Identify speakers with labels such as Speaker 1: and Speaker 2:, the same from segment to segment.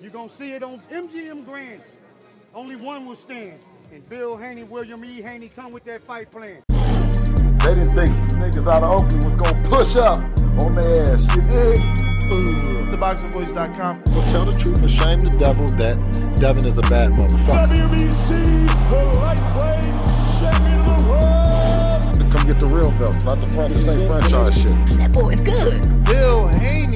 Speaker 1: You're going to see it on MGM Grand. Only one will stand. And Bill Haney, William E. Haney come with that fight plan.
Speaker 2: They didn't think some niggas out of Oakland was gonna push up on their ass. You dig?
Speaker 3: TheBoxingVoice.com.
Speaker 4: Well, tell the truth and shame the devil that Devin is a bad motherfucker.
Speaker 5: WBC, the lightweight champion of the world.
Speaker 2: Come get the real belts, not the front, this ain't franchise shit.
Speaker 6: That boy is good.
Speaker 3: Bill Haney,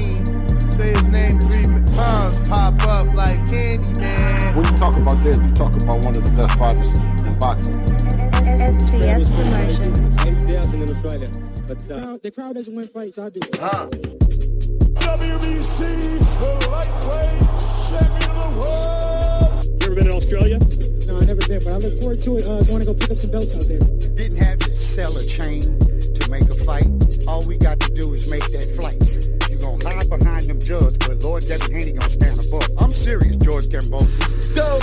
Speaker 3: say his name three times, pop up like candy, man.
Speaker 2: When you talk about this, you talk about one of the best fighters in boxing.
Speaker 7: SDS Promotions.
Speaker 8: dancing in Australia. But uh, the crowd doesn't win fights, I do.
Speaker 3: Huh.
Speaker 5: WBC, the lightweight champion of the world.
Speaker 8: You ever been in Australia? No, I never been, but I look forward to it. Uh, going to go pick up some belts out there.
Speaker 1: Didn't have to sell a chain to make a fight. All we got to do is make that flight. You gonna hide behind them judges, but Lord Devin Haney gonna stand above. I'm serious, George Kambosos. Go!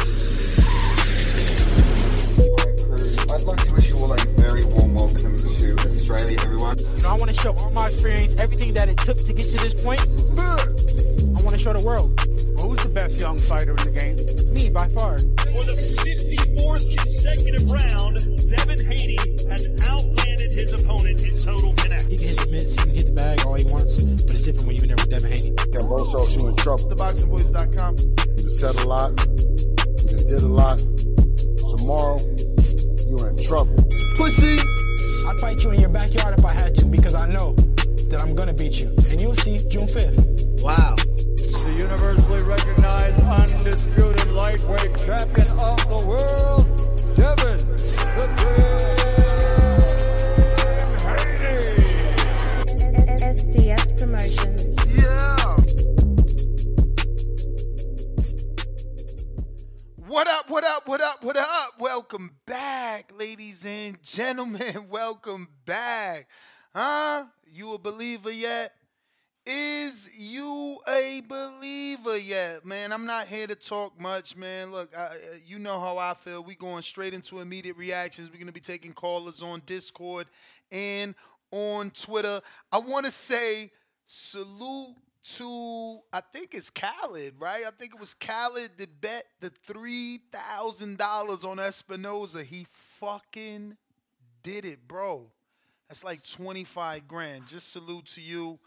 Speaker 9: I'd like to wish you all a very warm welcome to Australia, everyone.
Speaker 10: You know, I want to show all my experience, everything that it took to get to this point. I want to show the world.
Speaker 1: Who's the best young fighter in the game?
Speaker 10: Me, by far.
Speaker 5: For the 54th consecutive round, Devin Haney has outlanded his opponent in total connect.
Speaker 10: He can hit the mitts, he can hit the bag all he wants, but it's different when you're in there with Devin Haney.
Speaker 2: Kambosos, you in trouble.
Speaker 3: TheBoxingVoice.com.
Speaker 2: You said a lot, you did a lot. Tomorrow, you're in trouble.
Speaker 3: Pussy.
Speaker 10: I'd fight you in your backyard if I had to because I know that I'm going to beat you. And you'll see June 5th.
Speaker 3: Wow.
Speaker 1: The universally recognized, undisputed lightweight champion of the world, Devin the Dream Haney.
Speaker 7: SDS Promotions.
Speaker 3: Yeah. What up, what up, what up, what up? Welcome back, ladies and gentlemen. Welcome back. Huh? You a believer yet? Is you a believer yet, man? I'm not here to talk much, man. Look, I, you know how I feel. We going straight into immediate reactions. We're gonna be taking callers on Discord and on Twitter. I want to say salute to I think it's Khaled, right? I think it was Khaled that bet the three thousand dollars on Espinoza. He fucking did it, bro. That's like twenty five grand. Just salute to you.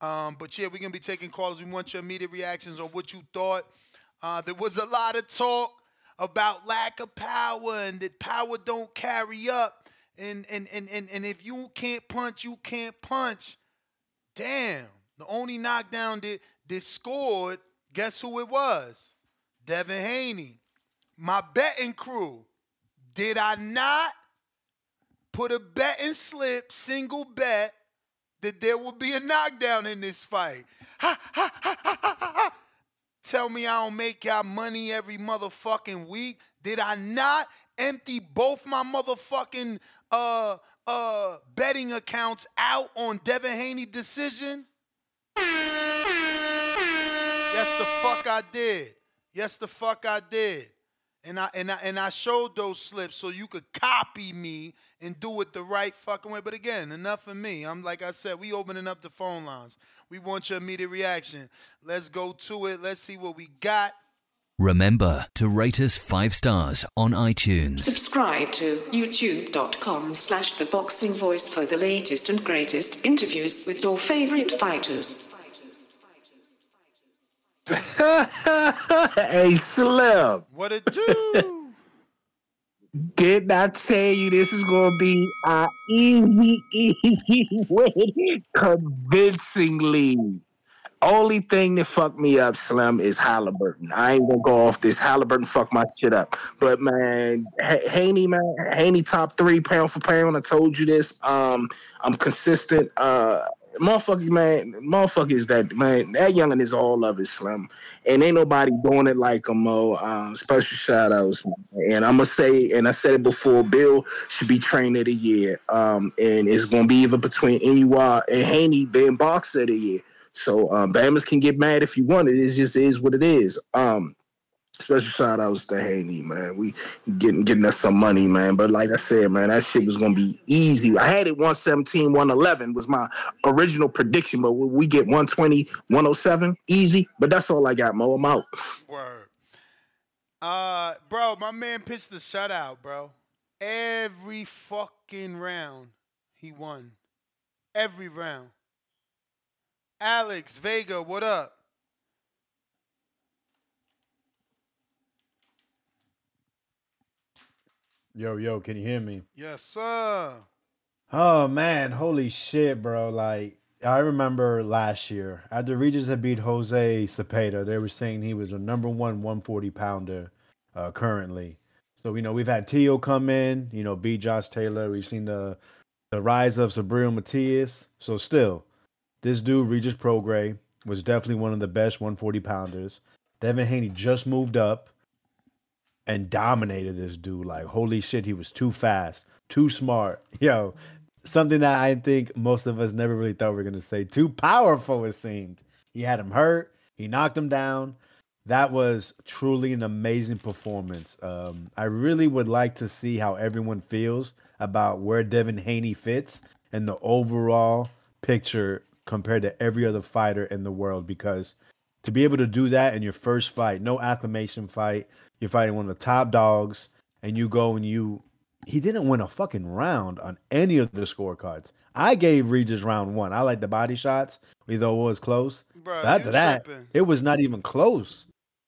Speaker 3: Um, but yeah, we're gonna be taking calls. We want your immediate reactions on what you thought. Uh, there was a lot of talk about lack of power and that power don't carry up. And and and and, and if you can't punch, you can't punch. Damn. The only knockdown that, that scored, guess who it was? Devin Haney. My betting crew. Did I not put a betting slip, single bet, that there will be a knockdown in this fight? Tell me I don't make y'all money every motherfucking week. Did I not empty both my motherfucking uh uh betting accounts out on Devin Haney decision? Yes, the fuck I did. Yes, the fuck I did. And I and I and I showed those slips so you could copy me and do it the right fucking way. But again, enough of me. I'm like I said, we opening up the phone lines. We want your immediate reaction. Let's go to it. Let's see what we got.
Speaker 11: Remember to rate us five stars on iTunes.
Speaker 12: Subscribe to youtube.com slash the boxing voice for the latest and greatest interviews with your favorite fighters.
Speaker 13: hey, Slim.
Speaker 3: What it do?
Speaker 13: Did not tell you this is gonna be a easy, easy win convincingly. Only thing that fucked me up, Slim, is Haliburton. I ain't gonna go off this. Haliburton fucked my shit up. But man, H- Haney, man, Haney top three pound for pound. I told you this. Um, I'm consistent. Uh, motherfuckers, man, motherfuckers that man, that youngin is all of it, Slim, and ain't nobody doing it like him. Mo, um, special shout outs, and I'm gonna say, and I said it before, Bill should be trainer of the year, um, and it's gonna be even between NUR and Haney being boxer of the year. So um, Bammers can get mad if you want it. It just is what it is. Um, special shout outs to Haney, man. We getting getting us some money, man. But like I said, man, that shit was gonna be easy. I had it 117, 111 was my original prediction, but we get 120, 107, easy. But that's all I got, Mo. I'm out.
Speaker 3: Word. Uh, bro, my man pitched the shutout, bro. Every fucking round, he won. Every round. Alex Vega, what up?
Speaker 6: Yo, yo, can you hear me?
Speaker 3: Yes, sir.
Speaker 6: Oh man, holy shit, bro. Like I remember last year after Regis had beat Jose Zepeda, they were saying he was a number one 140 pounder uh, currently. So you know we've had Tio come in, you know, beat Josh Taylor. We've seen the the rise of Subriel Matias. So still, this dude Regis Prograis was definitely one of the best 140 pounders. Devin Haney just moved up and dominated this dude. Like, holy shit, he was too fast, too smart. Yo, something that I think most of us never really thought we were going to say. Too powerful, it seemed. He had him hurt, he knocked him down. That was truly an amazing performance. Um, I really would like to see how everyone feels about where Devin Haney fits and the overall picture compared to every other fighter in the world because to be able to do that in your first fight, no acclamation fight, you're fighting one of the top dogs, and you go and you. He didn't win a fucking round on any of the scorecards. I gave Regis round one. I like the body shots, even though it was close.
Speaker 3: Bro,
Speaker 6: But after that,
Speaker 3: tripping.
Speaker 6: it was not even close.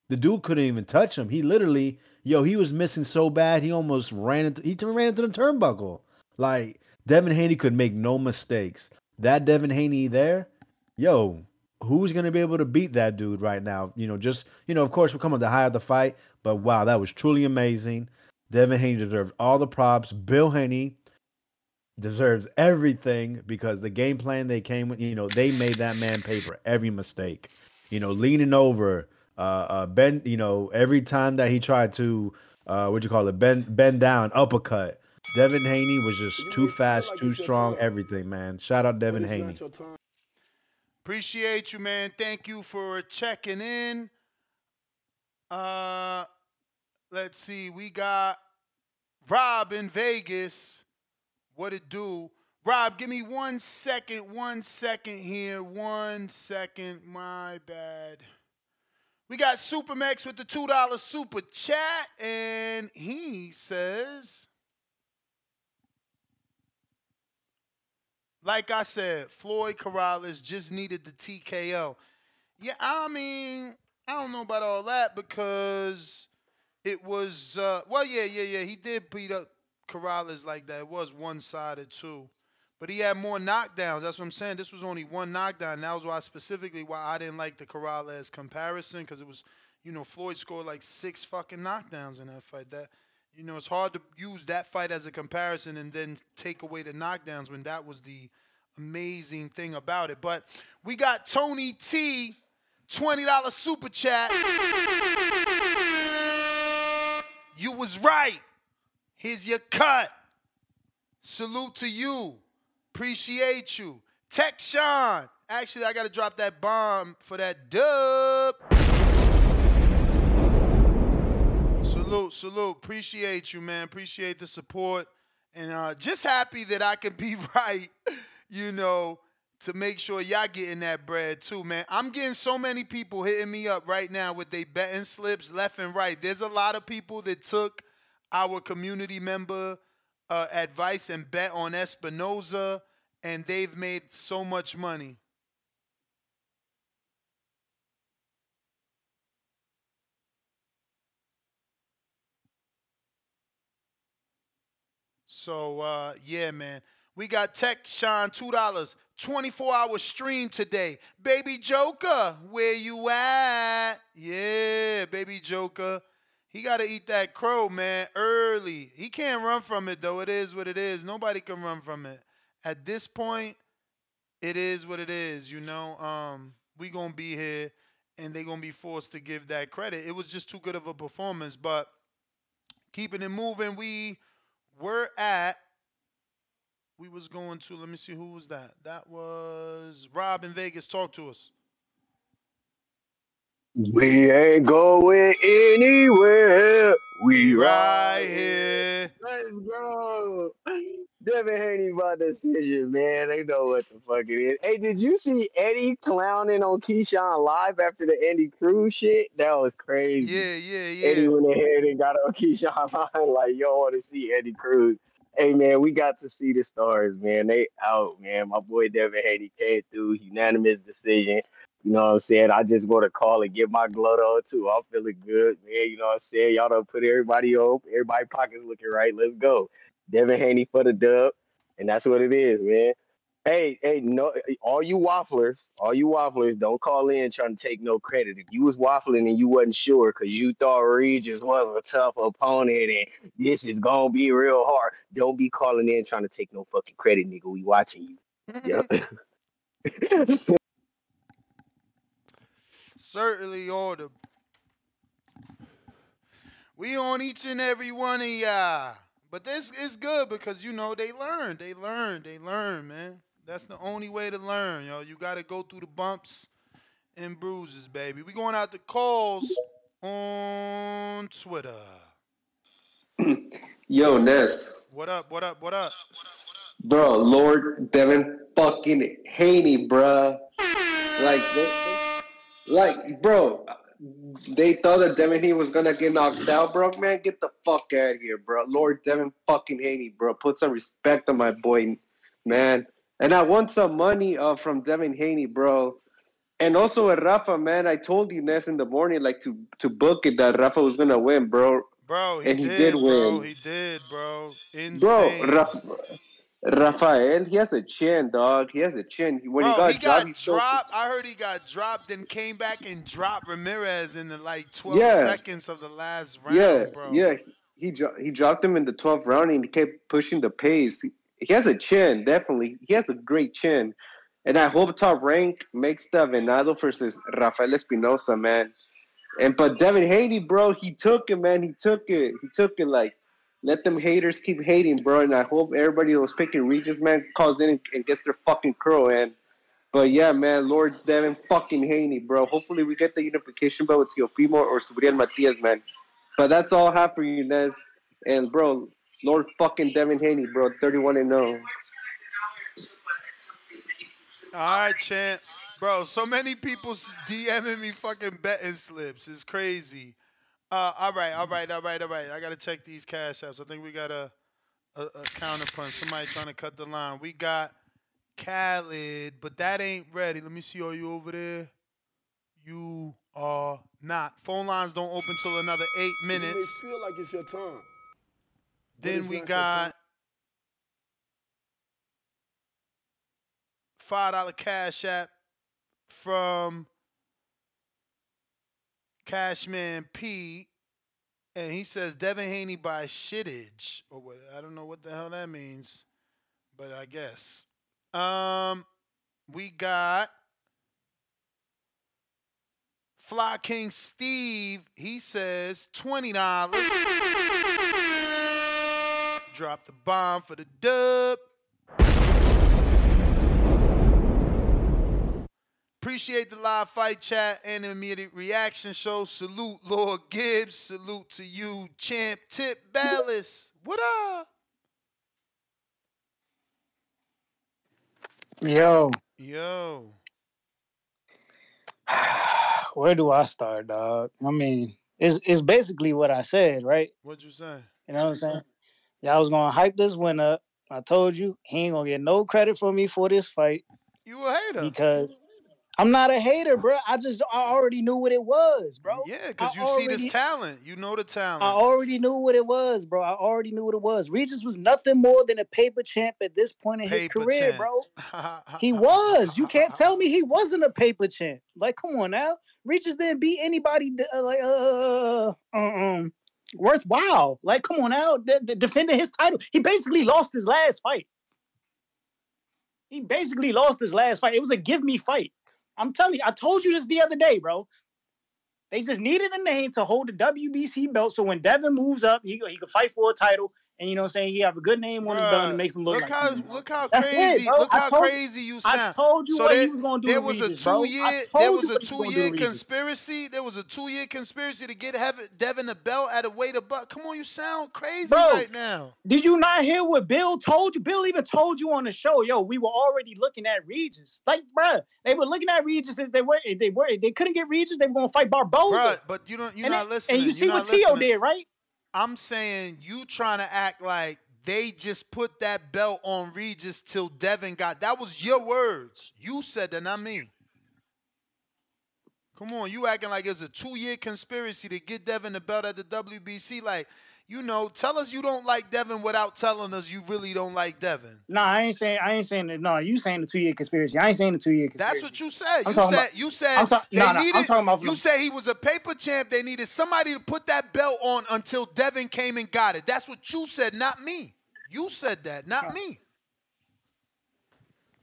Speaker 6: The dude couldn't even touch him. He literally, yo, he was missing so bad he almost ran into he ran into the turnbuckle. Like Devin Haney could make no mistakes. That Devin Haney there, yo, who's gonna be able to beat that dude right now? You know, just you know, of course, we're coming to high of the fight, but wow, that was truly amazing. Devin Haney deserved all the props. Bill Haney deserves everything because the game plan they came with, you know, they made that man pay for every mistake. You know, leaning over, uh, uh bend, you know, every time that he tried to, uh, what do you call it, bend, bend down, uppercut. Devin Haney was just too fast, too strong, everything, man. Shout out Devin Haney.
Speaker 3: Appreciate you, man. Thank you for checking in. Uh, let's see. We got Rob in Vegas. What it do? Rob, give me one second. One second here. One second. My bad. We got Supermax with the two dollar super chat, and he says. Like I said, Floyd Corrales just needed the TKO. Yeah, I mean, I don't know about all that because it was uh, well, yeah, yeah, yeah. He did beat up Corrales like that. It was one sided too, but he had more knockdowns. That's what I'm saying. This was only one knockdown. That was why specifically why I didn't like the Corrales comparison because it was, you know, Floyd scored like six fucking knockdowns in that fight. That you know, it's hard to use that fight as a comparison and then take away the knockdowns when that was the amazing thing about it. But we got Tony T, $20 super chat. You was right. Here's your cut. Salute to you. Appreciate you. Tech Sean. Actually, I got to drop that bomb for that dub. Salute, salute. Appreciate you, man. Appreciate the support. And uh, just happy that I can be right, you know, to make sure y'all getting that bread too, man. I'm getting so many people hitting me up right now with they betting slips left and right. There's a lot of people that took our community member uh, advice and bet on Espinoza, and they've made so much money. So uh, yeah, man. We got Tech Sean, two dollars, 24 hour stream today. Baby Joker, where you at? Yeah, baby Joker. He gotta eat that crow, man, early. He can't run from it though. It is what it is. Nobody can run from it. At this point, it is what it is. You know, um, we gonna be here, and they gonna be forced to give that credit. It was just too good of a performance, but keeping it moving, we were at. We was going to. Let me see who was that. That was Rob in Vegas. Talk to us.
Speaker 14: We ain't going anywhere. We
Speaker 3: right
Speaker 14: right
Speaker 3: here.
Speaker 14: Let's go. Devin Haney about decision, man. They know what the fuck it is. Hey, did you see Eddie clowning on Keyshawn live after the Andy Cruz shit? That was crazy.
Speaker 3: Yeah, yeah, yeah.
Speaker 14: Eddie went ahead and got on Keyshawn line like, don't want to see Eddie Cruz. Hey, man, we got to see the stars, man. They out, man. My boy Devin Haney came through, unanimous decision. You know what I'm saying? I just want to call and get my gloat on too. I'm feeling good, man. You know what I'm saying? Y'all done put everybody on. Everybody pockets looking right. Let's go. Devin Haney for the dub. And that's what it is, man. Hey, hey, no, all you wafflers, all you wafflers, don't call in trying to take no credit. If you was waffling and you wasn't sure because you thought Regis was a tough opponent and this is gonna be real hard, don't be calling in trying to take no fucking credit, nigga. We watching you. Yep.
Speaker 3: Certainly order. We on each and every one of y'all. But this is good because you know they learn. They learn. They learn, man. That's the only way to learn, yo. You gotta go through the bumps and bruises, baby. We going out the calls on Twitter.
Speaker 15: Yo, Ness,
Speaker 3: What up? What up? What up?
Speaker 15: bro, Lord Devin fucking Haney, bruh. Like, they, like, bro, they thought that Devin Haney was gonna get knocked out, bro. Man, get the fuck out of here, bro. Lord Devin fucking Haney, bro. Put some respect on my boy, man. And I want some money uh, from Devin Haney, bro. And also at Rafa, man, I told you Ness in the morning, like to to book it that Rafa was gonna win, bro.
Speaker 3: Bro, he
Speaker 15: and he
Speaker 3: did,
Speaker 15: did
Speaker 3: bro. He did, bro. Insane.
Speaker 15: Bro, Ra- Rafael, he has a chin, dog. He has a chin. When
Speaker 3: Bro,
Speaker 15: he got
Speaker 3: he
Speaker 15: dropped,
Speaker 3: got
Speaker 15: he
Speaker 3: dropped. I heard he got dropped, and came back and dropped Ramirez in the like 12
Speaker 15: Yeah.
Speaker 3: seconds of the last round,
Speaker 15: yeah,
Speaker 3: bro.
Speaker 15: yeah. He he dropped him in the 12th round and he kept pushing the pace. He, he has a chin, definitely. He has a great chin. And I hope top rank makes the Venado versus Rafael Espinoza, man. And but Devin Haney, bro, he took it, man. He took it. He took it like let them haters keep hating, bro. And I hope everybody that was picking Regis, man, calls in and, and gets their fucking crow in. But yeah, man, Lord Devin fucking Haney, bro. Hopefully we get the unification belt with Teofimo or Subriel Matias, man. But that's all I have you. And bro, Lord fucking Devin Haney, bro, 31 and oh. 0.
Speaker 3: All right, champ. Bro, so many people DMing me fucking betting slips. It's crazy. Uh, all right, all right, all right, all right. I gotta check these cash apps. I think we got a, a, a counter punch. Somebody trying to cut the line. We got Khaled, but that ain't ready. Let me see. Are you over there? You are not. Phone lines don't open till another eight minutes.
Speaker 2: You may feel like it's your time.
Speaker 3: Then we
Speaker 2: not your time.
Speaker 3: got five dollar cash app from Cashman P, and he says Devin Haney by shittage or what? I don't know what the hell that means, but I guess. Um, we got Fly King Steve. He says twenty dollars. Drop the bomb for the dub. Appreciate the live fight chat and immediate reaction show. Salute Lord Gibbs. Salute to you, Champ Tip Ballas. What up?
Speaker 16: Yo,
Speaker 3: Yo.
Speaker 16: where do I start, dog? I mean, it's it's basically what I said, right?
Speaker 3: What'd you say?
Speaker 16: You know what I'm saying? Y'all was gonna hype this win up. I told you he ain't gonna get no credit from me for this fight
Speaker 3: You a hater.
Speaker 16: because I'm not a hater, bro. I just I already knew what it was, bro.
Speaker 3: Yeah, because you see this talent. You know the talent.
Speaker 16: I already knew what it was, bro. I already knew what it was. Regis was nothing more than a paper champ at this point in his career,
Speaker 3: champ.
Speaker 16: bro. He was. You can't tell me he wasn't a paper champ. Like, come on now. Regis didn't beat anybody uh, like uh, uh, um worthwhile. Like, come on now. De- de- defending his title. He basically lost his last fight. He basically lost his last fight. It was a give me fight. I'm telling you, I told you this the other day, bro. They just needed a name to hold the WBC belt, so when Devin moves up, he he could fight for a title, and you know what I'm saying he have a good name on his belt and it makes him look.
Speaker 3: Look
Speaker 16: like
Speaker 3: how look how
Speaker 16: That's
Speaker 3: crazy
Speaker 16: bro.
Speaker 3: look how
Speaker 16: told-
Speaker 3: crazy you sound.
Speaker 16: I told you
Speaker 3: so
Speaker 16: what
Speaker 3: there,
Speaker 16: he was gonna do
Speaker 3: There was a
Speaker 16: Regis,
Speaker 3: two year there was a
Speaker 16: what he was
Speaker 3: two year conspiracy. There was a two year conspiracy to get Hev- Devin the belt at a weight of buck. Come on, you sound crazy
Speaker 16: Bro,
Speaker 3: right now.
Speaker 16: Did you not hear what Bill told you? Bill even told you on the show, yo, we were already looking at Regis. Like, bruh, they were looking at Regis. If they were, if they were, if they couldn't get Regis, they were gonna fight Barboza.
Speaker 3: Bruh, but you don't you're
Speaker 16: And
Speaker 3: not
Speaker 16: it-
Speaker 3: listening.
Speaker 16: And you see what Tio did, right?
Speaker 3: I'm saying you trying to act like they just put that belt on Regis till Devin got that was your words. You said that, not me. Come on, you acting like it's a two-year conspiracy to get Devin the belt at the WBC. Like, you know, tell us you don't like Devin without telling us you really don't like Devin.
Speaker 16: Nah, I ain't saying I ain't saying that. No, you saying the two year conspiracy. I ain't saying the two year conspiracy.
Speaker 3: That's what you said.
Speaker 16: I'm
Speaker 3: You said
Speaker 16: about-
Speaker 3: you said
Speaker 16: I'm
Speaker 3: they
Speaker 16: nah, nah,
Speaker 3: needed. you said he was a paper champ. They needed somebody to put that belt on until Devin came and got it. That's what you said, not me. You said that, not me.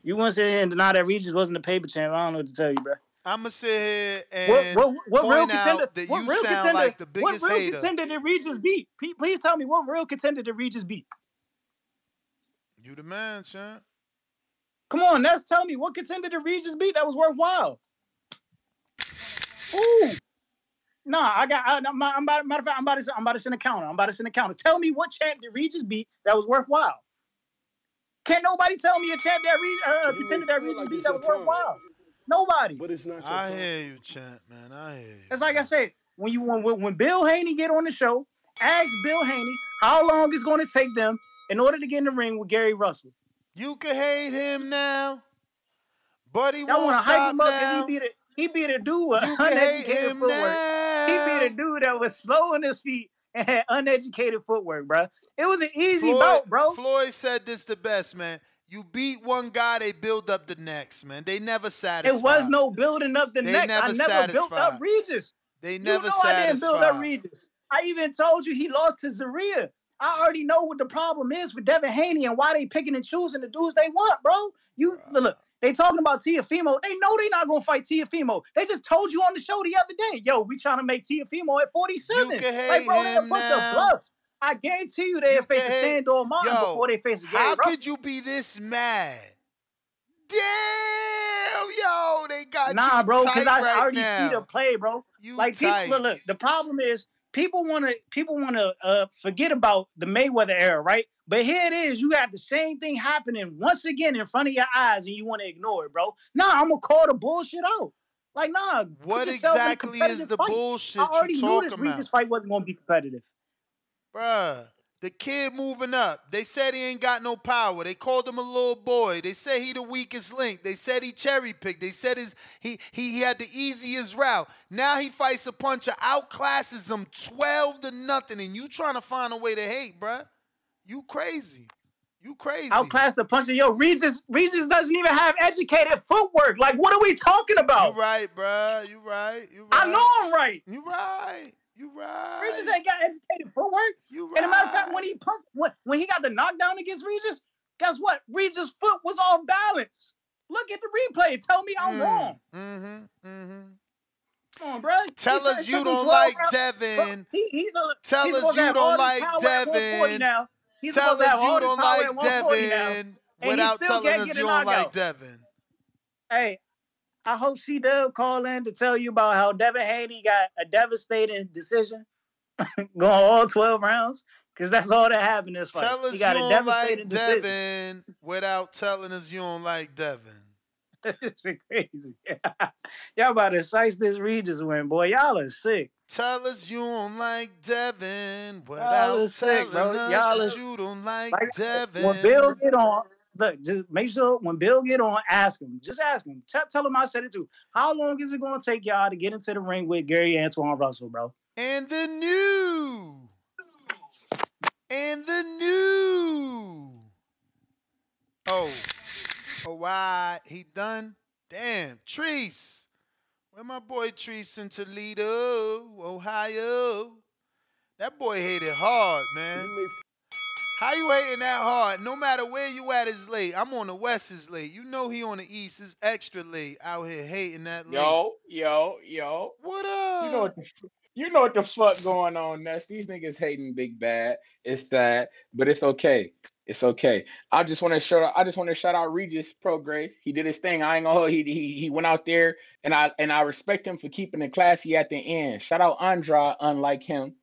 Speaker 16: You want to sit here and deny that Regis wasn't a paper champ? I don't know what to tell you, bro.
Speaker 3: I'm gonna sit here and
Speaker 16: What, what, what real
Speaker 3: point
Speaker 16: contender?
Speaker 3: out that
Speaker 16: what
Speaker 3: you
Speaker 16: real
Speaker 3: sound
Speaker 16: contender?
Speaker 3: like the
Speaker 16: what real
Speaker 3: hater.
Speaker 16: contender did Regis beat? Please tell me what real contender did Regis beat?
Speaker 3: You the man, champ.
Speaker 16: Come on, let's tell me what contender did Regis beat that was worthwhile. Ooh. Nah, I got. I, I'm, I'm about, matter of fact, I'm about to. I'm about to send a counter. I'm about to send a counter. Tell me what champ did Regis beat that was worthwhile. Can't nobody tell me a champ that uh, a contender that Regis beat that was worthwhile. Nobody.
Speaker 2: But it's not your
Speaker 3: I
Speaker 2: time.
Speaker 3: hear you, champ, man. I hear you.
Speaker 16: It's like I said, when you when, when Bill Haney get on the show, ask Bill Haney how long it's going to take them in order to get in the ring with Gary Russell.
Speaker 3: You can hate him now, but he
Speaker 16: Y'all
Speaker 3: won't
Speaker 16: want to hype
Speaker 3: stop
Speaker 16: him up
Speaker 3: now.
Speaker 16: because he beat it. He beat a dude with
Speaker 3: You can hate
Speaker 16: uneducated
Speaker 3: him
Speaker 16: footwork. He
Speaker 3: now.
Speaker 16: beat a dude that was slow on his feet and had uneducated footwork, bro. It was an easy
Speaker 3: Floyd,
Speaker 16: bout, bro.
Speaker 3: Floyd said this the best, man. You beat one guy, they build up the next, man. They never satisfied.
Speaker 16: It was no building up the
Speaker 3: They
Speaker 16: neck.
Speaker 3: never
Speaker 16: I never built up
Speaker 3: satisfied.
Speaker 16: Regis.
Speaker 3: They
Speaker 16: You
Speaker 3: never
Speaker 16: know I didn't build up. Regis. I even told you he lost to Zaria. I already know what the problem is with Devin Haney and why they picking and choosing the dudes they want, bro. You look, they talking about Teofimo. They know they not gonna fight Teofimo. They just told you on the show the other day, yo, we trying to make Teofimo at 47.
Speaker 3: You can
Speaker 16: like,
Speaker 3: hate
Speaker 16: bro, they a
Speaker 3: him now.
Speaker 16: I guarantee you they'll face a Sandor Martin
Speaker 3: Yo,
Speaker 16: before they face a Gary
Speaker 3: How
Speaker 16: Russell.
Speaker 3: could you be this mad? Damn, yo, they got you.
Speaker 16: Nah,
Speaker 3: you
Speaker 16: bro, because I
Speaker 3: right
Speaker 16: already
Speaker 3: now.
Speaker 16: see the play, bro.
Speaker 3: You
Speaker 16: like
Speaker 3: tight.
Speaker 16: people, look, the problem is people want to people want to uh, forget about the Mayweather era, right? But here it is, you got the same thing happening once again in front of your eyes, and you want to ignore it, bro. Nah, I'm gonna call the bullshit out. Like, nah.
Speaker 3: What
Speaker 16: yourself in a
Speaker 3: exactly is the
Speaker 16: fight.
Speaker 3: bullshit
Speaker 16: I
Speaker 3: you
Speaker 16: already knew this
Speaker 3: talking
Speaker 16: Regis fight wasn't gonna be competitive.
Speaker 3: Bruh, the kid moving up. They said he ain't got no power. They called him a little boy. They said he the weakest link. They said he cherry picked. They said his he, he he had the easiest route. Now he fights a puncher, outclasses him 12 to nothing, and you trying to find a way to hate, bruh. You crazy. You crazy.
Speaker 16: Outclass the puncher. Yo, Regis, Regis doesn't even have educated footwork. Like, what are we talking about?
Speaker 3: You right, bruh. You right. You right.
Speaker 16: I know I'm right.
Speaker 3: You right. You right.
Speaker 16: Regis ain't got educated footwork.
Speaker 3: You right.
Speaker 16: And a matter of fact, when he punched, when, when he got the knockdown against Regis, guess what? Regis' foot was off balance. Look at the replay. Tell me I'm wrong.
Speaker 3: Mm-hmm. Mm-hmm.
Speaker 16: Come on, bro.
Speaker 3: Tell
Speaker 16: He-
Speaker 3: us you don't like
Speaker 16: rounds.
Speaker 3: Devin.
Speaker 16: He, he's a-
Speaker 3: Tell
Speaker 16: he's
Speaker 3: us you don't like
Speaker 16: power at 140
Speaker 3: Devin.
Speaker 16: He's
Speaker 3: Tell us you don't like
Speaker 16: at 140 now,
Speaker 3: Devin without telling us you don't like. Devin.
Speaker 16: Hey, I hope she does call in to tell you about how Devin Haney got a devastating decision, going all 12 rounds, because that's all that happened this fight.
Speaker 3: Tell us you
Speaker 16: a
Speaker 3: don't like
Speaker 16: decision.
Speaker 3: Devin without telling us you don't like Devin.
Speaker 16: this shit crazy. Y'all about to size this Regis win, boy. Y'all are sick.
Speaker 3: Tell us you don't like Devin without
Speaker 16: are sick,
Speaker 3: telling us
Speaker 16: Y'all
Speaker 3: that you don't like,
Speaker 16: Like
Speaker 3: Devin.
Speaker 16: When Bill get on, look, just make sure when Bill get on, ask him. Just ask him. Tell, tell him I said it too. How long is it going to take y'all to get into the ring with Gary Antoine Russell, bro?
Speaker 3: And the new. And the new. Oh. Oh, why? He done? Damn. Treese. Where my boy Treese in Toledo, Ohio? That boy hit it hard, man. How you hating that hard? No matter where you at is late. I'm on the west is late. You know he on the east is extra late. Out here hating that late.
Speaker 17: Yo, yo, yo.
Speaker 3: What up?
Speaker 17: You know what the you know what the fuck going on, Ness. These niggas hating big bad. It's that, but it's okay. It's okay. I just want to shout. I just want to shout out Regis Prograis. He did his thing. I ain't gonna hold. He he he went out there, and I and I respect him for keeping it classy at the end. Shout out Andra. Unlike him,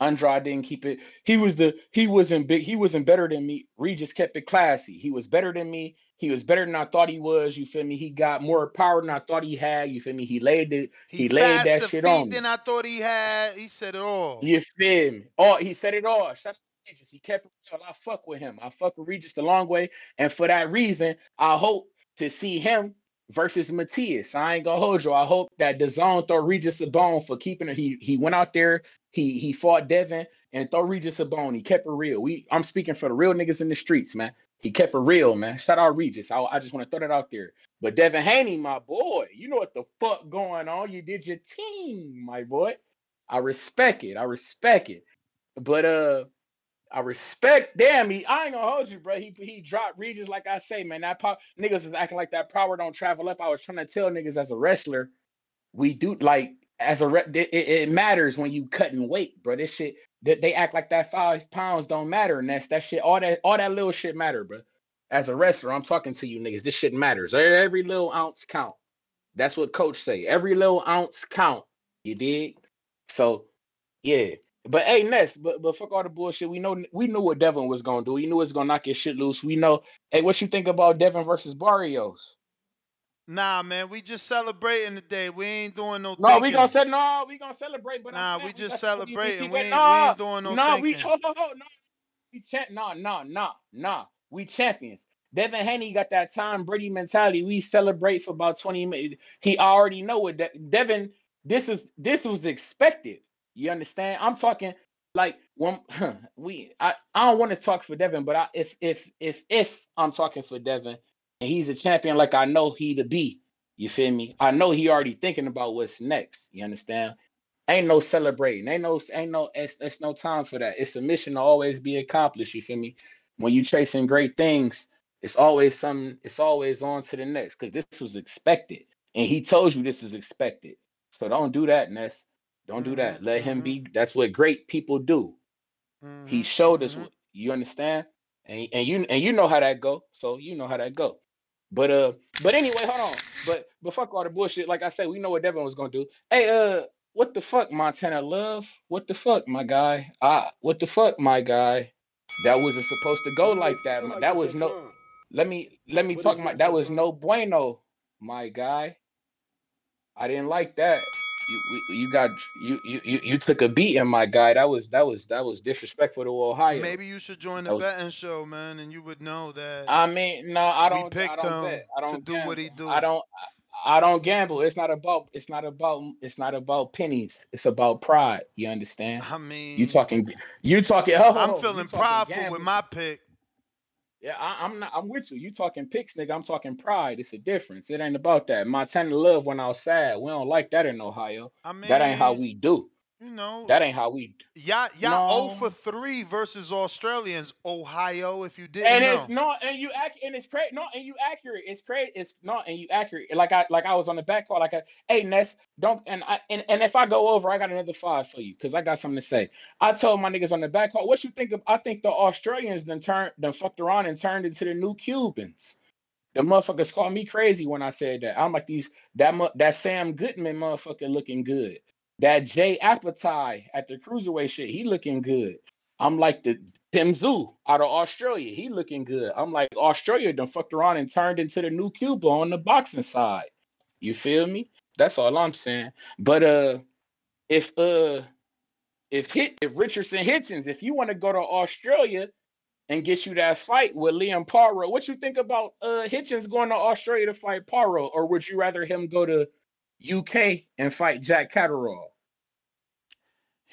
Speaker 17: Andrade didn't keep it. He was the he wasn't big. He wasn't better than me. Regis kept it classy. He was better than me. He was better than I thought he was. You feel me? He got more power than I thought he had. You feel me? He laid it. He, laid that shit on me.
Speaker 3: than I thought he had. He said it all.
Speaker 17: You feel me? Oh, he said it all. Shout out Regis. He kept it real. I fuck with him. I fuck with Regis the long way. And for that reason, I hope to see him versus Matias. I ain't gonna hold you. I hope that the zone throw Regis a bone for keeping it. He he went out there, he he fought Devin and throw Regis a bone. He kept it real. We I'm speaking for the real niggas in the streets, man. He kept it real, man. Shout out Regis. I, I just want to throw that out there. But Devin Haney, my boy, you know what the fuck going on. You did your team, my boy. I respect it. I respect it. But uh I respect damn he I ain't gonna hold you, bro. He he dropped Regis like I say, man. That power niggas was acting like that power don't travel up. I was trying to tell niggas as a wrestler, we do like as a re- it, it matters when you cutting weight, bro. This shit that they act like that five pounds don't matter, and that's that shit. All that all that little shit matter, bro. As a wrestler, I'm talking to you niggas. This shit matters. Every little ounce count. That's what coach say. Every little ounce count. You dig? So yeah. But hey, Ness, but but fuck all the bullshit. We know we knew what Devin was gonna do. We knew was gonna knock his shit loose. We know. Hey, what you think about Devin versus Barrios?
Speaker 3: Nah, man, we just celebrating today. We ain't doing no.
Speaker 17: No, we gonna say no. We gonna celebrate, but
Speaker 3: Nah, we just celebrating. We ain't, we ain't doing no
Speaker 17: nah, we
Speaker 3: thinking.
Speaker 17: ho, ho, ho, no, we champ, nah, nah, nah, nah. We champions. Devin Haney got that Tom Brady mentality. We celebrate for about twenty minutes. He already know it. De- Devin, this is this was expected. You understand? I'm talking like when we. I, I don't want to talk for Devin, but I, if if if if I'm talking for Devin and he's a champion like I know he to be. You feel me? I know he already thinking about what's next. You understand? Ain't no celebrating. Ain't no ain't no it's, it's no time for that. It's a mission to always be accomplished. You feel me? When you chasing great things, it's always something. It's always on to the next because this was expected, and he told you this is expected. So don't do that, Ness. Don't do that. Mm-hmm. Let him be. Mm-hmm. That's what great people do. He mm-hmm. showed us. what You understand? And and you and you know how that go. So you know how that go. But uh, but anyway, hold on. But but fuck all the bullshit. Like I said, we know what Devin was gonna do. Hey, uh, what the fuck, Montana Love? What the fuck, my guy? Ah, what the fuck, my guy? That wasn't supposed to go like that. man. That was no. Let me let me
Speaker 2: What
Speaker 17: talk my.
Speaker 2: that,
Speaker 17: That was no bueno, my guy. I didn't like that. You you got you you you took a beating, my guy. That was that was that was disrespectful to Ohio.
Speaker 3: Maybe you should join the
Speaker 17: was-
Speaker 3: betting show, man, and you would know that.
Speaker 17: I mean, no, I don't. I
Speaker 3: picked
Speaker 17: don't
Speaker 3: him
Speaker 17: bet. I don't
Speaker 3: do what he
Speaker 17: gamble.
Speaker 3: do.
Speaker 17: I don't. I don't gamble. It's not about. It's not about. It's not about pennies. It's about pride. You understand?
Speaker 3: I mean,
Speaker 17: you talking. You talking. Oh,
Speaker 3: I'm feeling prideful
Speaker 17: gamble.
Speaker 3: with my pick.
Speaker 17: Yeah, I, I'm not. I'm with you. You talking picks, nigga. I'm talking pride. It's a difference. It ain't about that. Montana love went outside. We don't like that in Ohio.
Speaker 3: I mean,
Speaker 17: that ain't how we do.
Speaker 3: You know,
Speaker 17: That ain't how we.
Speaker 3: y'all y'all
Speaker 17: No.
Speaker 3: 0 for three versus Australians. Ohio, if you didn't
Speaker 17: and
Speaker 3: know.
Speaker 17: it's no, and you act, and it's crazy. No, and you accurate. It's crazy. It's not, and you accurate. Like I, like I was on the back call. Like, I, hey Ness, don't, and I, and, and if I go over, I got another five for you because I got something to say. I told my niggas on the back call, what you think of? I think the Australians then turned, then fucked around and turned into the new Cubans. The motherfuckers called me crazy when I said that. I'm like these that that Sam Goodman motherfucker looking good. That Jai Opetaia at the cruiserweight shit, he looking good. I'm like the Tim Tszyu out of Australia, he looking good. I'm like Australia done fucked around and turned into the new Cuba on the boxing side. You feel me? That's all I'm saying. But uh, if uh, if hit if Richardson Hitchens, if you want to go to Australia and get you that fight with Liam Paro, what you think about uh Hitchens going to Australia to fight Paro, or would you rather him go to UK and fight Jack Catterall?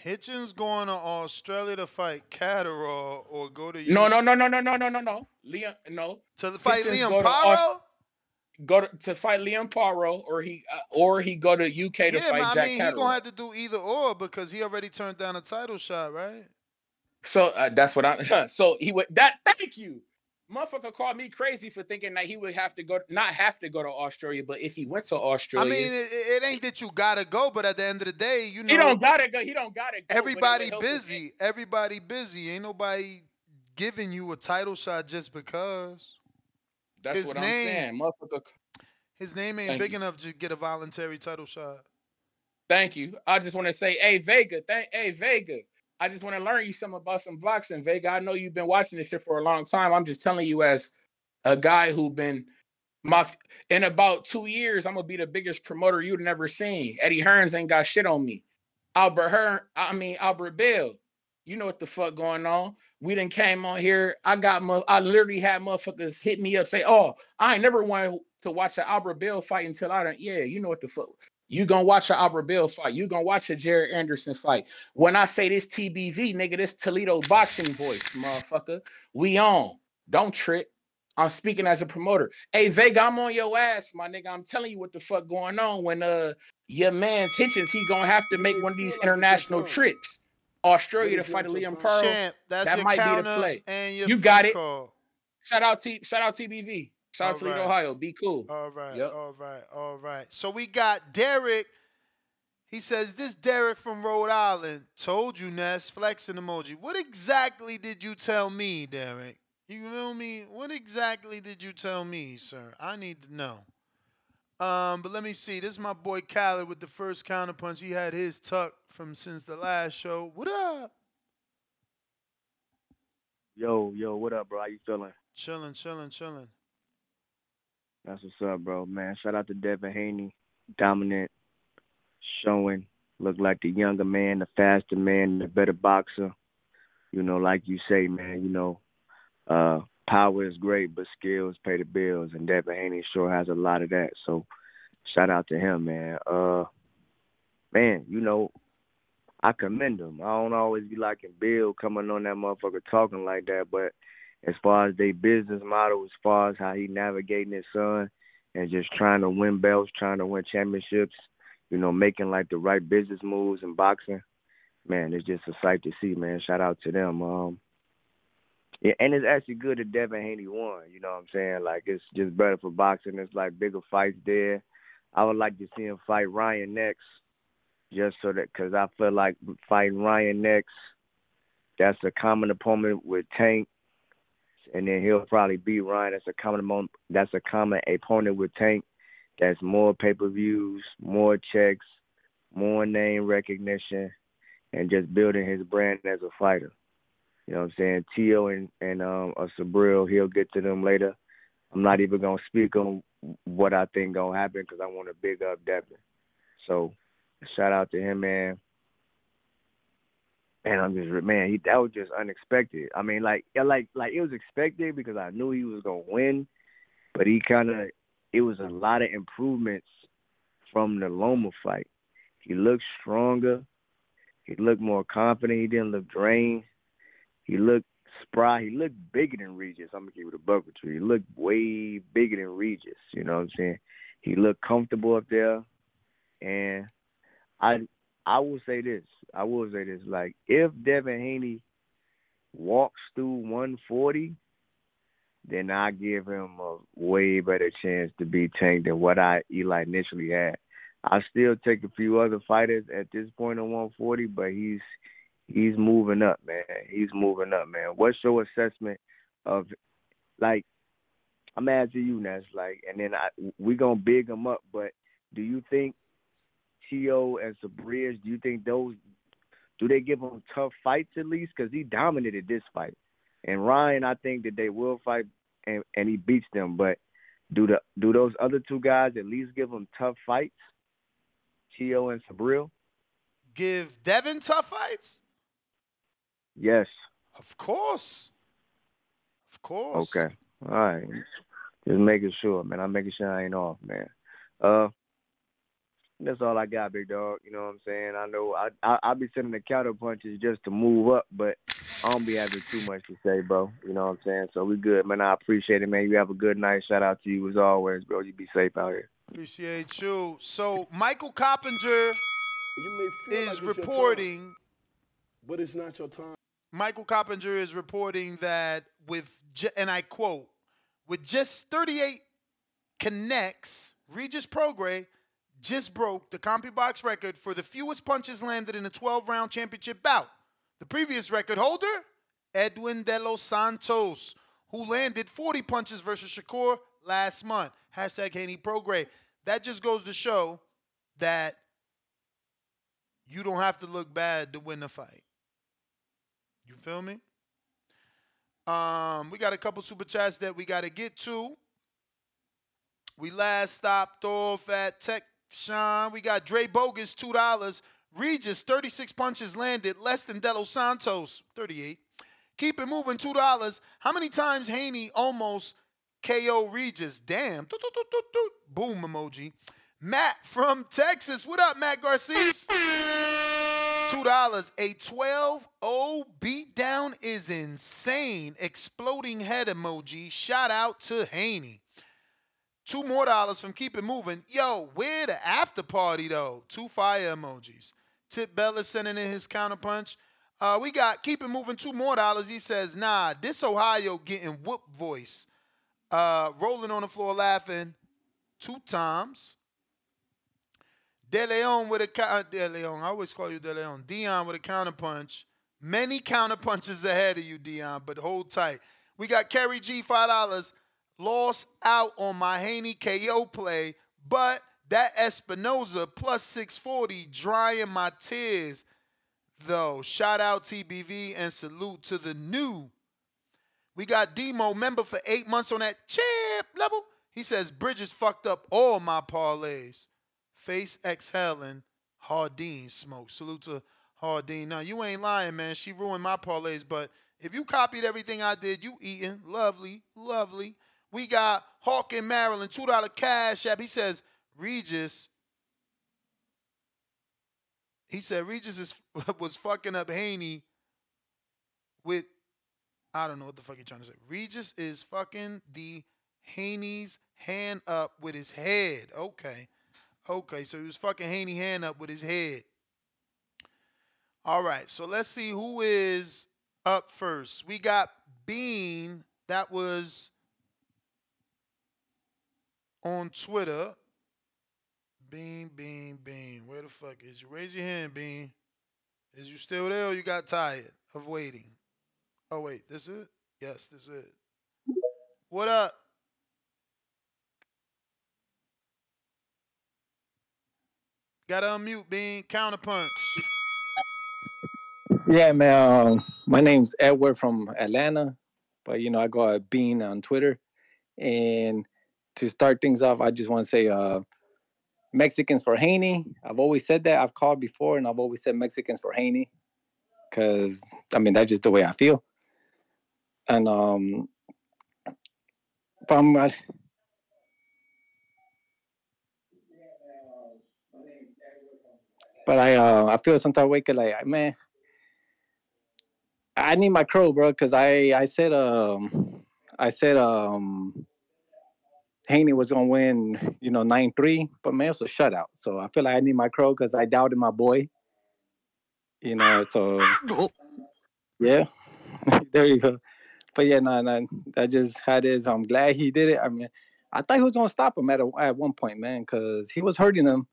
Speaker 3: Hitchens going to Australia to fight Catterall or go to
Speaker 17: No, no, no, no, no, no, no, no, no. Liam, no.
Speaker 3: To the fight
Speaker 17: Hitchens
Speaker 3: Liam
Speaker 17: to
Speaker 3: Paro?
Speaker 17: Go to, to fight Liam Paro, or he uh, or he go to UK to
Speaker 3: Yeah,
Speaker 17: fight
Speaker 3: man, I
Speaker 17: Jack
Speaker 3: mean, he
Speaker 17: Catterall.
Speaker 3: gonna have to do either or because he already turned down a title shot, right?
Speaker 17: So uh, that's what I. So he would that. Thank you. Motherfucker called me crazy for thinking that he would have to go, not have to go to Australia, but if he went to Australia, I
Speaker 3: mean, it, it ain't that you gotta go, but at the end of the day, you know,
Speaker 17: he don't gotta go. He don't gotta go. but it would
Speaker 3: everybody busy. Everybody busy. Ain't nobody giving you a title shot just because.
Speaker 17: That's
Speaker 3: his
Speaker 17: what
Speaker 3: name,
Speaker 17: I'm saying, motherfucker.
Speaker 3: His name ain't
Speaker 17: Thank
Speaker 3: big
Speaker 17: you.
Speaker 3: enough to get a voluntary title shot.
Speaker 17: Thank you. I just want to say, hey Vega, thank, hey Vega. I just want to learn you something about some boxing, Vega. I know you've been watching this shit for a long time. I'm just telling you, as a guy who been my in about two years, I'm gonna be the biggest promoter you've never seen. Eddie Hearns ain't got shit on me. Albert Hearn, I mean Albert Bell. You know what the fuck going on? We didn't came on here. I got, I literally had motherfuckers hit me up say, "Oh, I ain't never wanted to watch an Albert Bell fight until I don't." Yeah, you know what the fuck. You gonna watch an Albert Bell fight. You gonna watch a Jared Anderson fight. When I say this TBV, nigga, this Toledo boxing voice, motherfucker. We on. Don't trip. I'm speaking as a promoter. Hey, Vega, I'm on your ass, my nigga. I'm telling you what the fuck going on. When uh your man's Hitchens, he gonna have to make one of these international trips. Australia to fight Liam Paro.
Speaker 3: Champ, that's
Speaker 17: that might be the play. You got it.
Speaker 3: call.
Speaker 17: Shout out T shout out TBV. Shout out
Speaker 3: All
Speaker 17: Toledo,
Speaker 3: right.
Speaker 17: Ohio. Be cool.
Speaker 3: All right,
Speaker 17: Yep.
Speaker 3: all right, all right. So we got Derek. He says, This Derek from Rhode Island told you, Ness, flexing emoji. What exactly did you tell me, Derek? You feel me? What exactly did you tell me, sir? I need to know. Um, but let me see. This is my boy Khaled with the first counterpunch. He had his tuck from since the last show. What up?
Speaker 18: Yo, yo, what up, bro? How you feeling?
Speaker 3: Chilling, chilling, chilling.
Speaker 18: That's what's up, bro. Man, shout out to Devin Haney, dominant, showing, look like the younger man, the faster man, the better boxer. You know, like you say, man. You know, uh, power is great, but skills pay the bills, and Devin Haney sure has a lot of that. So, shout out to him, man. Uh, man, you know, I commend him. I don't always be liking Bill coming on that motherfucker talking like that, but as far as their business model, as far as how he navigating his son and just trying to win belts, trying to win championships, you know, making like the right business moves in boxing, man, it's just a sight to see, man. Shout out to them. Um yeah, and it's actually good that Devin Haney won. You know what I'm saying? Like it's just better for boxing. It's like bigger fights there. I would like to see him fight Ryan next, just so that because I feel like fighting Ryan next, that's a common opponent with Tank, and then he'll probably beat Ryan. That's a common mo- that's a common opponent with Tank. That's more pay per views, more checks, more name recognition, and just building his brand as a fighter. You know what I'm saying? Tio and and um Subriel, he'll get to them later. I'm not even gonna speak on what I think gonna happen because I want to big up Devin. So shout out to him, man. And I'm just man, he that was just unexpected. I mean, like like like it was expected because I knew he was gonna win, but he kind of it was a lot of improvements from the Loma fight. He looked stronger. He looked more confident. He didn't look drained. He looked spry. He looked bigger than Regis. I'm gonna give it a buck with you. He looked way bigger than Regis. You know what I'm saying? He looked comfortable up there, and I I will say this. I will say this. Like if Devin Haney walks through 140, then I give him a way better chance to be tanked than what I Eli initially had. I still take a few other fighters at this point on 140, but he's he's moving up, man. He's moving up, man. What's your assessment of like? I'm asking you, Ness. Like, and then I we gonna big him up, but do you think Tio and Sabriz? Do you think those do they give him tough fights at least? Because he dominated this fight, and Ryan, I think that they will fight and and he beats them. But do the do those other two guys at least give him tough fights? Tio and Subriel?
Speaker 3: Give Devin tough fights?
Speaker 18: Yes.
Speaker 3: Of course. Of course.
Speaker 18: Okay. All right. Just making sure, man. I'm making sure I ain't off, man. Uh, that's all I got, big dog. You know what I'm saying? I know I, I I'll be sending the counter punches just to move up, but I don't be having too much to say, bro. You know what I'm saying? So we good, man. I appreciate it, man. You have a good night. Shout out to you as always, bro. You be safe out here.
Speaker 3: Appreciate you. So Michael Coppinger
Speaker 2: You may feel
Speaker 3: is
Speaker 2: like
Speaker 3: reporting
Speaker 2: time, but it's not your time.
Speaker 3: Michael Coppinger is reporting that with, and I quote, with just 38 connects, Regis Prograis just broke the CompuBox record for the fewest punches landed in a 12 round championship bout. The previous record holder, Edwin De Los Santos, who landed 40 punches versus Shakur last month. Hashtag Haney Prograis. That just goes to show that you don't have to look bad to win the fight. You feel me? Um, we got a couple super chats that we got to get to. We last stopped off at Tech Sean. We got Dre Bogus, $2. Regis, 36 punches landed, less than Delos Santos, 38. Keep it moving, $2. How many times Haney almost KO Regis? Damn. Boom emoji. Matt from Texas. What up, Matt Garces? $2. A 12 0 beatdown is insane. Exploding head emoji. Shout out to Haney. Two more dollars from Keep It Moving. Yo, where the after party though? Two fire emojis. Tip Bella sending in his counterpunch. Uh, we got Keep It Moving. Two more dollars. He says, Nah, this Ohio getting whoop voice. Uh, rolling on the floor laughing two times. De Leon with a co- De Leon. I always call you De Leon. Dion with a counterpunch. Many counterpunches ahead of you, Dion, but hold tight. We got Kerry G five dollars. Lost out on my Haney KO play, but that Espinoza plus 640 drying my tears. Though, shout out TBV and salute to the new. We got Demo member for eight months on that champ level. He says Bridges fucked up all my parlays. Face exhaling, Hardin smoke. Salute to Hardin. Now you ain't lying, man. She ruined my parlays, but if you copied everything I did, you eating. Lovely, lovely. We got Hawk in Maryland, two dollar cash app. He says Regis. He said Regis is, was fucking up Haney with I don't know what the fuck he trying to say. Regis is fucking the Haney's hand up with his head. Okay. Okay, so he was fucking Haney hand up with his head. All right, so let's see who is up first. We got Bean. That was on Twitter. Bean, Bean, Bean. Where the fuck is you? Raise your hand, Bean. Is you still there or you got tired of waiting? Oh, wait, this is it? Yes, this is it. What up? Gotta unmute, Bean. Counterpunch.
Speaker 19: Yeah, man. Um, my name's Edward from Atlanta, but you know I go at Bean on Twitter. And to start things off, I just want to say, uh, Mexicans for Haney. I've always said that. I've called before, and I've always said Mexicans for Haney, because I mean that's just the way I feel. And um, but I'm, I, but I uh, I feel some type 'cause, like man, I need my crow, bro, because I I said um I said um Haney was gonna win, you know, nine three, but man, it's a shutout. So I feel like I need my crow because I doubted my boy. You know, so yeah, there you go. But yeah, no, no, that just how it is. I'm glad he did it. I mean, I thought he was gonna stop him at a, at one point, man, because he was hurting him.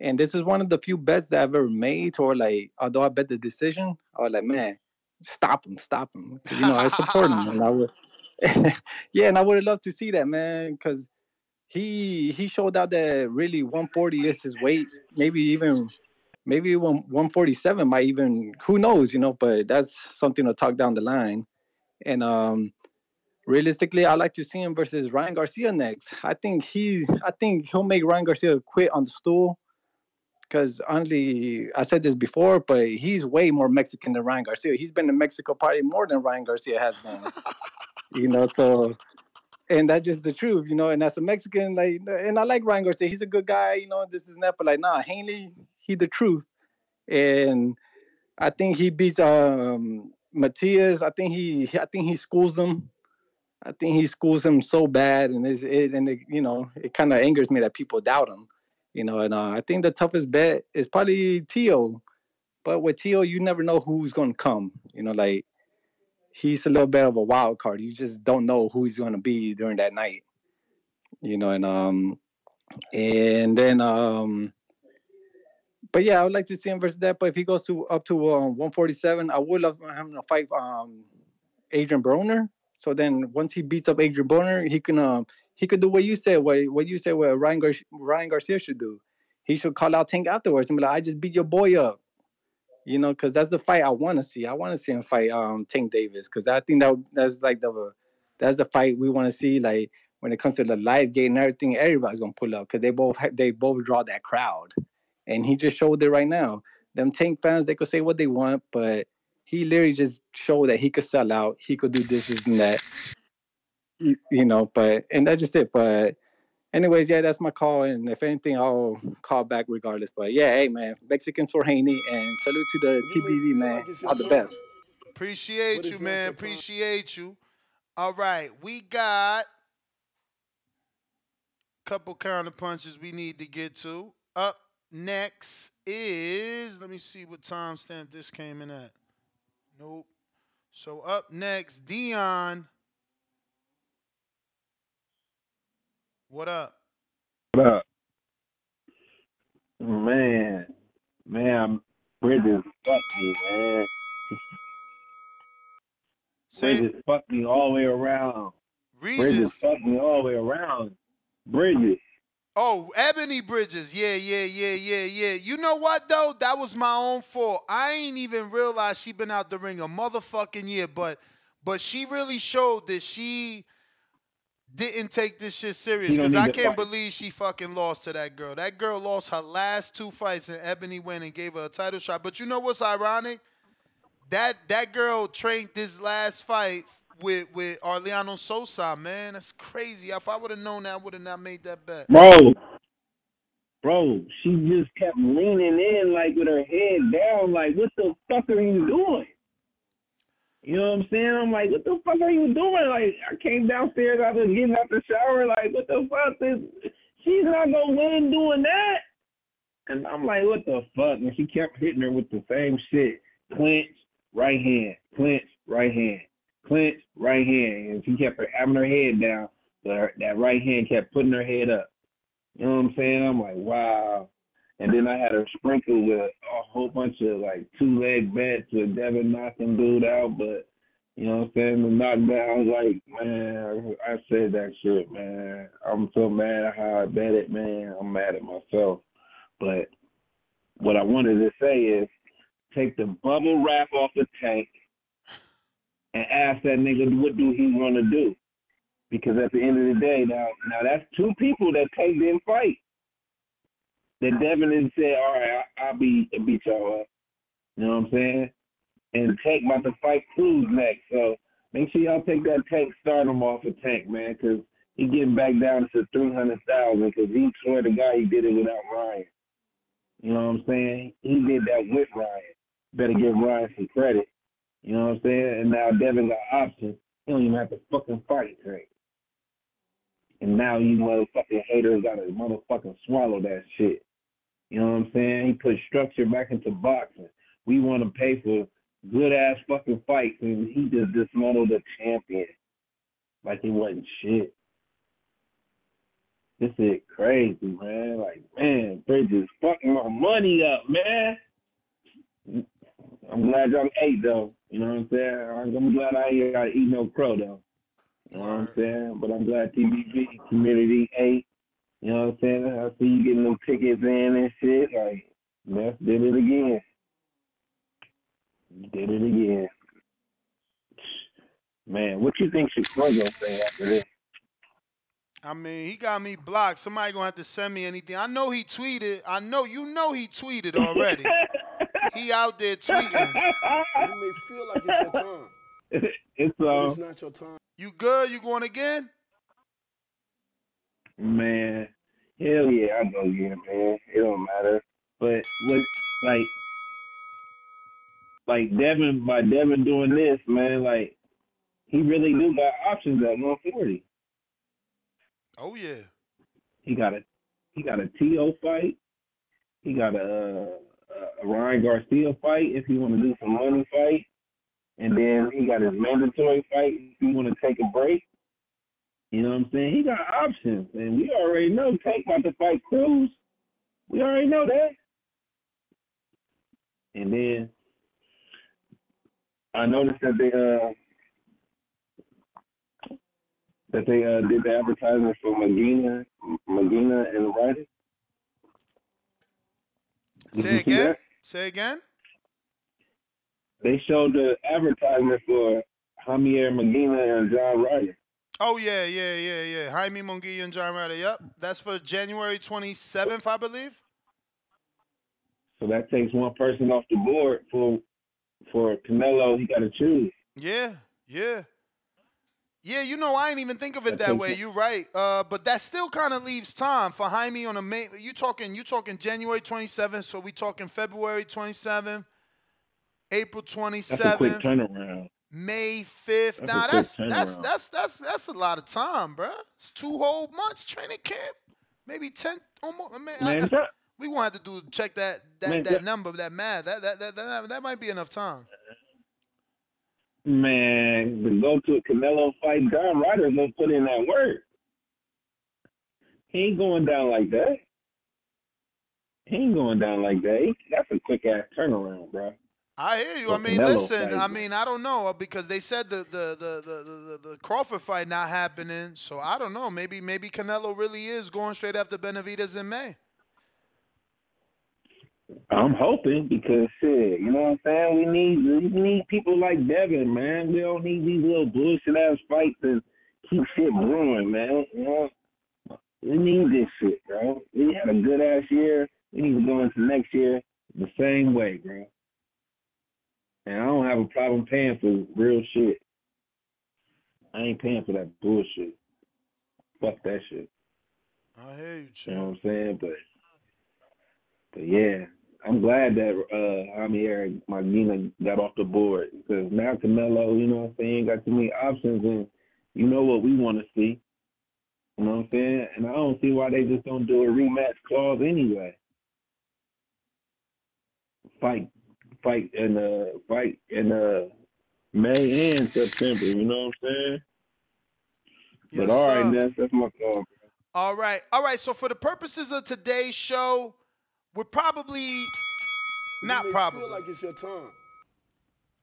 Speaker 19: And this is one of the few bets that I've ever made, or like, although I bet the decision, I was like, man, stop him, stop him. you know, I support him, and I would, yeah, and I would have loved to see that, man, because he he showed out that really 140 is his weight, maybe even maybe one 147 might even who knows, you know, but that's something to talk down the line. And um realistically, I like to see him versus Ryan Garcia next. I think he I think he'll make Ryan Garcia quit on the stool. Because honestly, I said this before, but he's way more Mexican than Ryan Garcia. He's been in Mexico probably more than Ryan Garcia has been. you know, so and that's just the truth, you know. And as a Mexican, like, and I like Ryan Garcia, he's a good guy, you know. This is that, but like, nah, Hanley, he the truth, and I think he beats um Matias. I think he, I think he schools him. I think he schools him so bad, and it's, it, and it, you know, it kind of angers me that people doubt him, you know. And uh, I think the toughest bet is probably Tio, but with Tio, you never know who's gonna come, you know. Like he's a little bit of a wild card. You just don't know who he's going to be during that night. You know, and um, and then um, but yeah, I would like to see him versus that. But if he goes to up to um, 147, I would love him to fight um, Adrien Broner. So then once he beats up Adrien Broner, he can um, he could do what you said, what what you said, what Ryan Gar- Ryan Garcia should do. He should call out Tank afterwards and be like, "I just beat your boy up." You know, because that's the fight I want to see. I want to see him fight um Tank Davis because I think that that's like the that's the fight we want to see. Like when it comes to the live gate and everything, everybody's gonna pull up because they both they both draw that crowd, and he just showed it right now. Them Tank fans, they could say what they want, but he literally just showed that he could sell out. He could do this and that. You, you know, but and that's just it. But anyways, yeah, that's my call. And if anything, I'll call back regardless. But yeah, hey man, Mexicans for Haney and salute to the TBV man. All the best.
Speaker 3: Appreciate you, man. Appreciate you. All right, we got a couple counter punches we need to get to. Up next is let me see what timestamp this came in at. Nope. So up next, Dion. What up?
Speaker 20: What up? Man, man, Bridges fucked me, man. Bridges fucked me all the way around. Bridges
Speaker 3: Regis.
Speaker 20: fucked me all the way around. Bridges.
Speaker 3: Oh, Ebanie Bridges. Yeah, yeah, yeah, yeah, yeah. You know what though? That was my own fault. I ain't even realized she been out the ring a motherfucking year, but but she really showed that she didn't take this shit serious because I can't
Speaker 20: fight.
Speaker 3: believe she fucking lost to that girl. That girl lost her last two fights and Ebony went and gave her a title shot. But you know what's ironic? That that girl trained this last fight with with Arleano Sosa, man. That's crazy. If I would have known that, I would have not made that bet.
Speaker 20: Bro, bro, she just kept leaning in like with her head down, like, what the fuck are you doing? You know what I'm saying? I'm like, what the fuck are you doing? Like, I came downstairs after getting out the shower, like, what the fuck? This, she's not gonna win doing that. And I'm like, what the fuck? And she kept hitting her with the same shit. Clinch, right hand, clinch, right hand, clinch, right hand. And she kept having her head down, but her, that right hand kept putting her head up. You know what I'm saying? I'm like, wow. And then I had her sprinkle with a whole bunch of like two leg bets with Devin knocking dude out, but you know what I'm saying? The knockdown, like, man, I said that shit, man. I'm so mad at how I bet it, man. I'm mad at myself. But what I wanted to say is take the bubble wrap off the tank and ask that nigga what do he want to do. Because at the end of the day, now now that's two people that take them fight. That Devin didn't say, all right, I, I'll be beat y'all up. You know what I'm saying? And Tank about to fight Cruz next, so make sure y'all take that Tank stardom off of Tank, man, because he getting back down to three hundred thousand because he swear to God he did it without Ryan. You know what I'm saying? He did that with Ryan. Better give Ryan some credit. You know what I'm saying? And now Devin got options. He don't even have to fucking fight Tank. And now you motherfucking haters gotta motherfucking swallow that shit. You know what I'm saying? He put structure back into boxing. We want to pay for good ass fucking fights, and he just dismantled a champion like he wasn't shit. This is crazy, man. Like, man, Bridges fucking my money up, man. I'm glad y'all ate though. You know what I'm saying? I'm glad I ain't gotta eat no crow though. You know what I'm saying? But I'm glad TBV community ate. You know what I'm saying? I see you getting them tickets in and shit. Like, Meth did it again. Did it again. Man, what you think gonna say after this?
Speaker 3: I mean, he got me blocked. Somebody gonna have to send me anything. I know he tweeted. I know you know he tweeted already. he out there tweeting.
Speaker 2: You may feel like it's your time,
Speaker 20: it's
Speaker 2: but
Speaker 20: uh
Speaker 2: it's not your time.
Speaker 3: You good? You going again?
Speaker 20: man, hell yeah, I go again, man. It don't matter. But what like like Devin by Devin doing this, man, like he really do got options at one forty.
Speaker 3: Oh yeah.
Speaker 20: He got a he got a TO fight. He got a, a Ryan Garcia fight if he want to do some money fight. And then he got his mandatory fight. If he want to take a break, you know what I'm saying? He got options, and we already know Tank about to fight Cruz. We already know that. And then I noticed that they uh that they uh did the advertisement for Munguia, Munguia and Ryder.
Speaker 3: Say again. Say again.
Speaker 20: They showed the advertisement for Javier Munguia and John Ryder.
Speaker 3: Oh yeah, yeah, yeah, yeah. Jaime Munguia and John Ryder. Yep, that's for January 27th, I believe.
Speaker 20: So that takes one person off the board for for Canelo. He got to choose.
Speaker 3: Yeah, yeah. Yeah, you know, I ain't even think of it
Speaker 20: That
Speaker 3: that way. You're right. Uh, but that still kind of leaves time for Jaime on the main. You talking? You talking January 27th? So we talking February 27th, April
Speaker 20: That's a quick
Speaker 3: 27th,
Speaker 20: turnaround.
Speaker 3: May 5th.
Speaker 20: That's
Speaker 3: nah, that's that's that's that's that's a lot of time, bruh. It's two whole months training camp, maybe ten almost. Man, I-
Speaker 20: that-
Speaker 3: we gonna have to do check that that,
Speaker 20: Man,
Speaker 3: that
Speaker 20: that-
Speaker 3: number, that math. That that, that that that might be enough time.
Speaker 20: Man, to go to a Canelo fight, Don Ryder's gonna put in that work. He ain't going down like that. He ain't going down like that. He, that's a quick ass turnaround, bro.
Speaker 3: I hear you. I mean, listen. I mean, I don't know uh, because they said the the, the the the the Crawford fight not happening. So I don't know. Maybe maybe Canelo really is going straight after Benavidez in May.
Speaker 20: I'm hoping because shit, you know what I'm saying? We need we need people like Devin, man. We don't need these little bullshit ass fights and keep shit brewing, man. You know? We need this shit, bro. We had a good ass year. We need to go into next year the same way, bro. And I don't have a problem paying for real shit. I ain't paying for that bullshit. Fuck that shit.
Speaker 3: I hear you,
Speaker 20: You know what I'm saying? But but yeah, I'm glad that uh Javier Munguia got off the board because now Canelo, you know what I'm saying, got too many options and you know what we want to see. You know what I'm saying? And I don't see why they just don't do a rematch clause anyway. Fight fight in uh fight in uh May and September, you know what I'm saying?
Speaker 3: Yes,
Speaker 20: but all right,
Speaker 3: sir.
Speaker 20: that's that's my call.
Speaker 3: All right, all right. So for the purposes of today's show, we're probably not probably.
Speaker 2: feel like it's your time,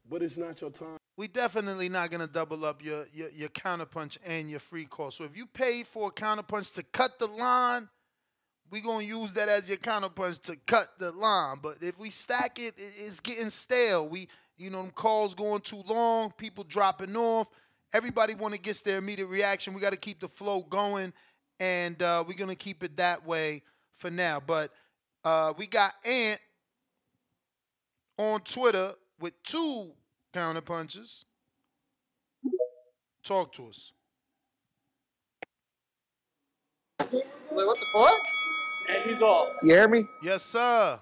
Speaker 2: but it's not your time.
Speaker 3: we definitely not gonna double up your, your your counterpunch and your free call. So if you paid for a counterpunch to cut the line, we gonna use that as your counterpunch to cut the line. But if we stack it, it- it's getting stale. We you know them calls going too long, people dropping off. Everybody want to get their immediate reaction. We got to keep the flow going, and uh, we're gonna keep it that way for now. But uh, we got Ant on Twitter with two counter punches. Talk to us.
Speaker 21: what the fuck? And he's off.
Speaker 22: You hear me?
Speaker 3: Yes, sir.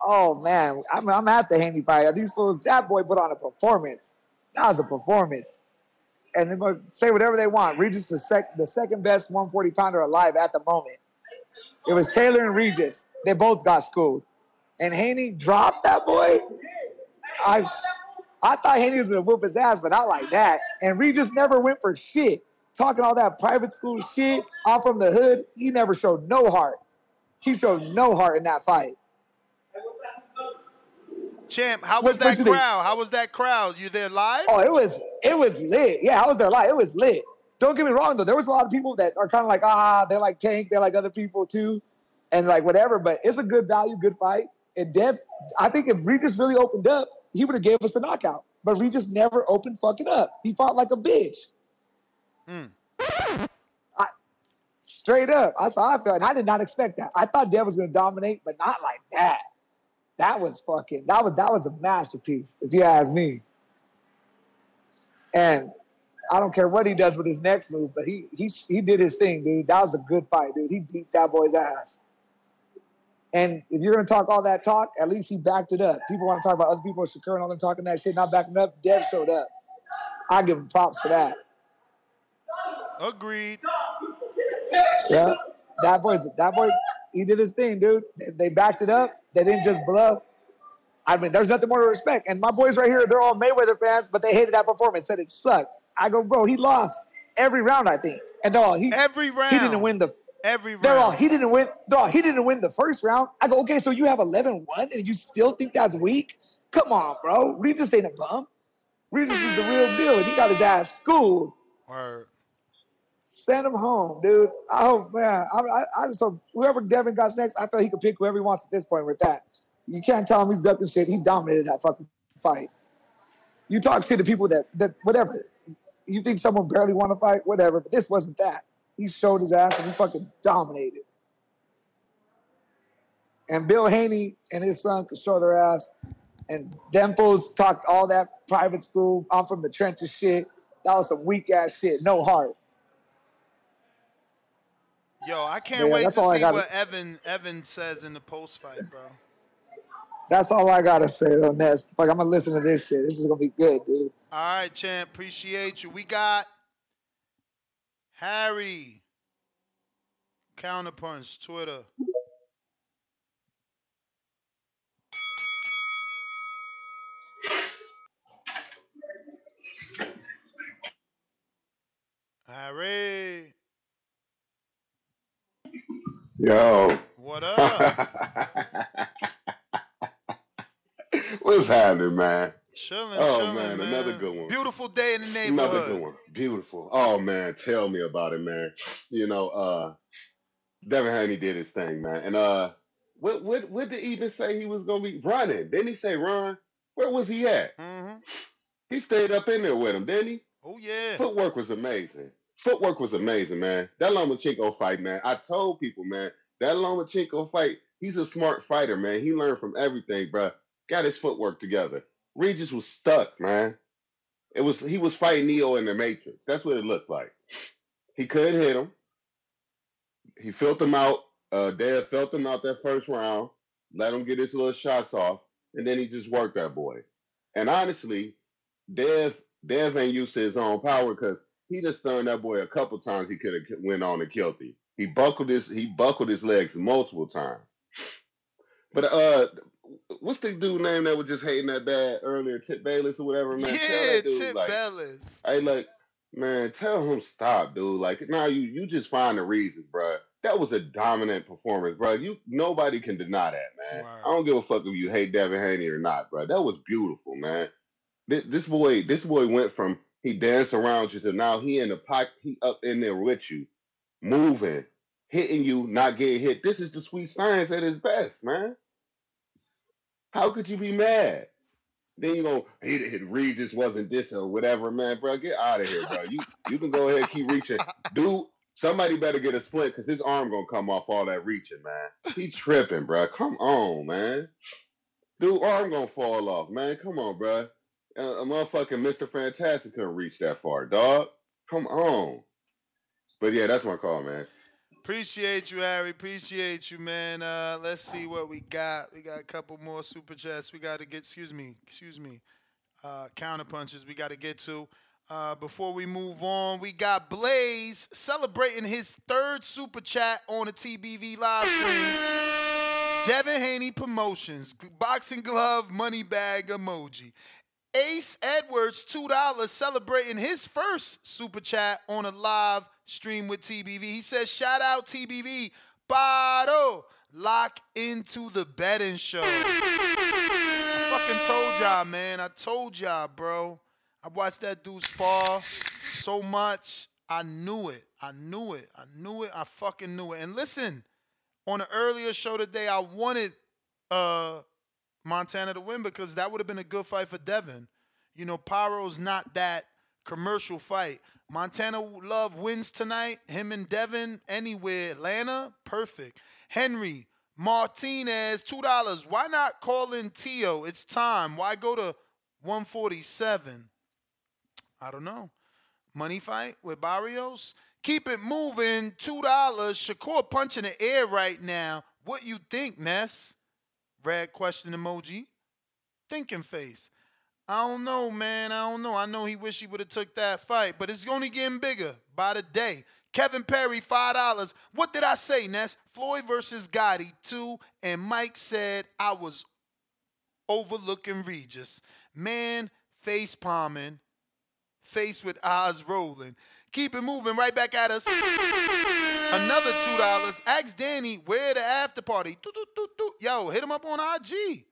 Speaker 22: Oh man, I'm I'm at the Haney fight. These fools, that boy put on a performance. That was a performance. And they're gonna say whatever they want. Regis the sec the second best 140 pounder alive at the moment. It was Taylor and Regis. They both got schooled. And Haney dropped that boy. I I thought Haney was gonna whoop his ass, but not like that. And Regis never went for shit. Talking all that private school shit. I'm from the hood. He never showed no heart. He showed no heart in that fight.
Speaker 3: Champ, how was
Speaker 22: what
Speaker 3: that crowd? How was that crowd? You there live?
Speaker 22: Oh, it was it was lit. Yeah, I was there live. It was lit. Don't get me wrong though. There was a lot of people that are kind of like ah, they're like Tank, they're like other people too, and like whatever. But it's a good value, good fight. And Dev, I think if Regis really opened up, he would have gave us the knockout. But Regis never opened fucking up. He fought like a bitch. I, straight up. That's how I felt. And I did not expect that. I thought Dev was gonna dominate, but not like that. That was fucking that was that was a masterpiece, if you ask me. And I don't care what he does with his next move, but he he he did his thing, dude. That was a good fight, dude. He beat that boy's ass. And if you're gonna talk all that talk, at least he backed it up. People want to talk about other people, Shakur and all them talking that shit, not backing up. Dev showed up. I give him props for that.
Speaker 3: Agreed.
Speaker 22: Yeah, that boy, that boy, he did his thing, dude. They, backed it up. They didn't just bluff. I mean, there's nothing more to respect. And my boys right here, they're all Mayweather fans, but they hated that performance, said it sucked. I go, bro, he lost every round, I think. And they're all he
Speaker 3: every round.
Speaker 22: He didn't win the
Speaker 3: every round.
Speaker 22: They're all he didn't win. They're all he didn't win the first round. I go, okay, so you have 11-1 and you still think that's weak? Come on, bro. Regis ain't a bum. Regis is the real deal, and he got his ass schooled.
Speaker 3: Word.
Speaker 22: Send him home, dude. Hope, man. I, I, I just hope whoever Devin got next, I feel he could pick whoever he wants at this point with that. You can't tell him he's ducking shit. He dominated that fucking fight. You talk shit to people that that whatever. You think someone barely want to fight, whatever. But this wasn't that. He showed his ass and he fucking dominated. And Bill Haney and his son could show their ass. And them fools talked all that private school. I'm from the trenches shit. That was some weak ass shit. No heart.
Speaker 3: Yo, I can't
Speaker 22: Yeah,
Speaker 3: wait to see
Speaker 22: gotta-
Speaker 3: what Evan Evan says in the post fight, bro.
Speaker 22: That's all I gotta say on Ness. Like I'm gonna listen to this shit. This is gonna be good, dude.
Speaker 3: All right, champ. Appreciate you. We got Harry. Counterpunch, Twitter. Harry.
Speaker 23: Yo.
Speaker 3: What up?
Speaker 23: What's happening, man?
Speaker 3: Chilling,
Speaker 23: oh
Speaker 3: chilling,
Speaker 23: man,
Speaker 3: man.
Speaker 23: another good one.
Speaker 3: Beautiful day in the
Speaker 23: Another good one. Beautiful. Oh man, tell me about it, man. You know, uh Devin Haney did his thing, man. And uh what what what did he even say he was gonna be running? Didn't he say run? Where was he at?
Speaker 3: Mm-hmm.
Speaker 23: He stayed up in there with him, didn't he?
Speaker 3: Oh yeah.
Speaker 23: Footwork was amazing. Footwork was amazing, man. That Lomachenko fight, man. I told people, man, that Lomachenko fight, he's a smart fighter, man. He learned from everything, bruh. Got his footwork together. Regis was stuck, man. It was he was fighting Neo in the Matrix. That's what it looked like. He couldn't hit him. He felt him out. Uh Dad felt him out that first round, let him get his little shots off, and then he just worked that boy. And honestly, Dev Dev ain't used to his own power because he just stunned that boy a couple times. He could have went on and killed him. He buckled his he buckled his legs multiple times. But uh, what's the dude name that was just hating that dad earlier, Tip Bayless or whatever, man?
Speaker 3: Yeah,
Speaker 23: dude,
Speaker 3: Tip
Speaker 23: like,
Speaker 3: Bellis.
Speaker 23: Hey, like, man, tell him stop, dude. Like, now you you just find the reasons, bro. That was a dominant performance, bro. You nobody can deny that, man. I don't give a fuck if you hate Devin Haney or not, bro. That was beautiful, man. This, this boy, this boy went from he danced around you to now he in the pocket, he up in there with you, moving, hitting you, not getting hit. This is the sweet science at its best, man. How could you be mad? Then you go, he Regis wasn't this or whatever, man, bro. Get out of here, bro. You you can go ahead and keep reaching, dude. Somebody better get a splint because his arm gonna come off all that reaching, man. He tripping, bro. Come on, man. Dude, arm gonna fall off, man. Come on, bro. A motherfucking Mr. Fantastic couldn't reach that far, dog. Come on. But yeah, that's my call, man.
Speaker 3: Appreciate you, Harry. Appreciate you, man. Uh, let's see what we got. We got a couple more super chats. We got to get. Excuse me. Excuse me. Uh, counter punches. We got to get to. Uh, before we move on, we got Blaze celebrating his third super chat on a TBV live stream. Devin Haney Promotions, boxing glove, money bag emoji. Ace Edwards, $2, celebrating his first super chat on a live stream with TBV. He says, shout out TBV, Bado, lock into the betting show. I fucking told y'all, man. I told y'all, bro. I watched that dude spar so much. I knew it. I knew it. I knew it. I fucking knew it. And listen, on an earlier show today, I wanted uh Montana to win because that would have been a good fight for Devin. You know, Pyro's not that commercial fight. Montana Love wins tonight. Him and Devin anywhere. Atlanta, perfect. Henry Martinez, two dollars. Why not call in Tio? It's time. Why go to 147? I don't know. Money fight with Barrios. Keep it moving. Two dollars. Shakur punching the air right now. What you think, Ness? Red question emoji. Thinking face. I don't know, man. I don't know. I know he wish he would have took that fight, but it's only getting bigger by the day. Kevin Perry, five dollars. What did I say, Ness? Floyd versus Gotti, two. And Mike said I was overlooking Regis. Man face palming, face with eyes rolling. Keep it moving right back at us. Another two dollars. Ask Danny where the after party. Doo, doo, doo, doo. Yo, hit him up on IG.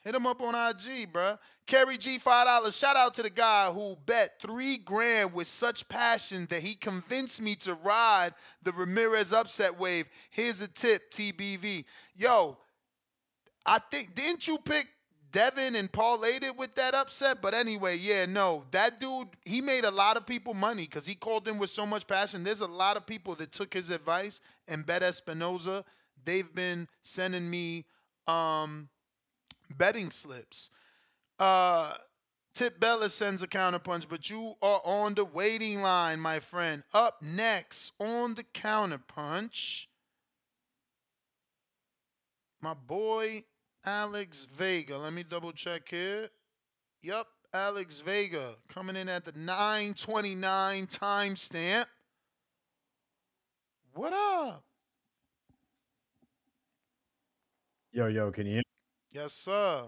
Speaker 3: Hit him up on IG, bruh. Kerry G, five dollars. Shout out to the guy who bet three grand with such passion that he convinced me to ride the Ramirez upset wave. Here's a tip, TBV. Yo, I think didn't you pick Devin and parlayed it with that upset? But anyway, yeah, no, that dude he made a lot of people money because he called in with so much passion. There's a lot of people that took his advice and bet Espinoza. They've been sending me um betting slips. Uh Tip Bella sends a counterpunch, but you are on the waiting line, my friend. Up next on the counterpunch, my boy Alex Vega. Let me double check here. Yup, Alex Vega coming in at the 929 timestamp. What up?
Speaker 6: Yo, yo, can you?
Speaker 3: Yes, sir.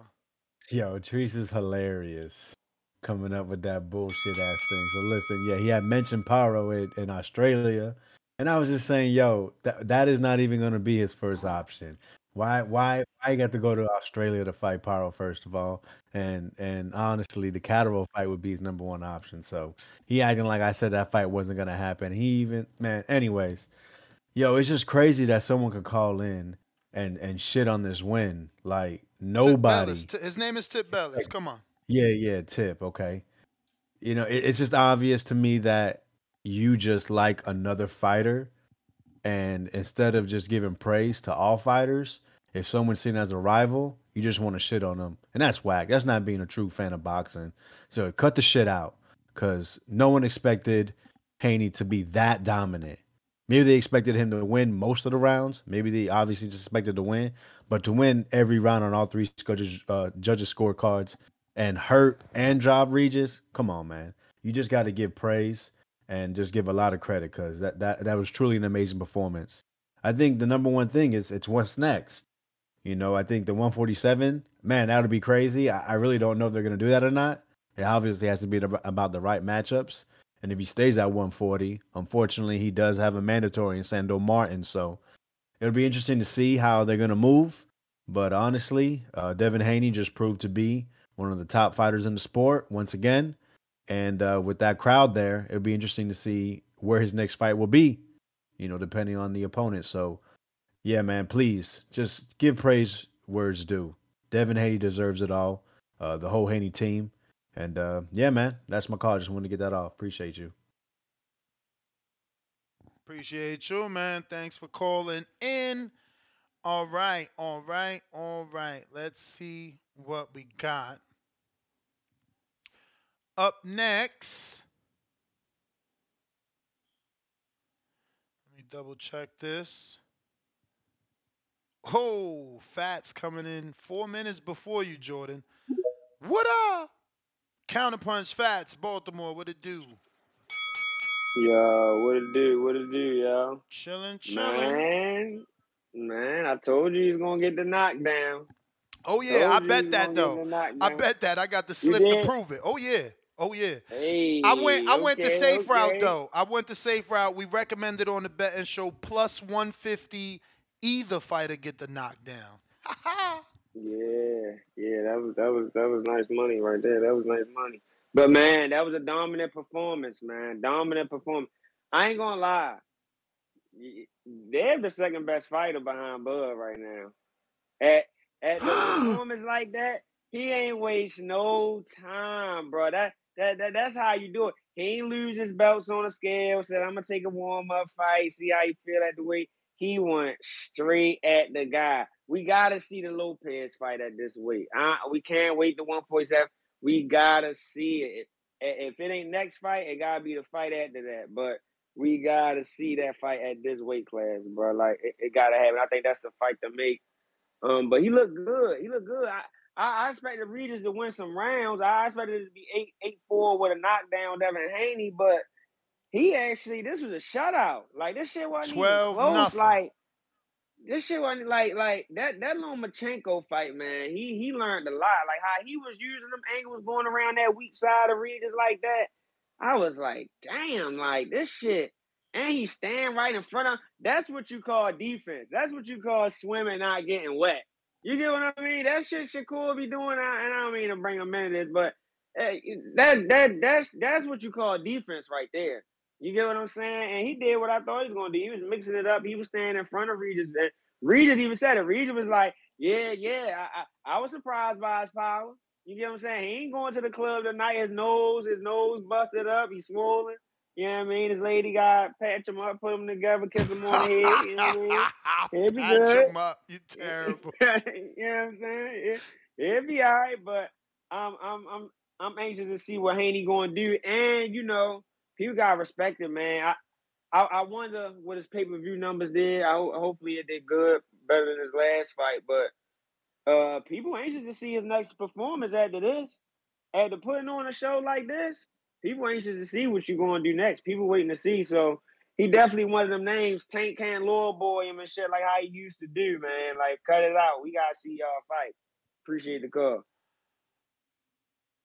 Speaker 6: Yo, Treese is hilarious coming up with that bullshit ass thing. So listen, yeah, he had mentioned Paro in, in Australia. And I was just saying, yo, that that is not even gonna be his first option. Why why why you got to go to Australia to fight Paro first of all? And and honestly, the Catterall fight would be his number one option. So he acting like I said that fight wasn't gonna happen. He even man, anyways. Yo, it's just crazy that someone could call in and and shit on this win. Like nobody.
Speaker 3: Bellis. T- His name is Tip Bellis. Come on.
Speaker 6: Yeah, yeah, tip. Okay. You know, it, it's just obvious to me that you just like another fighter, and instead of just giving praise to all fighters, if someone's seen as a rival, you just want to shit on them, and that's whack. That's not being a true fan of boxing. So cut the shit out, because no one expected Haney to be that dominant. Maybe they expected him to win most of the rounds. Maybe they obviously just expected to win, but to win every round on all three judges uh, judges scorecards and hurt and drop Regis, come on, man. You just got to give praise and just give a lot of credit because that, that that was truly an amazing performance. I think the number one thing is it's what's next. You know, I think the 147, man, that would be crazy. I, I really don't know if they're going to do that or not. It obviously has to be ab- about the right matchups. And if he stays at 140, unfortunately, he does have a mandatory in Sandor Martin. So it'll be interesting to see how they're going to move. But honestly, uh, Devin Haney just proved to be one of the top fighters in the sport once again. And uh, with that crowd there, it'll be interesting to see where his next fight will be, you know, depending on the opponent. So, yeah, man, please just give praise where it's due. Devin Haney deserves it all, uh, the whole Haney team. And uh, yeah, man, that's my call. Just wanted to get that off. Appreciate you.
Speaker 3: Appreciate you, man. Thanks for calling in. All right, all right, all right. Let's see what we got. Up next, let me double check this. Oh, Fats coming in four minutes before you, Jordan. What up? Counterpunch Fats, Baltimore. What it do?
Speaker 24: Yo, what it do? What it do, yo?
Speaker 3: Chilling, chilling.
Speaker 24: Man, man, I told you he's gonna get the knockdown.
Speaker 3: Oh yeah, I bet that
Speaker 24: gonna get the
Speaker 3: though. I bet that. I got the slip to prove it. Oh yeah. Oh yeah.
Speaker 24: Hey,
Speaker 3: I went I went the
Speaker 24: okay,
Speaker 3: safe route though. I went the safe route. We recommended on the betting show plus 150 either fighter get the knockdown.
Speaker 24: Yeah, yeah, that was that was that was nice money right there. That was nice money. But man, that was a dominant performance, man. Dominant performance. I ain't gonna lie. They're the second best fighter behind Bud right now. At at the performance like that, he ain't waste no time, bro. That that, that that's how you do it. He ain't lose his belts on the scale. Said I'm gonna take a warm up fight, see how you feel at the weight. He went straight at the guy. We gotta see the Lopez fight at this weight. Uh, we can't wait to 147. We gotta see it. If if it ain't next fight, it gotta be the fight after that. But we gotta see that fight at this weight class, bro. Like it, it gotta happen. I think that's the fight to make. Um, but he looked good. He looked good. I, I, I expected Regis to win some rounds. I expected it to be eight eight four with a knockdown Devin Haney, but he actually this was a shutout. Like this shit wasn't
Speaker 3: 12
Speaker 24: even close.
Speaker 3: nothing.
Speaker 24: Like this shit wasn't like like that that Lomachenko fight, man. He he learned a lot. Like how he was using them angles going around that weak side of Regis like that. I was like, damn, like this shit. And he stand right in front of. That's what you call defense. That's what you call swimming, not getting wet. You get what I mean? That shit Shakur be doing, I- and I don't mean to bring him into this, but eh, that that that's that's what you call defense right there. You get what I'm saying? And he did what I thought he was gonna do. He was mixing it up. He was standing in front of Regis. And Regis even said it. Regis was like, "Yeah, yeah, I, I, I was surprised by his power." You get what I'm saying? He ain't going to the club tonight. His nose, his nose busted up. He's swollen. You know what I mean? His lady got patch him up, put him together, kiss him on the head. You know what I mean? It'd be
Speaker 3: Patch
Speaker 24: good.
Speaker 3: him up. You terrible.
Speaker 24: you know what I'm saying? It, it'd be all right, but I'm I'm I'm I'm anxious to see what Haney gonna do. And you know, people got respect him, man. I I, I wonder what his pay per view numbers did. I hopefully it did good, better than his last fight. But uh, people anxious to see his next performance after this. After putting on a show like this, people anxious to see what you're gonna do next. People waiting to see. So he definitely one of them names, Tank Can Lord Boy him and shit like how he used to do, man. Like cut it out. We gotta see y'all fight. Appreciate the call.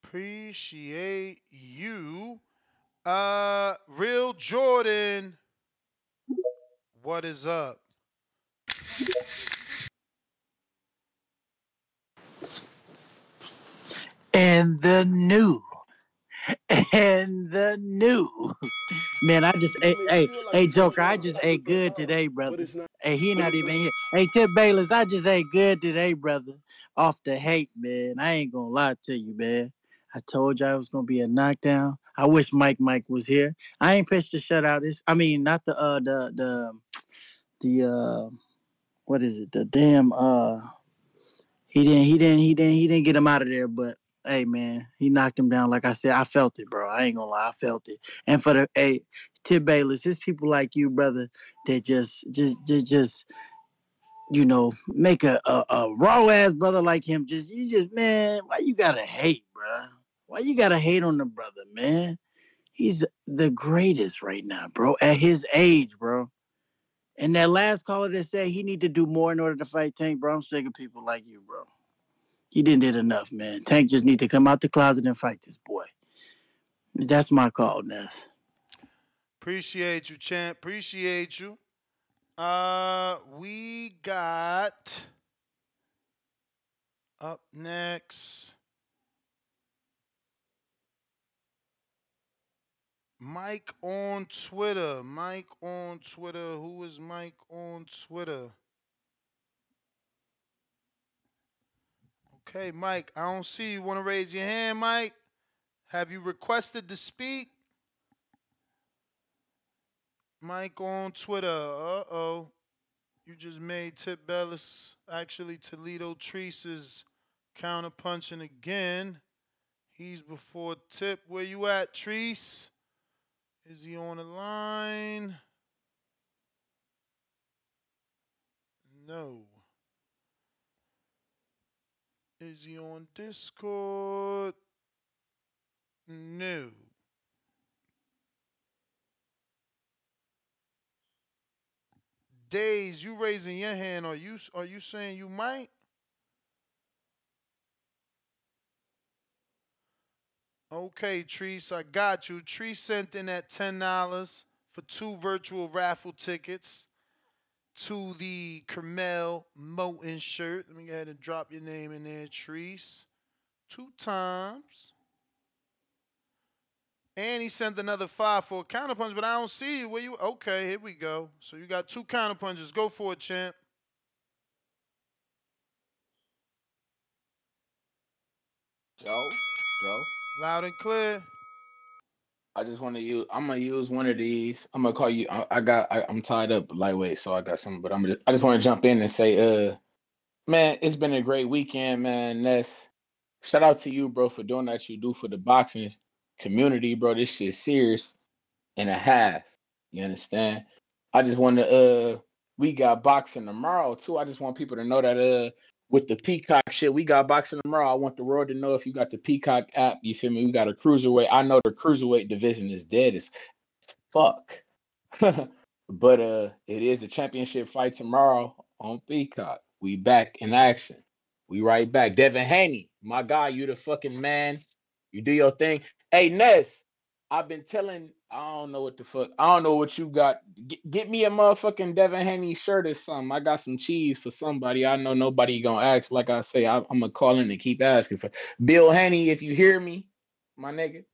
Speaker 3: Appreciate you. Uh, Real Jordan. What is up?
Speaker 25: and the new and the new. Man i just hey hey hey joker i just ate good today brother. hey he not even here. Hey tip bayless i just ate good today brother. Off the hate man. I ain't gonna lie to you man. I told you i was gonna be a knockdown i wish mike mike was here. I ain't pitched the shutout. This i mean not the uh the the the uh what is it? The damn uh he didn't he didn't he didn't he didn't get him out of there but hey man he knocked him down. Like i said i felt it bro. I ain't gonna lie i felt it. And for the hey tip bayless it's people like you brother that just just just just you know make a a, a raw ass brother like him. Just you just man why you gotta hate bro why you gotta hate on the brother man he's the greatest right now bro at his age bro and that last caller that said he need to do more in order to fight Tank, bro. I'm sick of people like you, bro. He didn't did enough, man. Tank just need to come out the closet and fight this boy. That's my call, Ness.
Speaker 3: Appreciate you, champ. Appreciate you. Uh, we got up next. Mike on Twitter. Mike on Twitter. Who is Mike on Twitter? Okay, Mike, I don't see you. Want to raise your hand, Mike? Have you requested to speak? Mike on Twitter. Uh oh. You just made Tip Bellis, actually Toledo Treese's counterpunching again. He's before Tip. Where you at, Treese? Is he on the line? No. Is he on Discord? No. Days, you raising your hand? Are you are you saying you might? Okay, Treese, I got you. Treese sent in at ten dollars for two virtual raffle tickets to the Kermel Moten shirt. Let me go ahead and drop your name in there, Treese. Two times. And he sent another five for a counterpunch, but I don't see you. Where you? Okay, here we go. So you got two counterpunches. Go for it, champ.
Speaker 17: Joe, Joe.
Speaker 3: Loud and clear.
Speaker 17: I just want to use. I'm gonna use one of these. I'm gonna call you. I, I got. I, I'm tied up lightweight, so I got some. But I'm gonna. I just want to jump in and say, uh, man, it's been a great weekend, man. Ness, shout out to you, bro, for doing that you do for the boxing community, bro. This shit serious and a half. You understand? I just want to. Uh, we got boxing tomorrow too. I just want people to know that. Uh, with the Peacock shit, we got boxing tomorrow. I want the world to know if you got the Peacock app. You feel me? We got a cruiserweight. I know the cruiserweight division is dead as fuck, but uh, it is a championship fight tomorrow on Peacock. We back in action. We right back. Devin Haney, my guy, you the fucking man. You do your thing. Hey Ness, I've been telling. I don't know what the fuck. I don't know what you got. Get, get me a motherfucking Devin Haney shirt or something. I got some cheese for somebody. I know nobody gonna ask. Like I say, I, I'm gonna call in and keep asking for Bill Haney. If you hear me, my nigga,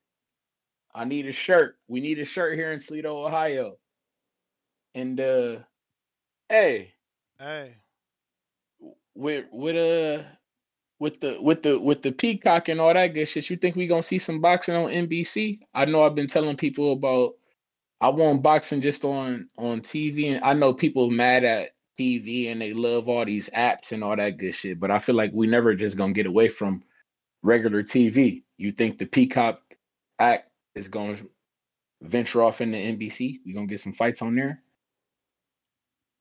Speaker 17: I need a shirt. We need a shirt here in Toledo, Ohio. And uh, hey,
Speaker 3: Hey.
Speaker 17: with with uh with the with the with the peacock and all that good shit, you think we gonna see some boxing on NBC? I know I've been telling people about I want boxing just on on TV, and I know people mad at TV and they love all these apps and all that good shit, but I feel like we never just gonna get away from regular TV. You think the Peacock act is gonna venture off into NBC? We gonna get some fights on there?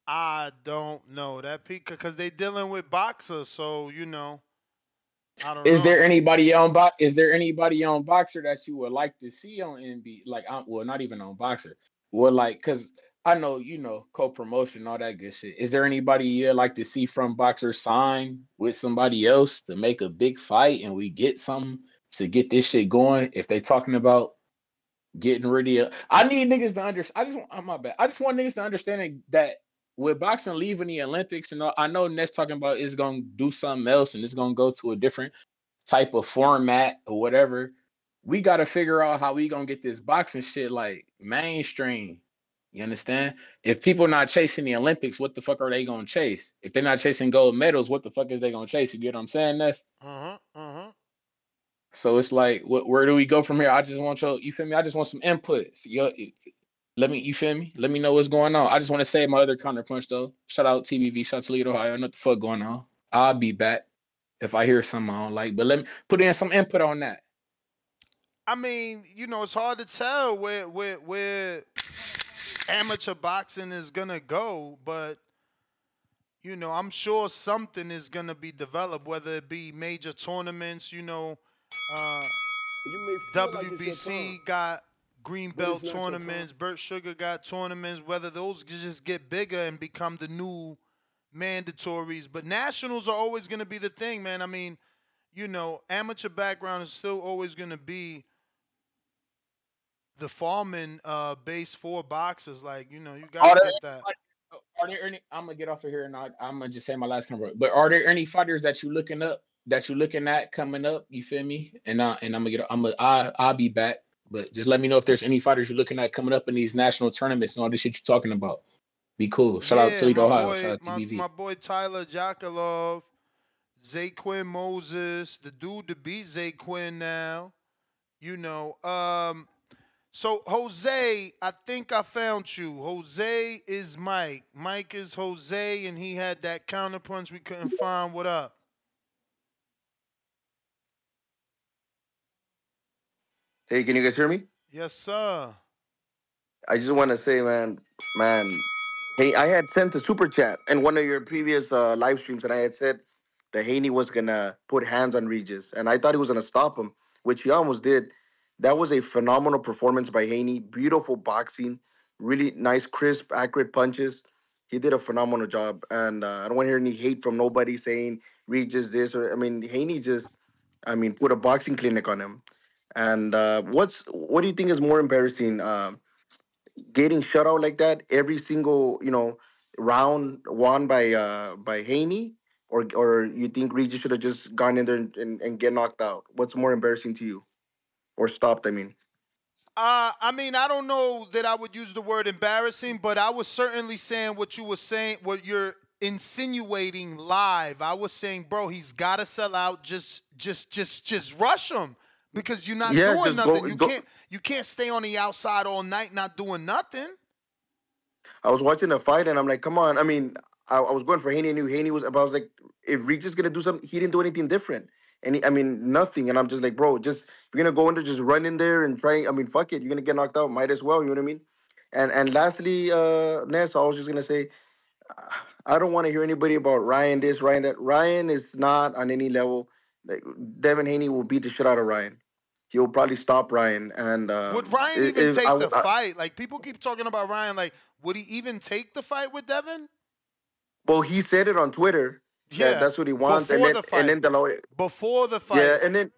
Speaker 3: I don't know that Peacock because they dealing with boxers, so you know. I don't
Speaker 17: Is
Speaker 3: know.
Speaker 17: there anybody on bo- Is there anybody on Boxer that you would like to see on NB? Like, um, well, not even on Boxer. Well, like, cause I know you know co-promotion, all that good shit. Is there anybody you'd like to see from Boxer sign with somebody else to make a big fight and we get something to get this shit going? If they talking about getting rid of, I need niggas to understand. I just want, oh, my bad. I just want niggas to understand that with boxing leaving the Olympics, and I know Ness talking about it's gonna do something else and it's gonna go to a different type of format or whatever. We gotta figure out how we gonna get this boxing shit like mainstream. You understand? If people not chasing the Olympics, what the fuck are they gonna chase? If they're not chasing gold medals, what the fuck is they gonna chase? You get what I'm saying, Ness?
Speaker 3: Uh-huh. Uh-huh.
Speaker 17: So it's like, what, where do we go from here? I just want your, you feel me? I just want some input. So let me, you feel me? Let me know what's going on. I just want to say my other counterpunch though. Shout out TBV, shout out to Toledo, Ohio. I know what the fuck going on. I'll be back if I hear something I don't like. But let me put in some input on that.
Speaker 3: I mean, you know, it's hard to tell where where where amateur boxing is gonna go, but you know, I'm sure something is gonna be developed, whether it be major tournaments, you know, uh, WBC got green belt tournaments, Burt Sugar got tournaments, whether those just get bigger and become the new mandatories. But nationals are always gonna be the thing, man. I mean, you know, amateur background is still always gonna be the farming uh base for boxers. Like, you know, you
Speaker 17: Are
Speaker 3: gotta
Speaker 17: there,
Speaker 3: get that.
Speaker 17: are there any? I'm gonna get off of here and I, I'm gonna just say my last number. But are there any fighters that you looking up that you looking at coming up? You feel me? And I and I'm gonna get. I'm gonna. I I'll be back. But just let me know if there's any fighters you're looking at coming up in these national tournaments and all this shit you're talking about. Be cool. Shout out
Speaker 3: Yeah,
Speaker 17: Toledo,
Speaker 3: my
Speaker 17: Ohio.
Speaker 3: boy,
Speaker 17: Shout out
Speaker 3: my,
Speaker 17: TBV.
Speaker 3: my boy Tyler Jakalov, Zaquin Moses, the dude to beat Zaquin now. You know, um, so Jose, I think I found you. Jose is Mike. Mike is Jose, and he had that counterpunch we couldn't find. What up?
Speaker 26: Hey, can you guys hear me?
Speaker 3: Yes, sir.
Speaker 26: I just want to say, man, man, hey, I had sent a super chat in one of your previous uh, live streams, and I had said that Haney was gonna put hands on Regis, and I thought he was gonna stop him, which he almost did. That was a phenomenal performance by Haney. Beautiful boxing, really nice, crisp, accurate punches. He did a phenomenal job, and uh, I don't want to hear any hate from nobody saying Regis this or I mean Haney just, I mean, put a boxing clinic on him. And uh, what's what do you think is more embarrassing? Um, getting shut out like that every single you know round won by uh by Haney, or or you think Regis should have just gone in there and, and, and get knocked out? What's more embarrassing to you, or stopped? I mean.
Speaker 3: Uh, I mean, I don't know that I would use the word embarrassing, but I was certainly saying what you were saying, what you're insinuating live. I was saying, bro, he's got to sell out. Just, just, just, just rush him because you're not
Speaker 26: Yeah,
Speaker 3: doing
Speaker 26: just go-
Speaker 3: nothing. you
Speaker 26: go-
Speaker 3: can't, you can't stay on the outside all night not doing nothing.
Speaker 26: I was watching the fight and I'm like, come on. I mean, I, I was going for Haney. I knew Haney was, but I was like, if Regis is gonna do something, he didn't do anything different. And he, I mean, nothing. And I'm just like, bro, just you're gonna go in there, just run in there and try. I mean, fuck it, you're gonna get knocked out. Might as well. You know what I mean? And and lastly, uh, Ness, I was just gonna say, I don't want to hear anybody about Ryan this, Ryan that. Ryan is not on any level. Like, Devin Haney will beat the shit out of Ryan. He'll probably stop Ryan. And uh,
Speaker 3: Would Ryan
Speaker 26: if-
Speaker 3: even
Speaker 26: if
Speaker 3: take
Speaker 26: I-
Speaker 3: the
Speaker 26: I-
Speaker 3: fight? Like people keep talking about Ryan. Like, would he even take the fight with Devin?
Speaker 26: Well, he said it on Twitter. that
Speaker 3: Yeah,
Speaker 26: that's what he wants, and
Speaker 3: before
Speaker 26: then
Speaker 3: the fight.
Speaker 26: and then the lawyer.
Speaker 3: Before the fight.
Speaker 26: Yeah, and then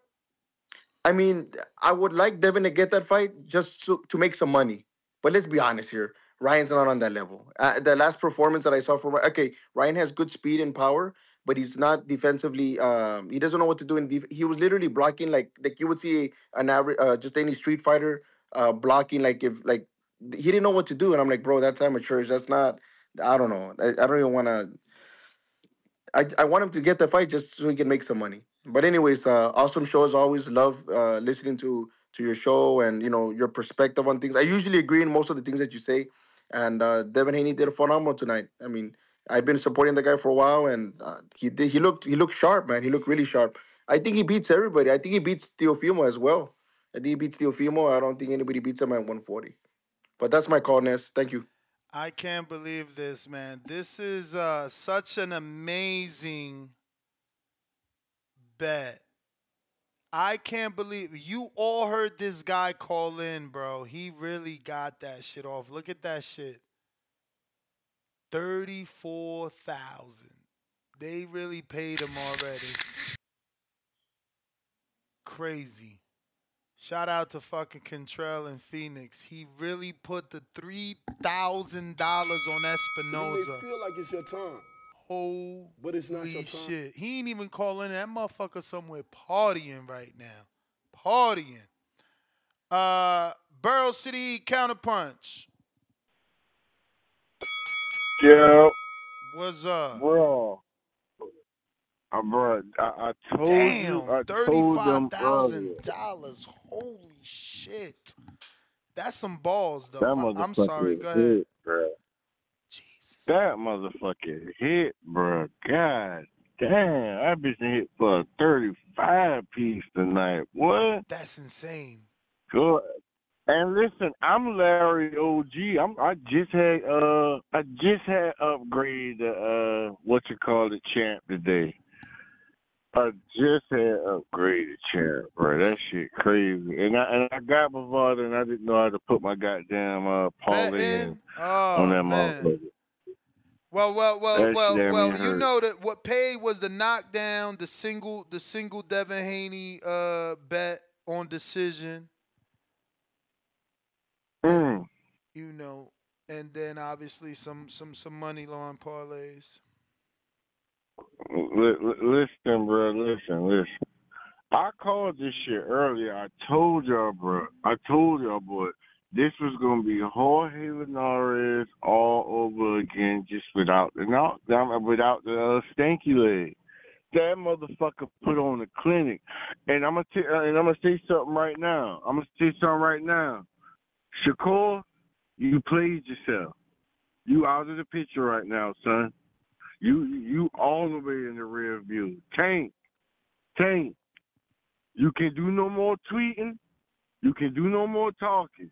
Speaker 26: I mean, I would like Devin to get that fight just to, to make some money. But let's be honest here. Ryan's not on that level. Uh, the last performance that I saw from okay, Ryan has good speed and power, but he's not defensively. Um, he doesn't know what to do. In def- he was literally blocking like like you would see an average, uh, just any street fighter uh, blocking like if like he didn't know what to do. And I'm like, bro, that's amateurish. That's not. I don't know. I, I don't even want to. I, I want him to get the fight just so he can make some money. But anyways, uh, awesome show as always. Love uh, listening to to your show and you know your perspective on things. I usually agree in most of the things that you say. And uh, Devin Haney did a phenomenal tonight. I mean, I've been supporting the guy for a while, and uh, he did. He looked he looked sharp, man. He looked really sharp. I think he beats everybody. I think he beats Teofimo as well. I think he beats Teofimo. I don't think anybody beats him at 140. But that's my call, Ness. Thank you.
Speaker 3: I can't believe this, man. This is uh, such an amazing bet. I can't believe you all heard this guy call in, bro. He really got that shit off. Look at that shit. 34,000. They really paid him already. Crazy. Shout out to fucking Contrell and Phoenix. He really put the three thousand dollars on Espinoza.
Speaker 2: feel like it's your time,
Speaker 3: Holy
Speaker 2: but it's not your time.
Speaker 3: shit. He ain't even calling that motherfucker somewhere partying right now. Partying. Uh Burrow City Counterpunch.
Speaker 27: Yeah,
Speaker 3: What's up?
Speaker 27: bro. Uh, bro, I, I told
Speaker 3: Damn,
Speaker 27: you, I told
Speaker 3: thirty-five
Speaker 27: them
Speaker 3: thousand
Speaker 27: earlier.
Speaker 3: dollars. Holy shit. That's some balls though.
Speaker 27: That
Speaker 3: I- I'm sorry.
Speaker 27: motherfucker
Speaker 3: Go ahead.
Speaker 27: hit, bro. That motherfucker hit, bro. God damn, I bitch hit for a 35 piece tonight. What?
Speaker 3: That's insane.
Speaker 27: Good. And listen, I'm Larry OG. I'm I just had uh I just had upgraded uh what you call the champ today. I just had upgraded champ, bro. That shit crazy. And I and I got Bavard and I didn't know how to put my goddamn uh parlay in
Speaker 3: Oh,
Speaker 27: on that
Speaker 3: man.
Speaker 27: motherfucker.
Speaker 3: Well, well, well,
Speaker 27: That
Speaker 3: well,
Speaker 27: shit had me
Speaker 3: well. You
Speaker 27: hurt.
Speaker 3: know that what paid was the knockdown, the single, the single Devin Haney uh bet on decision.
Speaker 27: Mm.
Speaker 3: You know, and then obviously some some some money line parlays.
Speaker 27: Li- Listen, bro. Listen, listen. I called this shit earlier. I told y'all, bro. I told y'all, boy. This was gonna be Jorge Linares all over again, just without the knockdown, without the uh, stanky leg. That motherfucker put on the clinic, and I'm gonna t- uh, and I'm gonna say something right now. I'm gonna say something right now. Shakur, you played yourself. You out of the picture right now, son. You you all the way in the rear view. Tank, Tank. You can do no more tweeting. You can do no more talking.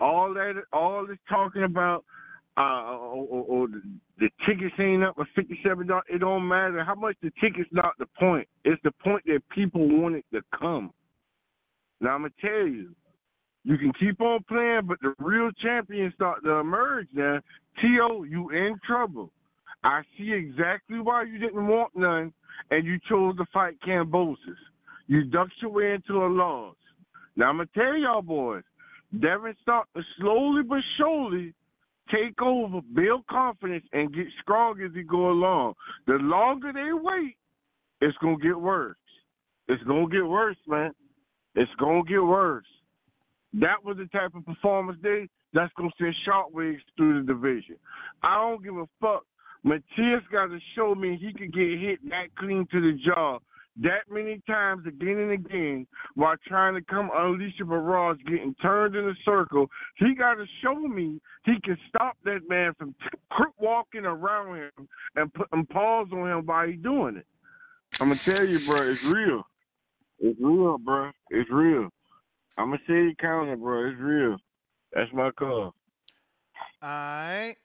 Speaker 27: All that, all this talking about, uh, or, or, or the, tickets ain't up for fifty-seven dollars. It don't matter how much the tickets. Not the point. It's the point that people want it to come. Now I'm gonna tell you, you can keep on playing, but the real champions start to emerge. Now, T.O., you in trouble. I see exactly why you didn't want none, and you chose to fight Kambosos. You ducked your way into a loss. Now I'm gonna tell y'all boys, Devin start to slowly but surely take over, build confidence, and get strong as he go along. The longer they wait, it's gonna get worse. It's gonna get worse, man. It's gonna get worse. That was the type of performance day that's gonna send shockwaves through the division. I don't give a fuck. Matias got to show me he could get hit that clean to the jaw that many times again and again while trying to come unleash a barrage, getting turned in a circle. He got to show me he can stop that man from t- walking around him and putting paws on him while he doing it. I'm gonna tell you, bro, it's real. It's real, bro. It's real. I'm a city counter, bro. It's real. That's my call.
Speaker 3: All right.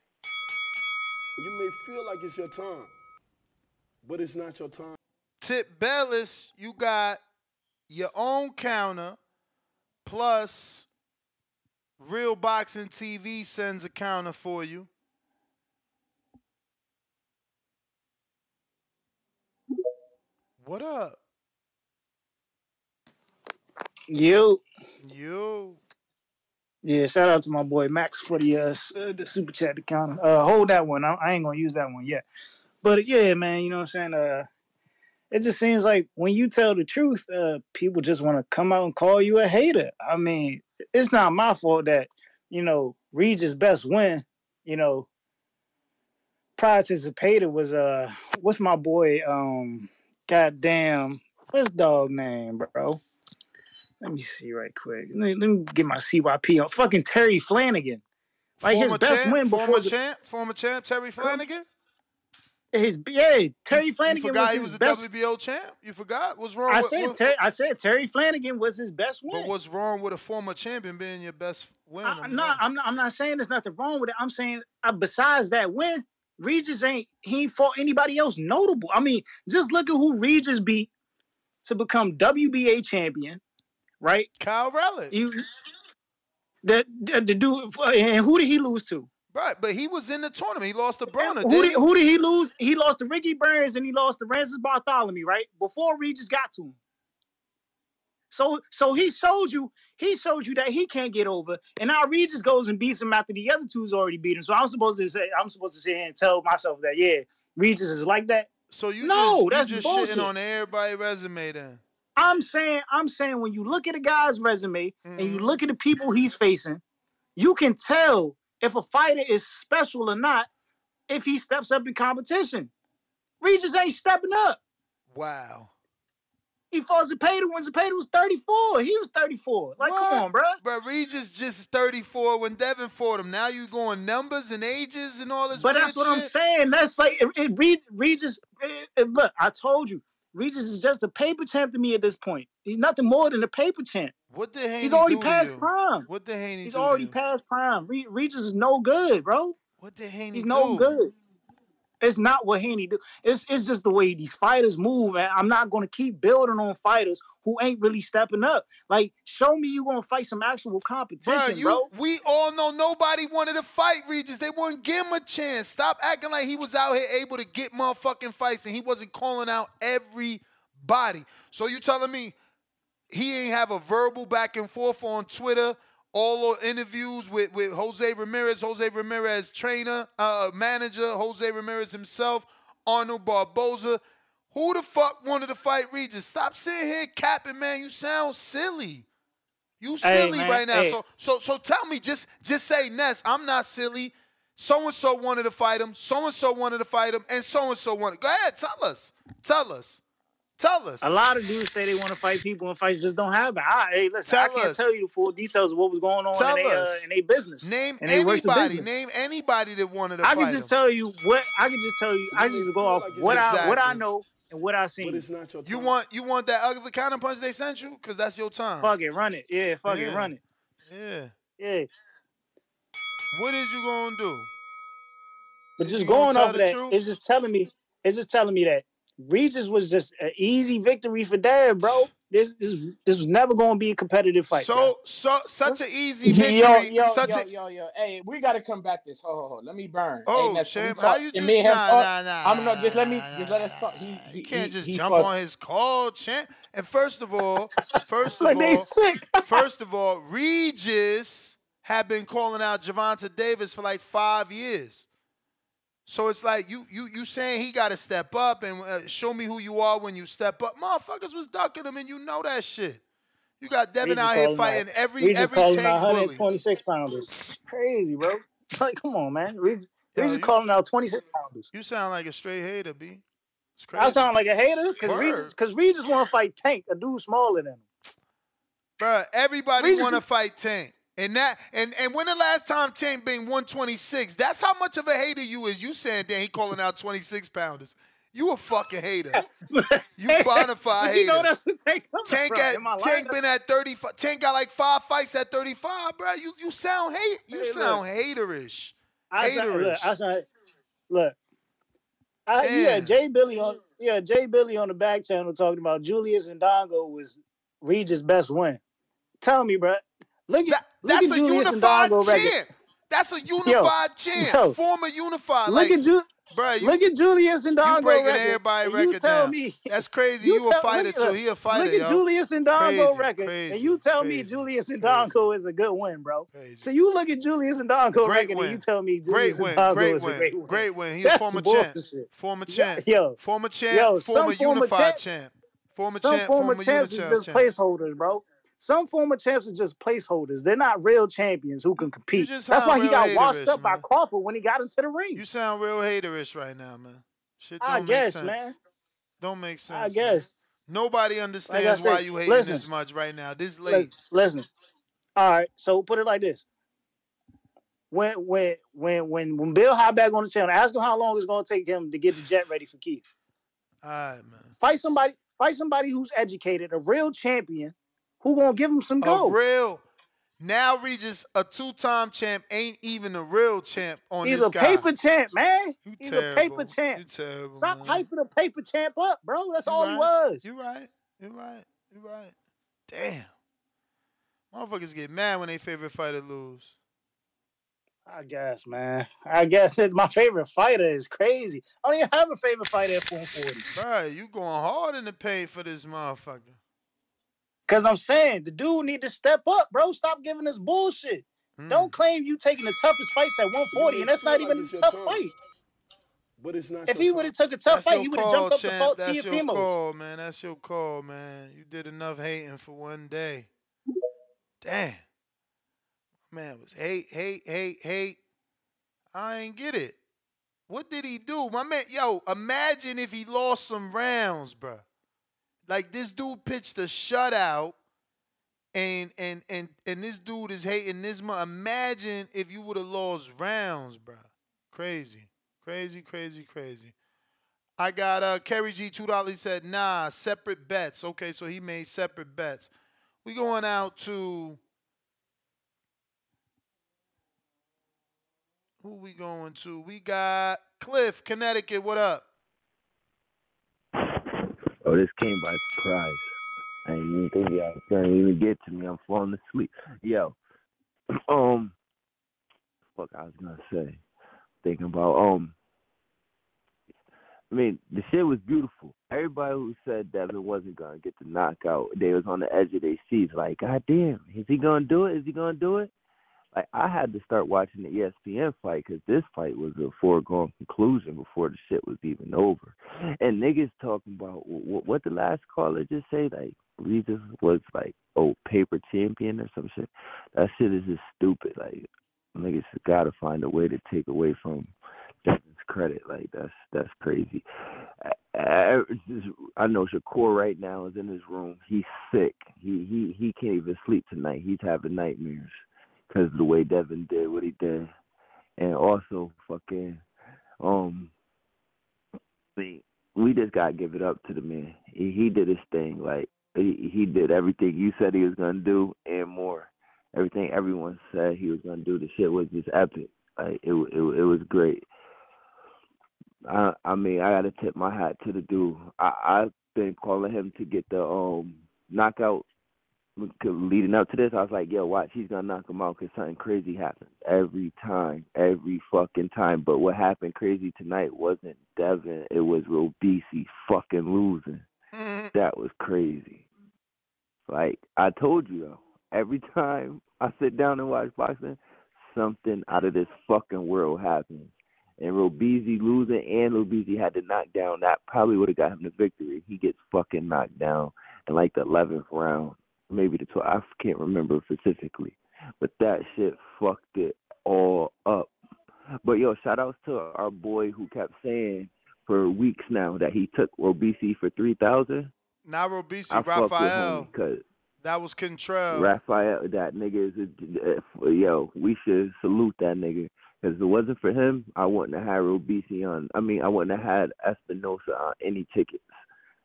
Speaker 2: You may feel like it's your time, but it's not your time.
Speaker 3: Tip Bellis, you got your own counter plus Real Boxing TV sends a counter for you. What up?
Speaker 16: You.
Speaker 3: You.
Speaker 16: Yeah, shout out to my boy Max for the uh, uh, the super chat account. Uh, hold that one. I, I ain't gonna use that one yet. But yeah, man, you know what I'm saying. Uh, it just seems like when you tell the truth, uh, people just want to come out and call you a hater. I mean, it's not my fault that you know Regis best win. You know, prior to Zepeda was uh, what's my boy? Um, goddamn, what's dog name, bro? Let me see right quick. Let me, let me get my CYP on. Fucking Terry Flanagan. Like his best
Speaker 3: champ,
Speaker 16: win
Speaker 3: former
Speaker 16: the,
Speaker 3: champ, former champ Terry Flanagan.
Speaker 16: his yeah Terry
Speaker 3: You
Speaker 16: Flanagan
Speaker 3: forgot
Speaker 16: was
Speaker 3: he
Speaker 16: his
Speaker 3: was the
Speaker 16: best.
Speaker 3: WBO champ. You forgot what's wrong
Speaker 16: I
Speaker 3: with?
Speaker 16: said
Speaker 3: what-
Speaker 16: Terry, I said Terry Flanagan was his best win.
Speaker 3: but what's wrong with a former champion being your best win?
Speaker 16: I, am not. I'm not. I'm not saying there's nothing wrong with it. I'm saying uh, besides that win, Regis ain't he ain't fought anybody else notable. I mean, just look at who Regis beat to become WBA champion, right?
Speaker 3: Kiryl Relikh.
Speaker 16: You the the, the dude and who did he lose to?
Speaker 3: Right, but he was in the tournament. He lost to Broner.
Speaker 16: Who did, who did he lose? He lost to Ricky Burns and he lost to Rances Barthelemy, right? Before Regis got to him. So so he showed you he showed you that he can't get over, and now Regis goes and beats him after the other two's already beat him. So I'm supposed to say I'm supposed to sit here and tell myself that yeah, Regis is like that.
Speaker 3: So you
Speaker 16: no,
Speaker 3: just
Speaker 16: that's
Speaker 3: you just
Speaker 16: bullshit.
Speaker 3: shitting on everybody's resume then.
Speaker 16: I'm saying I'm saying when you look at a guy's resume and
Speaker 3: Mm-hmm.
Speaker 16: you look at the people he's facing, you can tell if a fighter is special or not if he steps up in competition. Regis ain't stepping up.
Speaker 3: Wow.
Speaker 16: He fought Zepeda when Zepeda was 34. He was 34. Like, come on, bro.
Speaker 3: But Regis just 34 when Devin fought him. Now you going numbers and ages and all this
Speaker 16: But that's what I'm saying. That's like it, it, Regis. it- it- look, I told you, Regis is just a paper champ to me at this point. He's nothing more than a paper champ.
Speaker 3: What the Haney
Speaker 16: He's already
Speaker 3: do
Speaker 16: past prime.
Speaker 3: What the Haney
Speaker 16: He's
Speaker 3: do
Speaker 16: already past prime. Re- Regis is no good, bro.
Speaker 3: What the Haney
Speaker 16: He's no good. It's not what Haney do. It's it's just the way these fighters move, and I'm not gonna keep building on fighters who ain't really stepping up. Like, show me you gonna fight some actual competition, bro.
Speaker 3: you, we all know nobody wanted to fight Regis. They wouldn't give him a chance. Stop acting like he was out here able to get motherfucking fights and he wasn't calling out everybody. So you telling me he ain't have a verbal back and forth on Twitter, all the interviews with, with Jose Ramirez, Jose Ramirez trainer, uh, manager, Jose Ramirez himself, Arnold Barboza. Who the fuck wanted to fight Regis? Stop sitting here capping, man. You sound silly. You silly
Speaker 16: man,
Speaker 3: right now.
Speaker 16: hey.
Speaker 3: So so so tell me, just just say Ness, I'm not silly. So and so wanted to fight him. So and so wanted to fight him, and so and so wanted. Go ahead, tell us. Tell us. Tell us.
Speaker 16: A lot of dudes say they want to fight people, and fights just don't happen. I, hey, listen, I can't
Speaker 3: us.
Speaker 16: tell you the full details of what was going on
Speaker 3: Tell
Speaker 16: in their uh, in business.
Speaker 3: Name
Speaker 16: and they works of
Speaker 3: anybody.
Speaker 16: business.
Speaker 3: Name anybody that wanted to
Speaker 16: I
Speaker 3: fight
Speaker 16: can just
Speaker 3: him.
Speaker 16: tell you what I can just tell you. I just go off what I what I know and what I seen. But it's not your.
Speaker 3: You want you want that ugly counter punch they sent you? Cause that's your time.
Speaker 16: Fuck it, run it. Yeah, fuck
Speaker 3: Yeah.
Speaker 16: it, run it.
Speaker 3: Yeah.
Speaker 16: Yeah.
Speaker 3: What is you gonna do?
Speaker 16: But just
Speaker 3: gonna
Speaker 16: going
Speaker 3: tell
Speaker 16: off of that,
Speaker 3: truth?
Speaker 16: it's just telling me, it's just telling me that Regis was just an easy victory for Dad, bro. This this this was never going to be a competitive fight.
Speaker 3: So so such an easy
Speaker 17: Yo,
Speaker 3: victory.
Speaker 17: yo,
Speaker 3: such
Speaker 17: yo,
Speaker 3: a
Speaker 17: yo, yo. Hey, we gotta come back this. Hold. Let me burn.
Speaker 3: Oh,
Speaker 17: hey, Ness, can we
Speaker 3: Sham, how you just-
Speaker 17: me and him
Speaker 3: nah, nah, nah,
Speaker 17: I'm no, just let me, just let us talk. He, he
Speaker 3: You can't
Speaker 17: he-
Speaker 3: just
Speaker 17: he
Speaker 3: jump
Speaker 17: fucked-
Speaker 3: on his call, champ. And first of all, first of
Speaker 16: Like
Speaker 3: all,
Speaker 16: sick.
Speaker 3: first of all, Regis had been calling out Gervonta Davis for like five years. So it's like you you you saying he got to step up and uh, show me who you are when you step up. Motherfuckers was ducking him, and you know that shit. You got Devin out here fighting
Speaker 16: out-
Speaker 3: every
Speaker 16: Regis
Speaker 3: every
Speaker 16: calling out
Speaker 3: tank bully.
Speaker 16: 126 pounders. Crazy, bro. Like, come on, man.
Speaker 3: Yo,
Speaker 16: Regis calling out 26 pounders.
Speaker 3: You sound like a straight hater, B. It's crazy.
Speaker 16: I sound like a hater because
Speaker 3: Word.
Speaker 16: just want to fight Tank, a dude smaller than him.
Speaker 3: Bruh, everybody want to fight Tank. And that and and when the last time Tank been 126, that's how much of a hater you is. You saying that he calling out 26 pounders. You a fucking hater. You bonafide
Speaker 16: You know
Speaker 3: hater.
Speaker 16: that's what Tank
Speaker 3: Tank at,
Speaker 16: I?
Speaker 3: Tank been at 35. Tank got like five fights at 35, bro. You you sound hate. You
Speaker 16: Hey,
Speaker 3: sound
Speaker 16: look.
Speaker 3: haterish.
Speaker 16: I
Speaker 3: Haterish.
Speaker 16: look, I look. I, you
Speaker 3: Damn.
Speaker 16: had Jay Billy on, yeah, Jay Billy on the back channel talking about Julius and Dongo was Regis' best win. Tell me, bro. Look at look
Speaker 3: That's
Speaker 16: at
Speaker 3: a
Speaker 16: Julius
Speaker 3: unified champ. That's a unified champ.
Speaker 16: yo.
Speaker 3: Former unified.
Speaker 16: Look
Speaker 3: like,
Speaker 16: at Ju-
Speaker 3: bro. You,
Speaker 16: look at Julius Indongo
Speaker 3: you breaking
Speaker 16: record.
Speaker 3: everybody record
Speaker 16: you tell
Speaker 3: down.
Speaker 16: me
Speaker 3: That's crazy. You, a
Speaker 16: tell-
Speaker 3: fighter too. He a fighter,
Speaker 16: Look at
Speaker 3: yo.
Speaker 16: Julius Indongo
Speaker 3: Crazy,
Speaker 16: record,
Speaker 3: crazy,
Speaker 16: and you tell me Julius Indongo is a good win, bro. So you look at Julius Indongo
Speaker 3: Great
Speaker 16: record,
Speaker 3: win.
Speaker 16: and you tell me
Speaker 3: Great
Speaker 16: Julius
Speaker 3: win.
Speaker 16: and Dongo
Speaker 3: Great
Speaker 16: is a great win.
Speaker 3: Great win. He a
Speaker 16: That's
Speaker 3: former champ. Former champ.
Speaker 16: yo,
Speaker 3: Former champ.
Speaker 16: yo, some
Speaker 3: former unified champ. Former
Speaker 16: some
Speaker 3: champ.
Speaker 16: former
Speaker 3: Former
Speaker 16: champs is just placeholders, bro. Some former champs are just placeholders. They're not real champions who can compete. That's why he got washed up by Crawford when he got into the ring.
Speaker 3: You sound real haterish right now, man. Shit don't
Speaker 16: I guess,
Speaker 3: make sense.
Speaker 16: man.
Speaker 3: Don't make sense.
Speaker 16: I
Speaker 3: man.
Speaker 16: guess.
Speaker 3: Nobody understands
Speaker 16: said,
Speaker 3: why you hating
Speaker 16: listen.
Speaker 3: this much right now. This late.
Speaker 16: listen. All right, so put it like this. When when when when when Bill hop back on the channel, ask him how long it's gonna take him to get the jet ready for Keith.
Speaker 3: All right, man.
Speaker 16: Fight somebody, fight somebody who's educated, a real champion, who gonna give him some
Speaker 3: gold?
Speaker 16: A
Speaker 3: real. Now Regis, a two-time champ, ain't even a real champ on
Speaker 16: He's
Speaker 3: this
Speaker 16: a paper champ, man. You He's a
Speaker 3: terrible.
Speaker 16: paper champ.
Speaker 3: You terrible.
Speaker 16: Stop
Speaker 3: man.
Speaker 16: hyping a paper champ up, bro. That's
Speaker 3: You
Speaker 16: all he was.
Speaker 3: You right. You right. You right. Damn. Motherfuckers get mad when they favorite fighter lose.
Speaker 16: I guess, man. I guess it, my favorite fighter is crazy. I don't even have a favorite fighter at 140.
Speaker 3: Bro, you going hard in the paint for this motherfucker.
Speaker 16: Cause I'm saying the dude need to step up, bro. Stop giving us bullshit.
Speaker 3: Hmm.
Speaker 16: Don't claim you taking the toughest fights at 140, and that's not even a tough fight.
Speaker 2: But it's not.
Speaker 16: If he would have took a tough
Speaker 3: That's
Speaker 16: fight, he would have
Speaker 3: call,
Speaker 16: jumped up to
Speaker 3: champ.
Speaker 16: fault
Speaker 3: That's your
Speaker 16: Teofimo.
Speaker 3: call, man. That's your call, man. You did enough hating for one day. Damn. Man was hate, hate, hate, hate. I ain't get it. What did he do? My man, yo, imagine if he lost some rounds, bruh. Like this dude pitched a shutout and and and and this dude is hating this much. Imagine if you would have lost rounds, bro. Crazy. Crazy, crazy, crazy. I got uh Kerry G two dollars. Said, nah, separate bets. Okay, so he made separate bets. We going out to who we going to? We got Cliff, Connecticut. What up?
Speaker 18: Oh, this came by surprise. I didn't even think y'all was gonna even get to me. I'm falling asleep. Yo, um, fuck, I was gonna say, thinking about um. I mean, the shit was beautiful. Everybody who said Devin wasn't gonna get the knockout, they was on the edge of their seats. Like, God damn, is he gonna do it? Is he gonna do it? Like, I had to start watching the ESPN fight because this fight was a foregone conclusion before the shit was even over. And niggas talking about what, what the last caller just say, like we just was like, oh, paper champion or some shit. That shit is just stupid. Like, niggas got to find a way to take away from Devin's credit. Like, that's that's crazy. I, I, just- I know Shakur right now is in his room. He's sick. He he he can't even sleep tonight. He's having nightmares because of the way Devin did what he did, and also fucking um. We we just gotta give it up to the man. He he did his thing. Like he he did everything you said he was gonna do and more. Everything everyone said he was gonna do. The shit was just epic. Like it it it was great. I I mean I gotta tip my hat to the dude. I I've been calling him to get the um knockout leading up to this. I was like, yo, watch, he's gonna knock him out because something crazy happens every time, every fucking time. But what happened crazy tonight wasn't Devin. It was Robeisy fucking losing. Mm-hmm. That was crazy. Like I told you though, every time I sit down and watch boxing, something out of this fucking world happens. And Robeisy losing and Robeisy had to knock down that probably would have got him the victory. He gets fucking knocked down in like the eleventh round, maybe the twelfth. I can't remember specifically, but that shit fucked it all up. But yo, shout outs to our boy who kept saying for weeks now that he took Robeisy for three thousand.
Speaker 3: Not Robeisy,
Speaker 18: I
Speaker 3: Raphael.
Speaker 18: because
Speaker 3: That was Contrell.
Speaker 18: Raphael, that nigga is a, yo. We should salute that nigga because if it wasn't for him, I wouldn't have had Robeisy on. I mean, I wouldn't have had Espinoza on any tickets,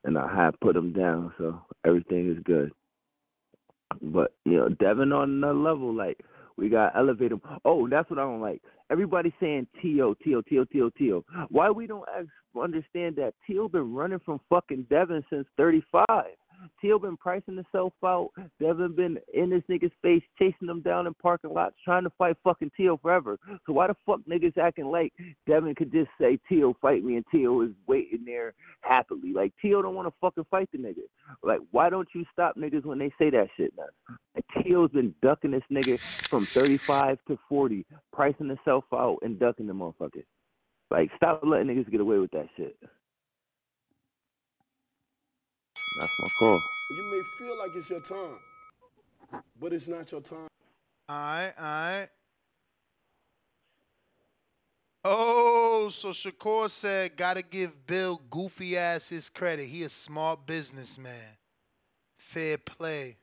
Speaker 18: and I had put him down. So everything is good. But you know, Devin on another level. Like we got to elevate him. Oh, that's what I don't like. Everybody saying T.O. T.O. T.O. T.O. T.O. Why we don't understand that T.O. been running from fucking Devin since 35. Teal been pricing himself out. Devin been in this nigga's face, chasing them down in parking lots, trying to fight fucking Teal forever. So why the fuck niggas acting like Devin could just say Teal fight me and Teal is waiting there happily? Like Teal don't want to fucking fight the nigga. Like why don't you stop niggas when they say that shit, man? Like, Teal's been ducking this nigga from 35 to 40, pricing himself out and ducking the motherfucker. Like stop letting niggas get away with that shit. That's my call.
Speaker 2: You may feel like it's your time, but it's not your time.
Speaker 3: All right, all right. Oh, so Shakur said, gotta give Bill goofy ass his credit. He a smart businessman. Fair play.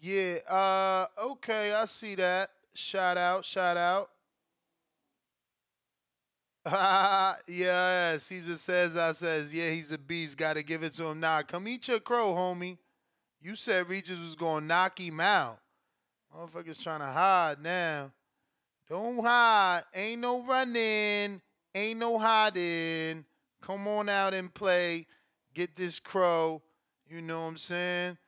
Speaker 3: Yeah, uh, okay, I see that. Shout out, shout out. yeah, Caesar says, I says, yeah, he's a beast. Got to give it to him now. Come eat your crow, homie. You said Regis was going to knock him out. Motherfuckers trying to hide now. Don't hide. Ain't no running. Ain't no hiding. Come on out and play. Get this crow. You know what I'm saying?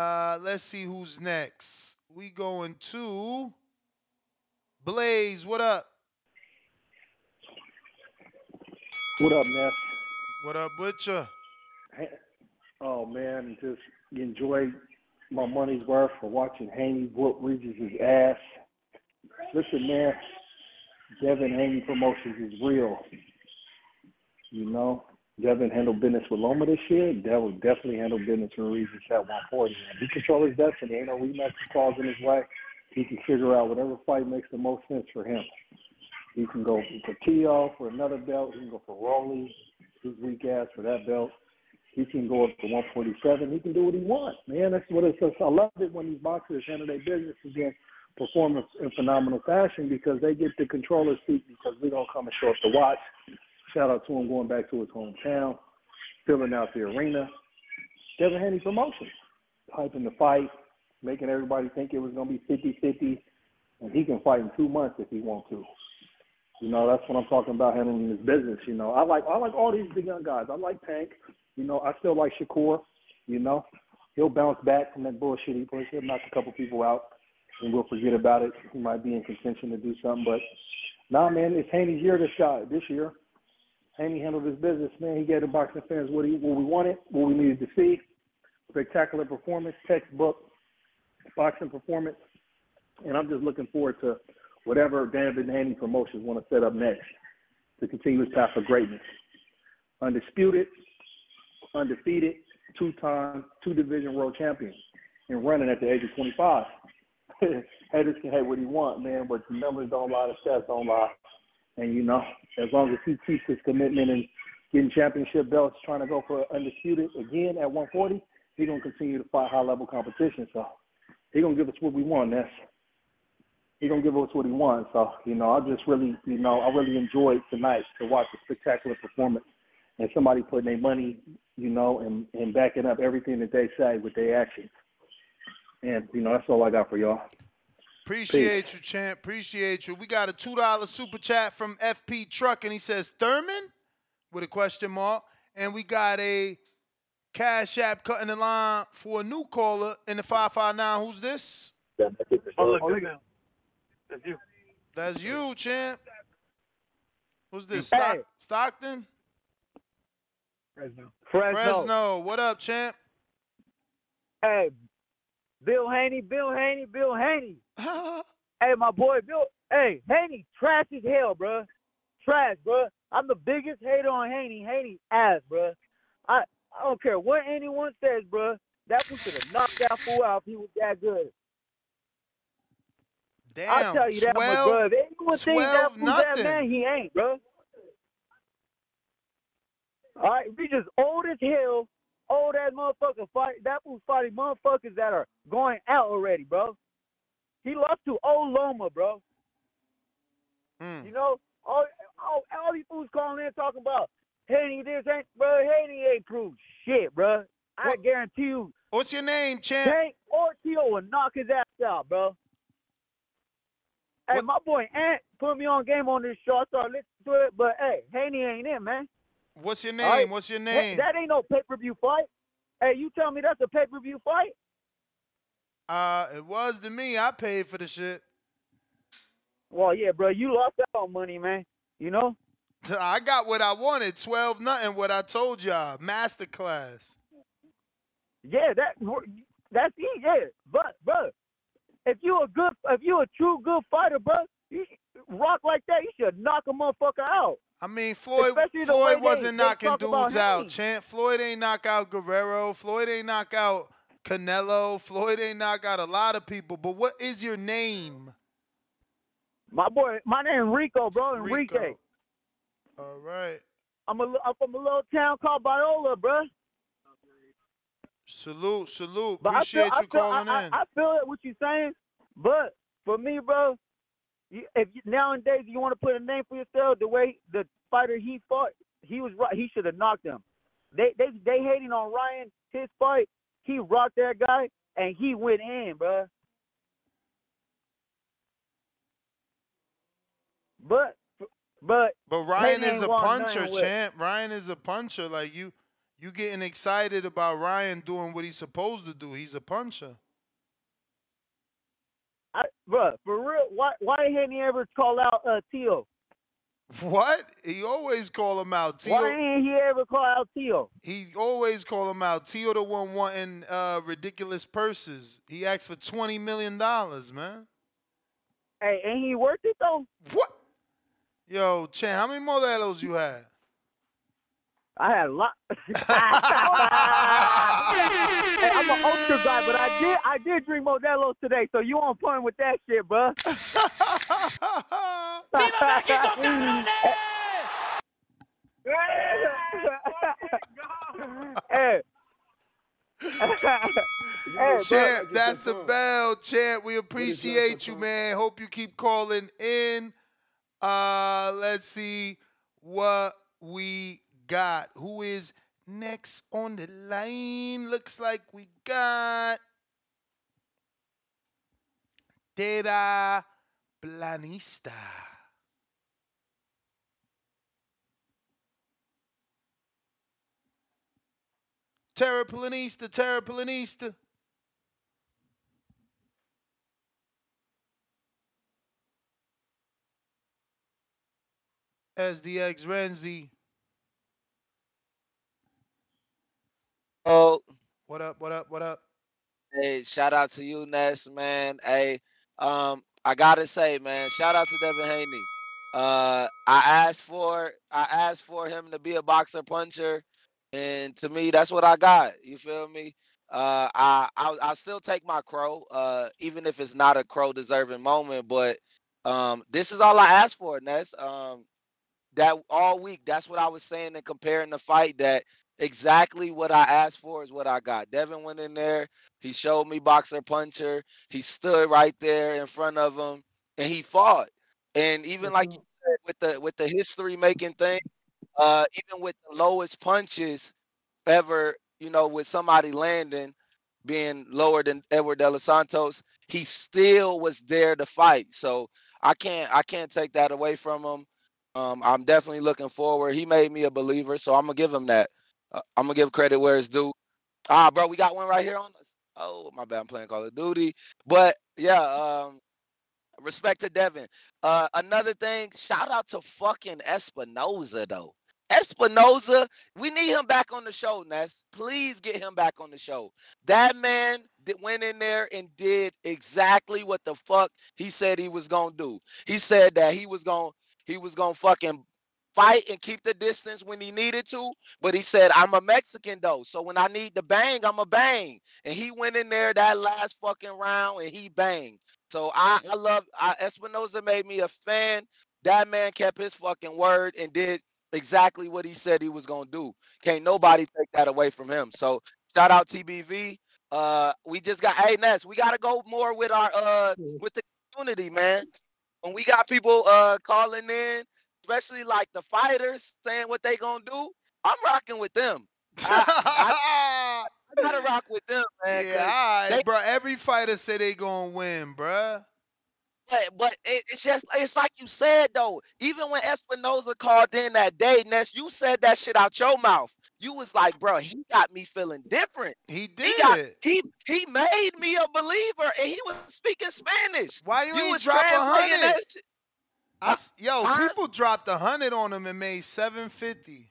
Speaker 3: Uh, let's see who's next. We going to Blaze. What up?
Speaker 28: What up, Ness?
Speaker 3: What up?
Speaker 28: Hey, Oh man, just enjoy my money's worth for watching Haney whoop Regis' ass. Listen, man, Devin Haney Promotions is real. You know, Handled business with Loma this year. Devin definitely handled business with Regis at 140. Man. He controls his destiny. Ain't no rematch clause in his way. He can figure out whatever fight makes the most sense for him. He can go for Tio for another belt. He can go for Rolly, his weak ass for that belt. He can go up to 147. He can do what he wants, man. That's what it's. I love it when these boxers handle their business again, perform in phenomenal fashion because they get the controller's seat because we don't come and show up to watch. Shout out to him going back to his hometown, filling out the arena. Devin Haney Promotions, hyping the fight, making everybody think it was going to be 50-50, and he can fight in two months if he wants to. You know, that's what I'm talking about handling his business. You know, I like I like all these big young guys. I like Tank. You know, I still like Shakur. You know, he'll bounce back from that bullshit he pushed. He'll knock a couple people out, and we'll forget about it. He might be in contention to do something, but nah, man, it's Haney's year this guy this year. Haney handled his business, man. He gave the boxing fans what he what we wanted, what we needed to see. Spectacular performance, textbook boxing performance, and I'm just looking forward to whatever David Haney Promotions want to set up next to continue his path of greatness. Undisputed, undefeated, two-time, two-division world champion, and running at the age of 25. Haters can hate what he want, man, but the numbers don't lie, the stats don't lie. And you know, as long as he keeps his commitment and getting championship belts, trying to go for undisputed again at 140, he's gonna continue to fight high-level competition. So he's gonna give us what we want, Ness he gonna give us what he wants. So you know, I just really, you know, I really enjoyed tonight to watch a spectacular performance and somebody putting their money, you know, and and backing up everything that they say with their actions. And you know, that's all I got for y'all.
Speaker 3: Appreciate you, champ. Appreciate you. We got a two dollar super chat from FP Truck, and he says Thurman with a question mark, and we got a Cash App cutting the line for a new caller in the five five nine. Who's this?
Speaker 28: Oh, look,
Speaker 3: That's you. That's you, champ. Who's this?
Speaker 28: Hey.
Speaker 3: Stock- Stockton?
Speaker 28: Fresno.
Speaker 3: Fresno. What up, champ?
Speaker 29: Hey, Bill Haney, Bill Haney, Bill Haney. hey, my boy, Bill. Hey, Haney, trash as hell, bruh. Trash, bruh. I'm the biggest hater on Haney. Haney ass, bruh. I I don't care what anyone says, bruh. That fool should have knocked that fool out if he was that good.
Speaker 3: Damn.
Speaker 29: I'll tell you that much,
Speaker 3: 12
Speaker 29: bruh. If anyone thinks that
Speaker 3: 12
Speaker 29: fool's that man, he ain't, bruh. All right, we just old as hell, old ass motherfucker fight. That fool's fighting motherfuckers that are going out already, bro. He lost to old Loma, bro.
Speaker 3: Hmm.
Speaker 29: You know, all, all all these fools calling in talking about Haney this ain't bro. Haney ain't proved shit, bro. I guarantee you.
Speaker 3: What's your name, champ?
Speaker 29: Tank Ortio will knock his ass out, bro. Hey, my boy Ant put me on game on this show. I started listening to it, but hey, Haney ain't in, man.
Speaker 3: What's your name?
Speaker 29: right?
Speaker 3: What's your name?
Speaker 29: That, ain't no pay per view fight. Hey, you tell me that's a pay per view fight?
Speaker 3: Uh, it was to me. I paid for the shit.
Speaker 29: Well, yeah, bro, you lost out on money, man. You know?
Speaker 3: I got what I wanted. Twelve nothing. What I told y'all. Masterclass.
Speaker 29: Yeah, that that's it. Yeah, but bro, if you a good, if you a true good fighter, bro, you rock like that. You should knock a motherfucker out.
Speaker 3: I mean, Floyd.
Speaker 29: Especially
Speaker 3: Floyd wasn't
Speaker 29: they
Speaker 3: knocking dudes out. Champ. Floyd ain't knock out Guerrero. Floyd ain't knock out Canelo. Floyd ain't knock out a lot of people. But what is your name?
Speaker 29: My boy, my name Rico, bro, Enrique.
Speaker 3: Rico. All right.
Speaker 29: I'm a, I'm from a little town called Biola, bro.
Speaker 3: Salute, salute.
Speaker 29: But I feel,
Speaker 3: Appreciate
Speaker 29: I
Speaker 3: you
Speaker 29: feel,
Speaker 3: calling
Speaker 29: I,
Speaker 3: in.
Speaker 29: I, I feel it what you're saying, but for me, bro, you, if you, nowadays you want to put a name for yourself, the way the fighter he fought, he was right. He should have knocked him. They they they hating on Ryan his fight. He rocked that guy and he went in, bro. But but
Speaker 3: But Ryan is a puncher, champ. Ryan is a puncher. Like you, you getting excited about Ryan doing what he's supposed to do. He's a puncher.
Speaker 29: I, bro, for real, why why didn't he ever call out uh Tio?
Speaker 3: What? He always call him out.
Speaker 29: Why
Speaker 3: Tio,
Speaker 29: didn't he ever call out Tio?
Speaker 3: he always call him out. Tio the one wanting uh, ridiculous purses. He asked for twenty million dollars, man.
Speaker 29: Hey, ain't he worth it though?
Speaker 3: What? Yo, Chan, how many modelos you had?
Speaker 29: I had a lot. hey, I'm an ultra guy, but I did I did drink Modelo's today, so you on point with that shit, bro. hey. hey,
Speaker 3: Champ,
Speaker 29: bro.
Speaker 3: that's the bell. Champ, we appreciate you, man. Hope you keep calling in. Uh, let's see what we Who is next on the line? Looks like we got Tera Planista. Terra Planista, Terra Terraplanista, Terraplanista. SDX Renzi.
Speaker 30: Oh,
Speaker 3: What up, what up, what up?
Speaker 30: hey, shout out to you, Ness, man. Hey, um, I gotta say, man, shout out to Devin Haney. Uh, I asked for I asked for him to be a boxer puncher, and to me, that's what I got. You feel me? Uh, I I I still take my crow, uh, even if it's not a crow deserving moment. But um, this is all I asked for, Ness. Um, that all week. That's what I was saying and comparing the fight. That exactly what I asked for is what I got. Devin went in there. He showed me boxer puncher. He stood right there in front of him and he fought. And even like you said, with the with the history making thing, uh, even with the lowest punches ever, you know, with somebody landing being lower than Edwin De Los Santos, he still was there to fight. So I can't I can't take that away from him. Um, I'm definitely looking forward. He made me a believer, so I'm gonna give him that. Uh, I'm gonna give credit where it's due. Ah, bro, we got one right here on us. Oh, my bad. I'm playing Call of Duty, but yeah. Um, respect to Devin. Uh, another thing, shout out to fucking Espinoza though. Espinoza, we need him back on the show, Ness. Please get him back on the show. That man that went in there and did exactly what the fuck he said he was gonna do. He said that he was gonna he was gonna fucking fight and keep the distance when he needed to. But he said, I'm a Mexican though. So when I need to bang, I'm a bang. And he went in there that last fucking round and he banged. So I, I love I, Espinoza made me a fan. That man kept his fucking word and did exactly what he said he was gonna do. Can't nobody take that away from him. So shout out TBV. Uh, we just got hey Ness, we gotta go more with our uh with the community, man. When we got people uh calling in, especially like the fighters saying what they gonna do, I'm rocking with them. I, I, I gotta rock with them, man.
Speaker 3: Yeah, all right,
Speaker 30: they-
Speaker 3: bro. Every fighter say they gonna win, bro.
Speaker 30: But, but it, it's just it's like you said though. Even when Espinoza called in that day, Ness, you said that shit out your mouth. You was like, bro, he got me feeling different.
Speaker 3: He
Speaker 30: He got
Speaker 3: did.
Speaker 30: he he made me a believer, and he was speaking Spanish.
Speaker 3: Why you, ain't
Speaker 30: was
Speaker 3: drop a hundred? I Yo,
Speaker 30: Huh?
Speaker 3: people dropped a hundred on him and made seven fifty.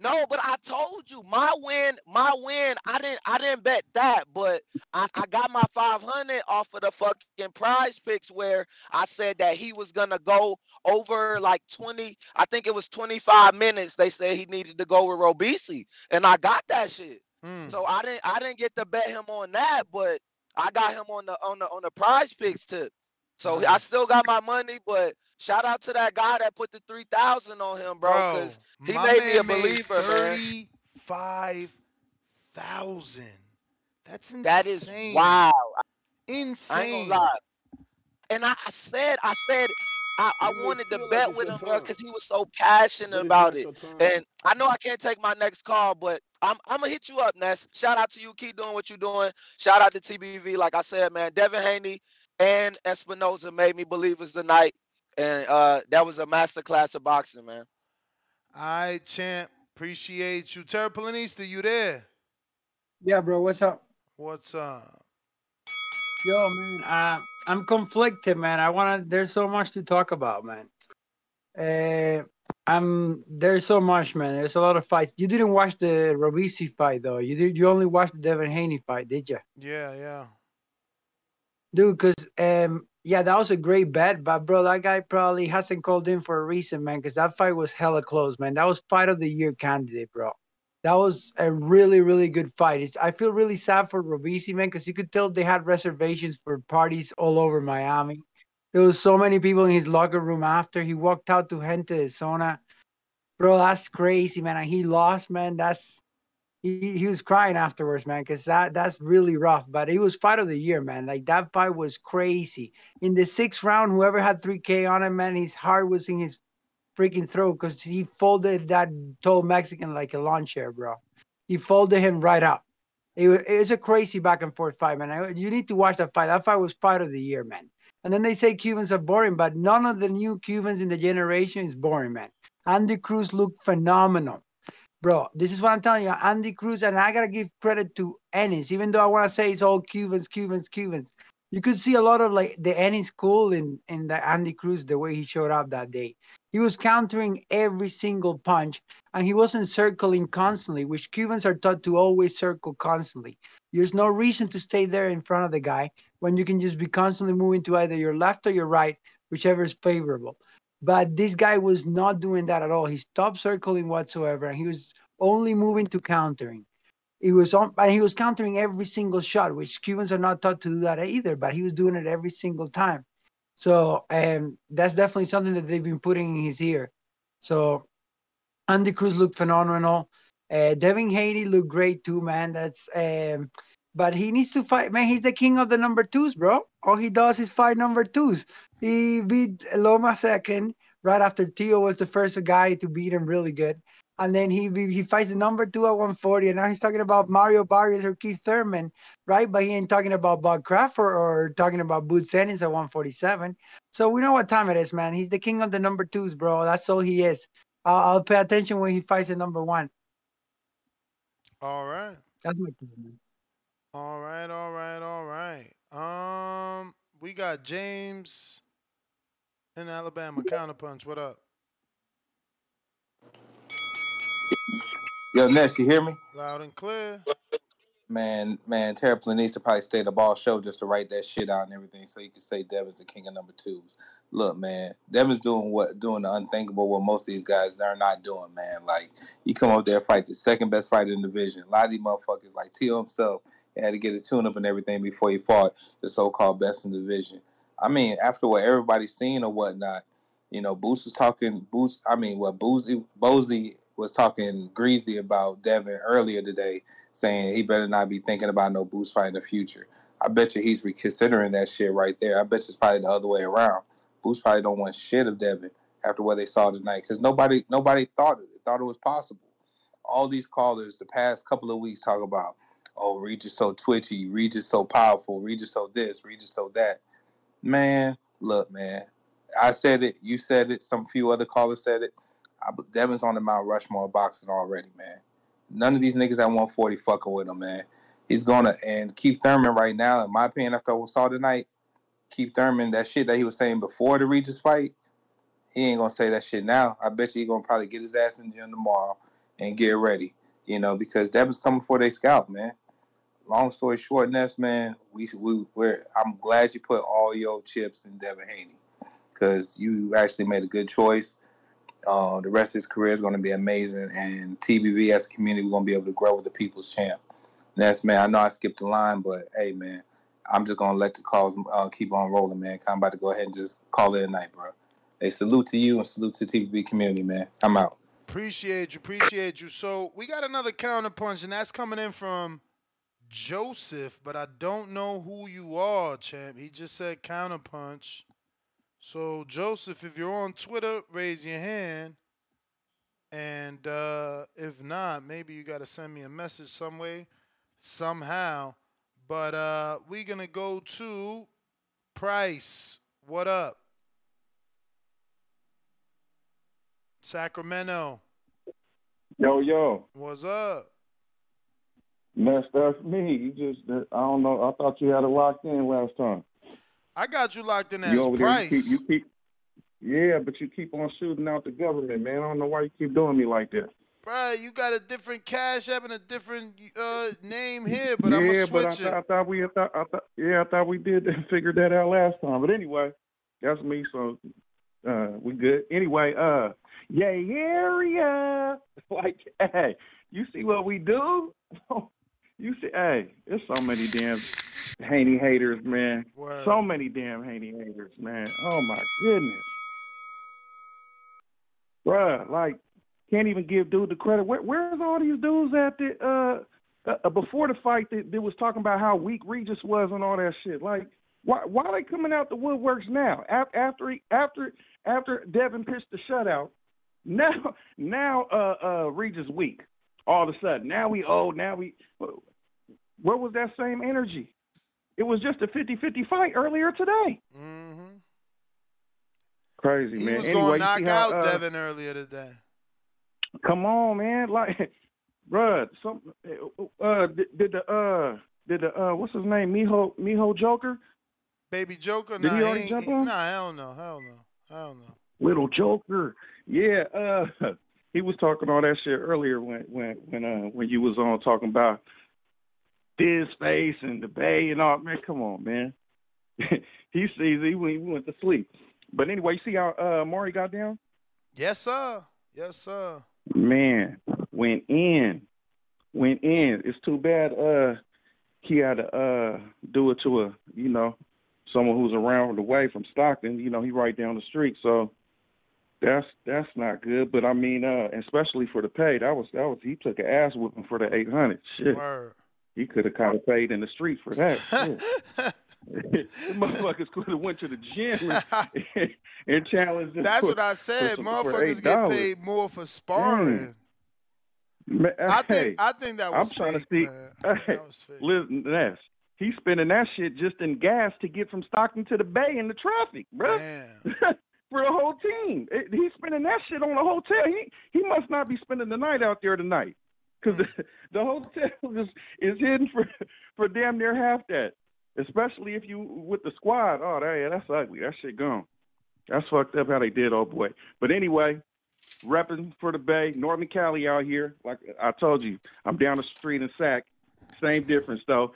Speaker 30: No, but I told you my win, my win. I didn't, I didn't bet that, but I, I got my five hundred off of the fucking prize picks where I said that he was gonna go over like twenty. I think it was twenty five minutes. They said he needed to go with Robeisy, and I got that shit.
Speaker 3: Mm.
Speaker 30: So I didn't, I didn't get to bet him on that, but I got him on the on the on the prize picks tip. So I still got my money, but shout out to that guy that put the three thousand on him, bro, because he made me a believer, man.
Speaker 3: Thirty-five thousand. That's insane.
Speaker 30: That is wow.
Speaker 3: Insane.
Speaker 30: I ain't gonna lie. And I, I said, I said, I, I wanted to bet with him, bro, because he was so passionate about it. And I know I can't take my next call, but I'm I'm gonna hit you up, Ness. Shout out to you. Keep doing what you're doing. Shout out to TBV. Like I said, man, Devin Haney and Espinoza made me believers tonight. And uh that was a master class of boxing, man.
Speaker 3: All right, champ. Appreciate you. Terraplanista, you there?
Speaker 31: Yeah, bro. What's up?
Speaker 3: What's up?
Speaker 31: Yo, man. Uh, I'm conflicted, man. I wanna. There's so much to talk about, man. Uh, I'm. There's so much, man. There's a lot of fights. You didn't watch the Robeisy fight, though. You did. You only watched the Devin Haney fight, did you?
Speaker 3: Yeah, yeah.
Speaker 31: Dude, cause um, yeah, that was a great bet, but bro, that guy probably hasn't called in for a reason, man. Cause that fight was hella close, man. That was fight of the year candidate, bro. That was a really, really good fight. It's, I feel really sad for Robeisy, man, because you could tell they had reservations for parties all over Miami. There was so many people in his locker room after he walked out to Gente de Zona. Bro, that's crazy, man. And he lost, man. That's he, he was crying afterwards, man, because that that's really rough. But it was fight of the year, man. Like that fight was crazy. In the sixth round, whoever had 3K on him, man, his heart was in his freaking throat because he folded that tall Mexican like a lawn chair, bro. He folded him right up. It was, it was a crazy back and forth fight, man. I- You need to watch that fight. That fight was fight of the year, man. And then they say Cubans are boring, but none of the new Cubans in the generation is boring, man. Andy Cruz looked phenomenal. Bro, this is what I'm telling you. Andy Cruz, and I gotta give credit to Ennis, even though I want to say it's all Cubans, Cubans, Cubans. You could see a lot of like the Ennis school in in the Andy Cruz the way he showed up that day. He was countering every single punch, and he wasn't circling constantly, which Cubans are taught to always circle constantly. There's no reason to stay there in front of the guy when you can just be constantly moving to either your left or your right, whichever is favorable. But this guy was not doing that at all. He stopped circling whatsoever, and he was only moving to countering. He was on, and he was countering every single shot, which Cubans are not taught to do that either. But he was doing it every single time. So um, that's definitely something that they've been putting in his ear. So Andy Cruz looked phenomenal. Uh, Devin Haney looked great too, man. That's um, but he needs to fight, man. He's the king of the number twos, bro. All he does is fight number twos. He beat Loma second right after Tio was the first guy to beat him really good. And then he he fights the number two at 140, and now he's talking about Mario Barrios or Keith Thurman, right? But he ain't talking about Bud Crawford or talking about Boots Ennis at 147. So we know what time it is, man. He's the king of the number twos, bro. That's all he is. I'll, I'll pay attention when he fights the number one.
Speaker 3: All right.
Speaker 31: That's my opinion.
Speaker 3: All right, all right, all right. Um, we got James in Alabama. Counterpunch. What up?
Speaker 32: Yo, Ness, you hear me?
Speaker 3: Loud and clear.
Speaker 32: Man, man, Terraplanista probably stayed the ball show just to write that shit out and everything, so you can say Devin's the king of number twos. Look, man, Devin's doing what doing the unthinkable, what most of these guys are not doing, man. Like you come up there, fight the second best fighter in the division. A lot of these motherfuckers, like Tio himself, had to get a tune up and everything before he fought the so-called best in the division. I mean, after what everybody's seen or whatnot, You know, Boost was talking. Boost, I mean, what Boozy Bozy was talking greasy about Devin earlier today, saying he better not be thinking about no Boost fight in the future. I bet you he's reconsidering that shit right there. I bet it's probably the other way around. Boost probably don't want shit of Devin after what they saw tonight because nobody nobody thought it, thought it was possible. All these callers the past couple of weeks talk about, oh, Regis so twitchy, Regis so powerful, Regis so this, Regis so that. Man, look, man, I said it, you said it, some few other callers said it. I, Devin's on the Mount Rushmore boxing already, man. None of these niggas at 140 fucking with him, man. He's gonna and Keith Thurman right now, in my opinion, after I saw tonight, Keith Thurman, that shit that he was saying before the Regis fight, he ain't gonna say that shit now. I bet you he gonna probably get his ass in the gym tomorrow and get ready. You know, because Devin's coming for their scalp, man. Long story short, Ness, man, we we we're I'm glad you put all your chips in Devin Haney because you actually made a good choice. Uh, the rest of his career is going to be amazing, and TBV as a community, we're going to be able to grow with the people's champ. Ness, man, I know I skipped the line, but hey, man, I'm just going to let the calls uh, keep on rolling, man. I'm about to go ahead and just call it a night, bro. Hey, salute to you and salute to TBV community, man. I'm out.
Speaker 3: Appreciate you, appreciate you. So we got another counterpunch, and that's coming in from Joseph, but I don't know who you are, champ. He just said counterpunch. So Joseph, if you're on Twitter, raise your hand. And uh, if not, maybe you got to send me a message some way, somehow. But uh, we're gonna go to Price. What up? Sacramento.
Speaker 33: Yo, yo.
Speaker 3: What's up?
Speaker 33: That's that's me. You just I don't know. I thought you had it locked in last time.
Speaker 3: I got you locked in as
Speaker 33: You over there, you keep, you keep, yeah, but you keep on shooting out the government, man. I don't know why you keep doing me like that.
Speaker 3: Bruh, you got a different cash app and a different uh, name here, but I'm
Speaker 33: yeah,
Speaker 3: gonna
Speaker 33: but I,
Speaker 3: switch
Speaker 33: thought, I thought we, I thought, I thought, yeah, I thought we did figure that out last time. But anyway, that's me. So uh, we good. Anyway, uh, yay area. Like, hey, you see what we do? you see, hey, there's so many damn Haney haters, man. So many damn Haney haters, man. Oh my goodness, bruh. Like, can't even give dude the credit. Where, where's all these dudes at the uh, uh before the fight that, that was talking about how weak Regis was and all that shit? Like, why why are they coming out the woodworks now? Af- After he, after after Devin pitched the shutout, now now uh uh Regis weak. All of a sudden, now we old. Now we where was that same energy? It was just a 50-50 fight earlier today.
Speaker 3: Mm-hmm.
Speaker 33: Crazy
Speaker 3: He
Speaker 33: man.
Speaker 3: was
Speaker 33: anyway,
Speaker 3: gonna knock
Speaker 33: how,
Speaker 3: out
Speaker 33: uh,
Speaker 3: Devin earlier today.
Speaker 33: Come on, man. Like, bruh, some uh did, did the uh did the uh what's his name Miho Miho Joker
Speaker 3: Baby Joker,
Speaker 33: Did
Speaker 3: nah,
Speaker 33: he already
Speaker 3: ain't-
Speaker 33: jump
Speaker 3: he-
Speaker 33: on?
Speaker 3: Nah, hell no, hell no, hell no.
Speaker 33: little Joker. Yeah, uh he was talking all that shit earlier when when when uh when you was on talking about his face and the bay and all. Man, come on, man. he sees he went, he went to sleep. But anyway, you see how uh Maury got down?
Speaker 3: Yes, sir. Yes, sir.
Speaker 33: Man, went in, went in. It's too bad. Uh, he had to uh do it to a you know someone who's around the way from Stockton. You know, he right down the street, so that's that's not good. But I mean, uh, especially for the pay, that was that was he took an ass whooping for the eight hundred. Shit,
Speaker 3: Word.
Speaker 33: he could have kind of paid in the street for that. Motherfuckers could have went to the gym and, and challenged.
Speaker 3: That's
Speaker 33: for-
Speaker 3: what I said.
Speaker 33: for
Speaker 3: Motherfuckers get paid more for sparring.
Speaker 33: Man,
Speaker 3: I
Speaker 33: hey,
Speaker 3: think I think that was
Speaker 33: I'm trying
Speaker 3: fake,
Speaker 33: to see.
Speaker 3: man.
Speaker 33: Hey, listen, he's spending that shit just in gas to get from Stockton to the Bay in the traffic, bro. For the whole team, It- he's spending that shit on the hotel. He he must not be spending the night out there tonight, because the, mm. the hotel is is hidden for for damn near half that. Especially if you with the squad. Oh, that, yeah, that's ugly. That shit gone. That's fucked up how they did, oh boy. But anyway, repping for the Bay, Northern Cali out here. Like I told you, I'm down the street in Sac. Same difference though.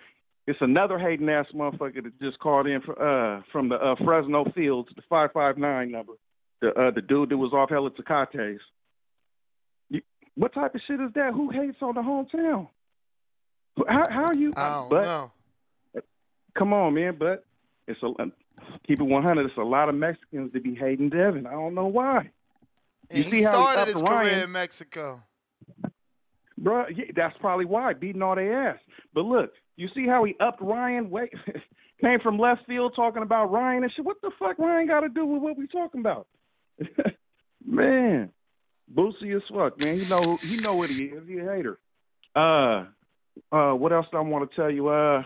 Speaker 33: It's another hating ass motherfucker that just called in for, uh, from the uh, Fresno Fields, the five five nine number. The uh, the dude that was off Hella Tecates. What type of shit is that? Who hates on the hometown? How how are you?
Speaker 3: I don't
Speaker 33: but
Speaker 3: know.
Speaker 33: come on, man. But it's a keep it 100. It's a lot of Mexicans to be hating Devin. I don't know why.
Speaker 3: And
Speaker 33: You
Speaker 3: he
Speaker 33: see how he
Speaker 3: started his
Speaker 33: Ryan?
Speaker 3: career in Mexico.
Speaker 33: Bro, yeah, that's probably why beating all their ass. But look, you see how he upped Ryan? Wait, came from left field talking about Ryan and shit. What the fuck Ryan got to do with what we talking about? man, Boosie as fuck, man. He know he know what he is. He a hater. Uh, uh, what else do I want to tell you? Uh,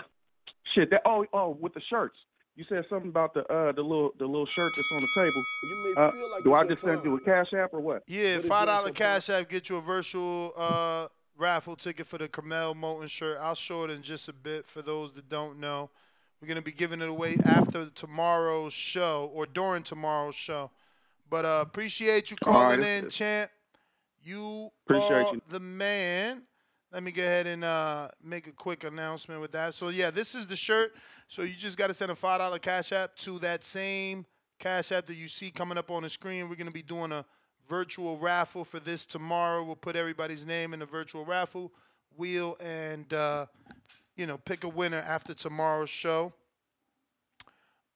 Speaker 33: shit. That oh oh with the shirts. You said something about the uh the little the little shirt that's on the table. You may uh, feel like do I just send you a cash app or what?
Speaker 3: Yeah, five dollar cash app get you a virtual uh, raffle ticket for the Carmel Molten shirt. I'll show it in just a bit for those that don't know. We're gonna be giving it away after tomorrow's show or during tomorrow's show. But uh, appreciate you calling
Speaker 33: it's-
Speaker 3: in, champ. You
Speaker 33: Appreciate
Speaker 3: are
Speaker 33: you.
Speaker 3: the man. Let me go ahead and uh, make a quick announcement with that. So yeah, this is the shirt. So you just got to send a five dollar cash app to that same cash app that you see coming up on the screen. We're gonna be doing a virtual raffle for this tomorrow. We'll put everybody's name in the virtual raffle wheel and uh, you know pick a winner after tomorrow's show.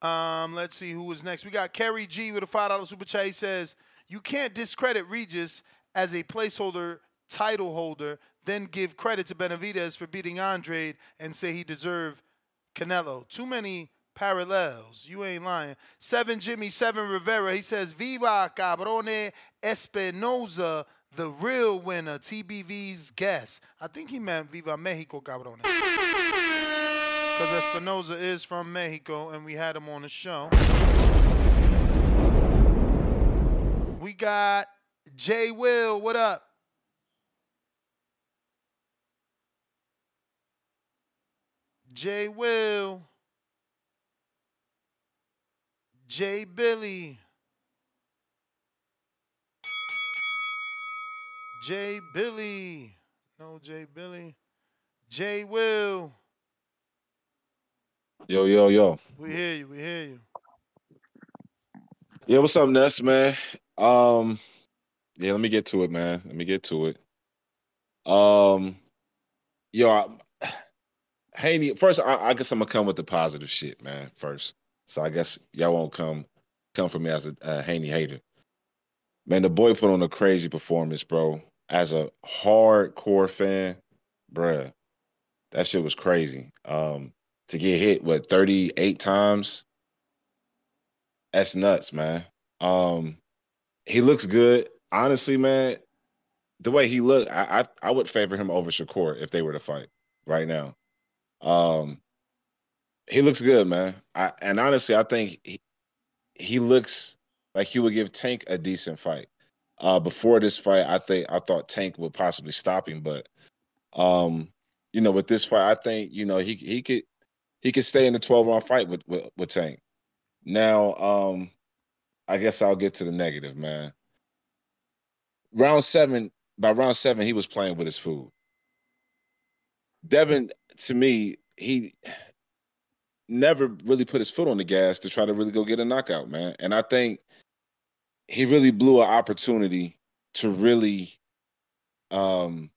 Speaker 3: Um, let's see who is next. We got Kerry G with a five dollar super chat. He says you can't discredit Regis as a placeholder title holder, then give credit to Benavidez for beating Andre and say he deserved Canelo. Too many parallels. You ain't lying. Seven Jimmy, seven Rivera. He says, Viva Cabrone Espinoza, the real winner, TBV's guest. I think he meant Viva Mexico Cabrone. Because Espinoza is from Mexico and we had him on the show. We got Jay Will. What up? Jay Will. Jay Billy. Jay Billy. No, Jay Billy. Jay Will.
Speaker 34: Yo, yo, yo.
Speaker 3: We hear you. We hear you.
Speaker 34: Yeah, what's up, Ness, man? Um, yeah, let me get to it, man. Let me get to it. Um, yo, I, Haney. First, I, I guess I'm gonna come with the positive shit, man. First, so I guess y'all won't come come for me as a uh, Haney hater. Man, the boy put on a crazy performance, bro. As a hardcore fan, bruh, that shit was crazy. Um, to get hit what 38 times, that's nuts, man. Um, he looks good. Honestly, man, the way he looked, I, I I would favor him over Shakur if they were to fight right now. Um, he looks good, man. I and honestly, I think he, he looks like he would give Tank a decent fight. Uh, before this fight, I think I thought Tank would possibly stop him, but um, you know, with this fight, I think you know he he could he could stay in the twelve round fight with with, with Tank. Now, um, I guess I'll get to the negative, man. Round seven, by round seven, he was playing with his food. Devin, to me, he never really put his foot on the gas to try to really go get a knockout, man. And I think he really blew an opportunity to really, um,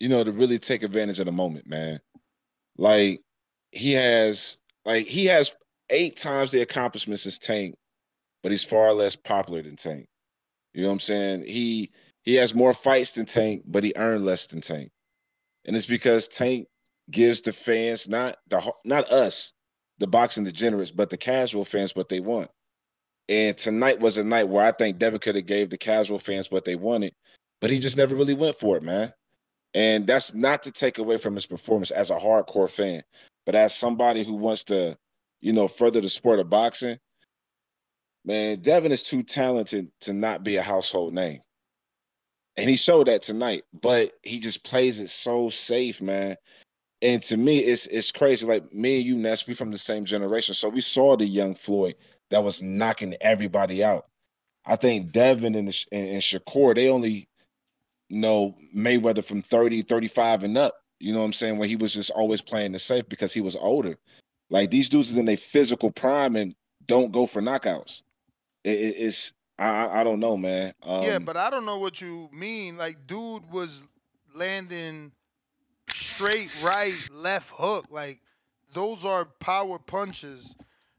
Speaker 34: you know, to really take advantage of the moment, man. Like he has, like he has eight times the accomplishments as Tank, but he's far less popular than Tank. You know what I'm saying? He he has more fights than Tank, but he earned less than Tank, and it's because Tank gives the fans not the not us, the boxing degenerates, but the casual fans what they want. And tonight was a night where I think Devin could have gave the casual fans what they wanted, but he just never really went for it, man. And that's not to take away from his performance as a hardcore fan, but as somebody who wants to, you know, further the sport of boxing, man, Devin is too talented to not be a household name. And he showed that tonight, but he just plays it so safe, man. And to me, it's it's crazy. Like me and you, Ness, we from the same generation. So we saw the young Floyd that was knocking everybody out. I think Devin and, and, and Shakur, they only know Mayweather from 30, 35 and up. You know what I'm saying? When he was just always playing the safe because he was older. Like these dudes is in their physical prime and don't go for knockouts. It, it, it's I I don't know, man. Um,
Speaker 3: yeah, but I don't know what you mean. Like, dude was landing straight right, left hook. Like, those are power punches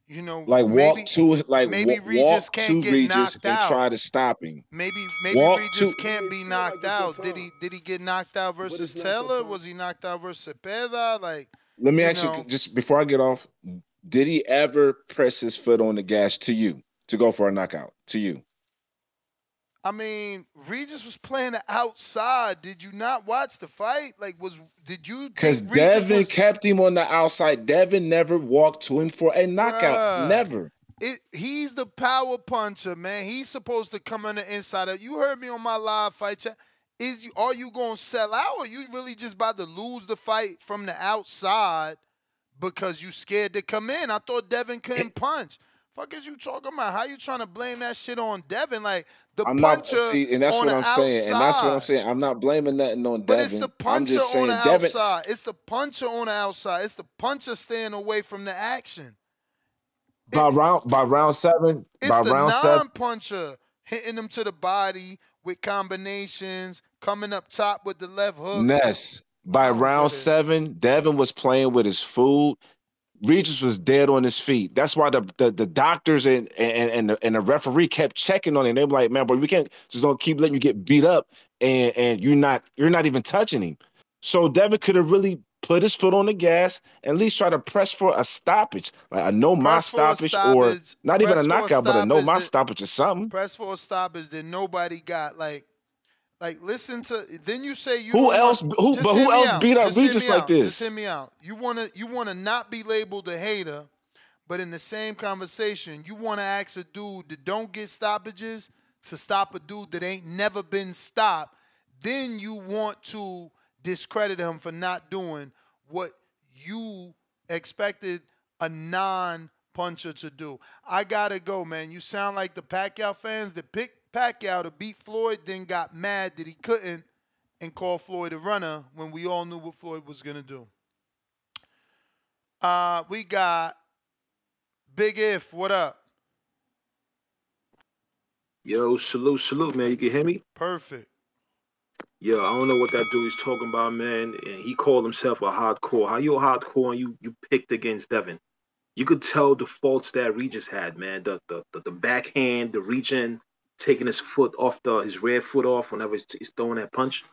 Speaker 3: You know,
Speaker 34: like
Speaker 3: maybe,
Speaker 34: walk to like
Speaker 3: maybe
Speaker 34: wa-
Speaker 3: Regis
Speaker 34: walk
Speaker 3: can't
Speaker 34: to
Speaker 3: get
Speaker 34: Regis
Speaker 3: knocked
Speaker 34: and
Speaker 3: out.
Speaker 34: try to stop him.
Speaker 3: Maybe maybe
Speaker 34: Walk
Speaker 3: Regis
Speaker 34: to-
Speaker 3: can't be knocked out. Did he did he get knocked out versus Taylor? Was he knocked out versus Zepeda? Like
Speaker 34: Let me
Speaker 3: you
Speaker 34: ask
Speaker 3: know,
Speaker 34: you just before I get off. Did he ever press his foot on the gas to you to go for a knockout? To you?
Speaker 3: I mean, Regis was playing the outside. Did you not watch the fight? Like, was did you?
Speaker 34: Because Devin
Speaker 3: was-
Speaker 34: kept him on the outside. Devin never walked to him for a knockout.
Speaker 3: Bruh.
Speaker 34: Never.
Speaker 3: It, he's the power puncher, man. He's supposed to come on the inside. You heard me on my live fight chat. Is you are you gonna sell out, or you really just about to lose the fight from the outside because you scared to come in? I thought Devin couldn't punch. Fuck is you talking about? How you trying to blame that shit on Devin? Like the
Speaker 34: I'm not
Speaker 3: puncher
Speaker 34: see, and that's what I'm saying, and that's what I'm
Speaker 3: outside.
Speaker 34: saying. I'm not blaming nothing on
Speaker 3: But it's the
Speaker 34: I'm
Speaker 3: puncher
Speaker 34: just saying
Speaker 3: on the
Speaker 34: Devin.
Speaker 3: outside. It's the puncher on the outside. It's the puncher staying away from the action.
Speaker 34: By round by round seven,
Speaker 3: It's
Speaker 34: by
Speaker 3: the
Speaker 34: round seven,
Speaker 3: non-puncher hitting them to the body with combinations, coming up top with the left hook.
Speaker 34: Ness. By round seven, Devin was playing with his food. Regis was dead on his feet. That's why the the, the doctors and and and the, and the referee kept checking on him. They were like, "Man, boy, we can't just don't keep letting you get beat up, and and you're not you're not even touching him." So Devin could have really put his foot on the gas and at least try to press for a stoppage, like a no my
Speaker 3: Press for a
Speaker 34: stoppage, or not even a
Speaker 3: for a
Speaker 34: knockout, but a no
Speaker 3: stoppage
Speaker 34: my
Speaker 3: that-
Speaker 34: stoppage or something.
Speaker 3: Press for a stoppage that nobody got. Like, like listen to. Then you say you.
Speaker 34: Who
Speaker 3: don't want-
Speaker 34: else- who- but who else
Speaker 3: out.
Speaker 34: beat up Regis like
Speaker 3: out.
Speaker 34: this?
Speaker 3: Just hear me out. You wanna you wanna not be labeled a hater, but in the same conversation, you wanna ask a dude that don't get stoppages to stop a dude that ain't never been stopped. Then you want to discredit him for not doing what you expected a non-puncher to do. I gotta go, man. You sound like the Pacquiao fans that picked Pacquiao to beat Floyd, then got mad that he couldn't and called Floyd a runner when we all knew what Floyd was gonna do. Uh, we got Big If. What up?
Speaker 35: Yo, salute, salute, man. You can hear me?
Speaker 3: Perfect.
Speaker 35: Yo, I don't know what that dude is talking about, man. And he called himself a hardcore. How you a hardcore and you you picked against Devin? You could tell the faults that Regis had, man. The the the, the backhand, the reaching, taking his foot off the his rear foot off whenever he's, he's throwing that punch.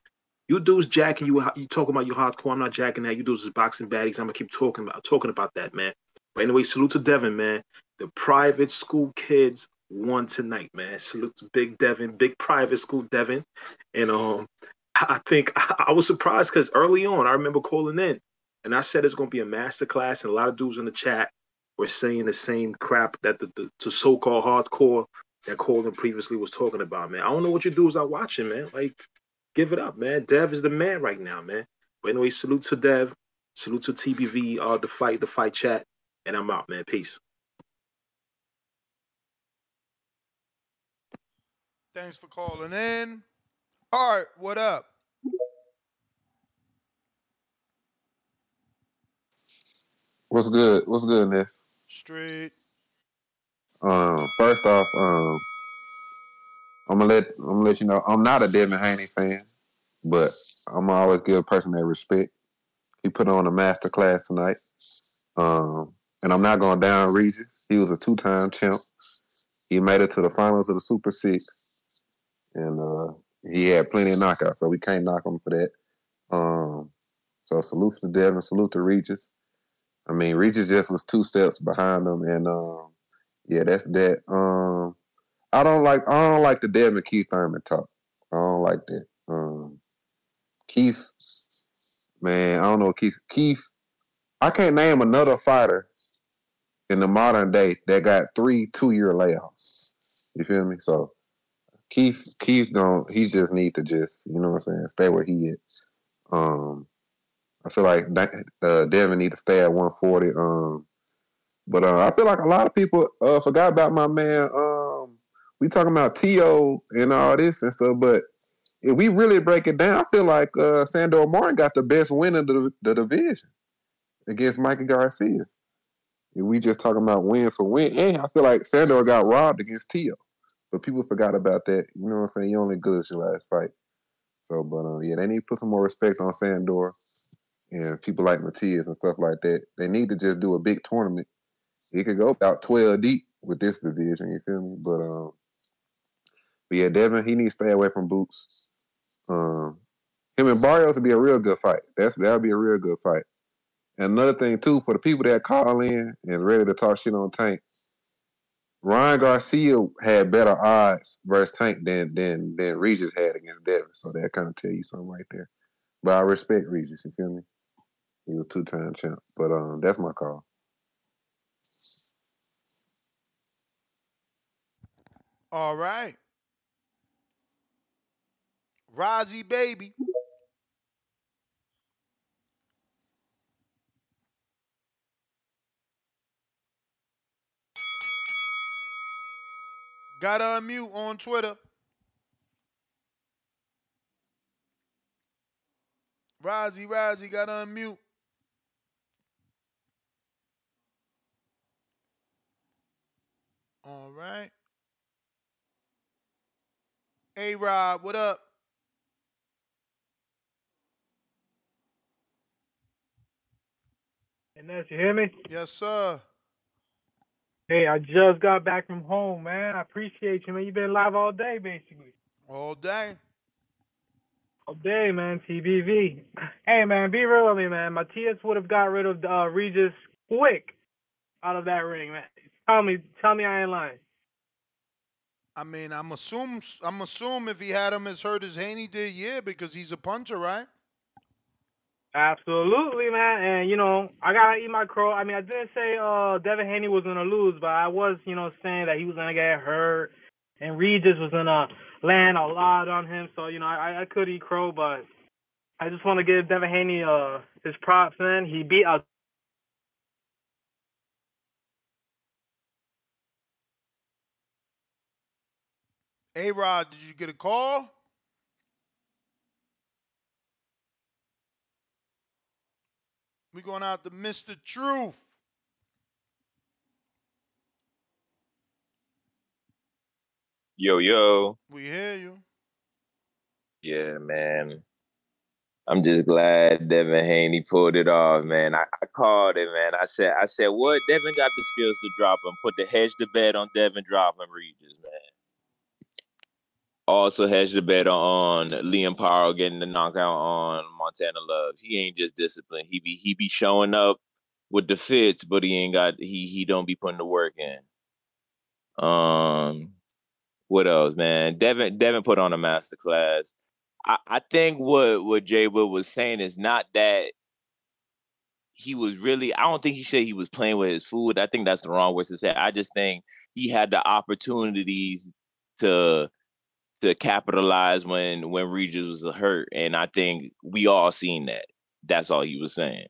Speaker 35: You dudes jacking you. You talking about your hardcore? I'm not jacking that. You dudes is boxing baddies. I'm gonna keep talking about talking about that, man. But anyway, salute to Devin, man. The private school kids won tonight, man. Salute to Big Devin, big private school Devin, and um, I think I was surprised because early on I remember calling in, and I said it's gonna be a master class, and a lot of dudes in the chat were saying the same crap that the, the, the so-called hardcore that Colin previously was talking about, man. I don't know what you dudes are watching, man. Like, give it up, man. Dev is the man right now, man. But anyway, salute to Dev, salute to TBV, uh, the fight, the fight chat, and I'm out, man. Peace.
Speaker 3: Thanks for calling in. Art, what up?
Speaker 36: What's good? What's good, Ness?
Speaker 3: Straight.
Speaker 36: Um, first off, um, I'm gonna let I'm gonna let you know I'm not a Devin Haney fan, but I'm gonna always give a person that respect. He put on a master class tonight, um, and I'm not going down Regis. He was a two time champ. He made it to the finals of the Super Six, and uh, he had plenty of knockouts, so we can't knock him for that. Um, so salute to Devin, salute to Regis. I mean, Regis just was two steps behind him, and um, yeah, that's that. Um, I don't like I don't like the Devin Keith Thurman talk. I don't like that. Um, Keith, man, I don't know Keith. Keith, I can't name another fighter in the modern day that got three two year layoffs. You feel me? So Keith, Keith don't. He just need to just you know what I'm saying, stay where he is. Um, I feel like uh, Devin need to stay at 140. Um, but uh, I feel like a lot of people uh, forgot about my man. Um, we talking about T.O. and all this and stuff, but if we really break it down, I feel like uh, Sandor Martin got the best win of the, the division against Mikey Garcia. If we just talking about win for win, and I feel like Sandor got robbed against T.O. But people forgot about that. You know what I'm saying? You only good as your last fight. So, but uh, yeah, they need to put some more respect on Sandor and people like Matias and stuff like that. They need to just do a big tournament he could go about twelve deep with this division. You feel me? But um, but yeah, Devin, he needs to stay away from Boots. Um, him and Barrios would be a real good fight. That's that would be a real good fight. And another thing too, for the people that call in and ready to talk shit on Tank, Ryan Garcia had better odds versus Tank than than than Regis had against Devin. So that kind of tell you something right there. But I respect Regis. You feel me? He was two time champ. But um, that's my call.
Speaker 3: All right. Rozzy baby. Got to unmute on Twitter. Rozzy, Rozzy, got to unmute. All right. Hey, Rob, what up?
Speaker 37: And Ness, you hear me?
Speaker 3: Yes, sir.
Speaker 37: Hey, I just got back from home, man. I appreciate you, man. You've been live all day, basically.
Speaker 3: All day.
Speaker 37: All day, man. TBV. Hey, man, be real with me, man. Matias would have got rid of uh, Regis quick out of that ring, man. Tell me, tell me I ain't lying.
Speaker 3: I mean, I'm assume I'm assume if he had him as hurt as Haney did, yeah, because he's a puncher, right?
Speaker 37: Absolutely, man. And you know, I gotta eat my crow. I mean, I didn't say uh Devin Haney was gonna lose, but I was, you know, saying that he was gonna get hurt and Regis was gonna land a lot on him. So you know, I I could eat crow, but I just want to give Devin Haney uh his props, man. He beat a
Speaker 3: A Rod, did you get a call? We going out to Mr. Truth.
Speaker 38: Yo, yo.
Speaker 3: We hear you.
Speaker 38: Yeah, man. I'm just glad Devin Haney pulled it off, man. I, I called it, man. I said, I said, what? Devin got the skills to drop him. Put the hedge to bed on Devin dropping Regis, man. Also hedge the bet on Liam Paro getting the knockout on Montana Love. He ain't just disciplined. He be he be showing up with the fits, but he ain't got he he don't be putting the work in. Um, what else, man? Devin Devin put on a master class. I, I think what what Jay Will was saying is not that he was really. I don't think he said he was playing with his food. I think that's the wrong word to say. I just think he had the opportunities to to capitalize when when Regis was hurt, and I think we all seen that. That's all he was saying.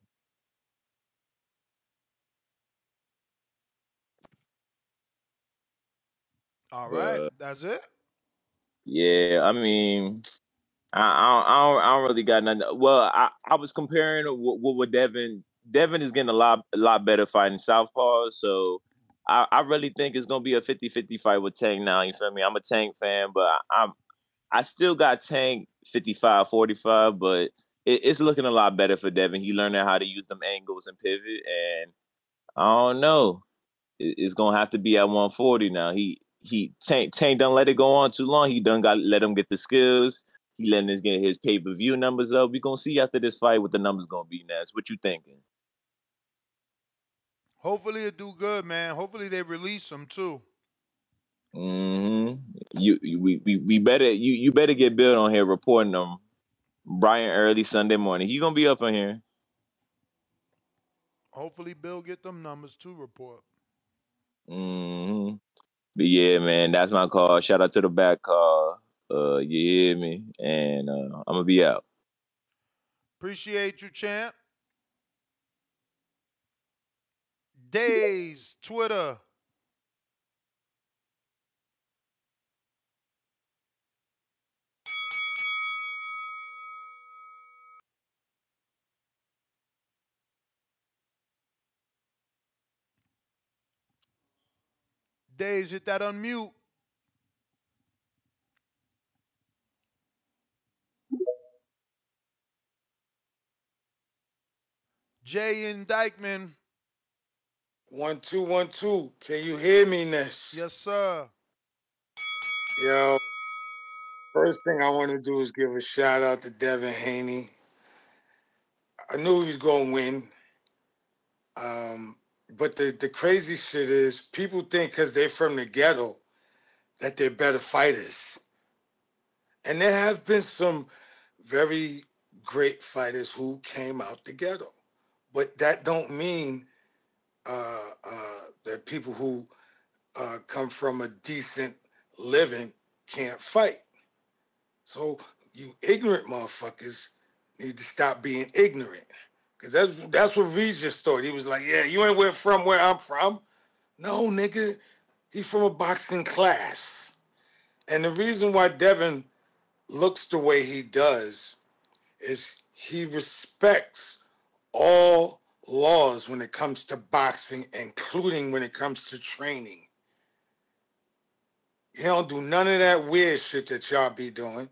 Speaker 3: All right, uh, that's it.
Speaker 38: Yeah, I mean, I, I, I, don't, I don't really got nothing. Well, I, I was comparing what with Devin. Devin is getting a lot a lot better fighting southpaw, so I, I really think it's gonna be a 50-50 fight with Tank now. You feel me? I'm a Tank fan, but I, am I still got Tank 55 45, but it, it's looking a lot better for Devin. He learned how to use them angles and pivot, and I don't know. It, it's gonna have to be at 140 now. He he Tank Tank don't let it go on too long. He done got let him get the skills. He letting us get his pay per view numbers up. We gonna see after this fight what the numbers gonna be. Next, what you thinking?
Speaker 3: Hopefully it do good, man. Hopefully they release him too.
Speaker 38: Mm-hmm. You, you we, we we better you you better get Bill on here reporting them Brian early Sunday morning. He gonna be up on here.
Speaker 3: Hopefully Bill get them numbers to report.
Speaker 38: Mm-hmm. But yeah, man, that's my call. Shout out to the back call. Uh, you hear me? And uh, I'm gonna be out.
Speaker 3: Appreciate you, champ. Days, Twitter. Days, hit that unmute. Jay and Dykeman,
Speaker 39: One two one two. Can you hear me, Ness?
Speaker 3: Yes, sir.
Speaker 39: Yo, first thing I want to do is give a shout out to Devin Haney. I knew he was gonna win. Um, but the the crazy shit is people think because they're from the ghetto that they're better fighters. And there have been some very great fighters who came out the ghetto. But that don't mean uh, uh, that people who uh, come from a decent living can't fight. So you ignorant motherfuckers need to stop being ignorant. Cause that's that's what Regis thought. He was like, "Yeah, you ain't where from where I'm from." No, nigga, he from a boxing class. And the reason why Devin looks the way he does is he respects all laws when it comes to boxing, including when it comes to training. He don't do none of that weird shit that y'all be doing.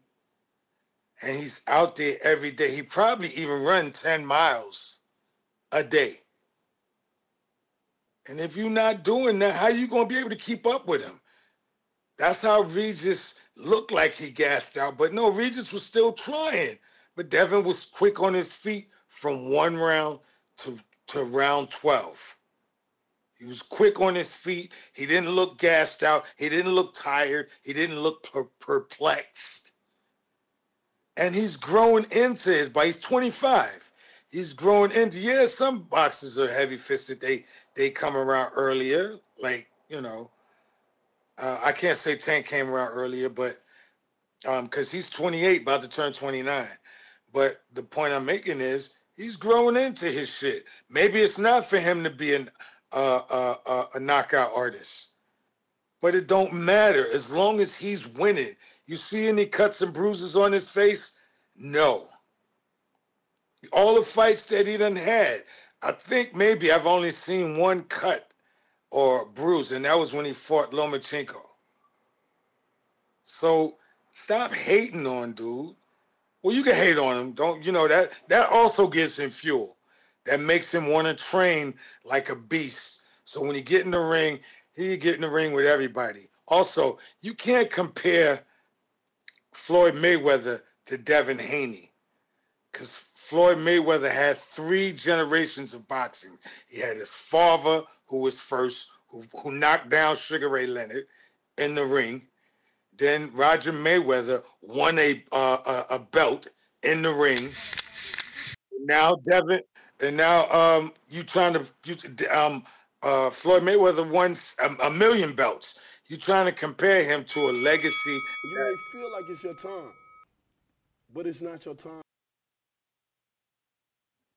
Speaker 39: And he's out there every day. He probably even run 10 miles a day. And if you're not doing that, how you gonna be able to keep up with him? That's how Regis looked like he gassed out. But no, Regis was still trying. But Devin was quick on his feet from one round to, to round 12. He was quick on his feet. He didn't look gassed out. He didn't look tired. He didn't look per- perplexed. And he's growing into his, but he's 25. He's growing into, yeah, some boxers are heavy fisted. They they come around earlier. Like, you know, uh, I can't say Tank came around earlier, but um, because he's 28, about to turn 29. But the point I'm making is he's growing into his shit. Maybe it's not for him to be an uh, uh, uh, a knockout artist, but it don't matter as long as he's winning. You see any cuts and bruises on his face? No. All the fights that he done had, I think maybe I've only seen one cut or bruise, and that was when he fought Lomachenko. So stop hating on dude. Well, you can hate on him. Don't you know that that also gives him fuel. That makes him want to train like a beast. So when he get in the ring, he get in the ring with everybody. Also, you can't compare Floyd Mayweather to Devin Haney. Because Floyd Mayweather had three generations of boxing. He had his father, who was first, who, who knocked down Sugar Ray Leonard in the ring. Then Roger Mayweather won a uh, a, a belt in the ring. Now Devin, and now um, you trying to you um uh Floyd Mayweather won a, a million belts. You trying to compare him to a legacy?
Speaker 2: You may feel like it's your time, but it's not your time.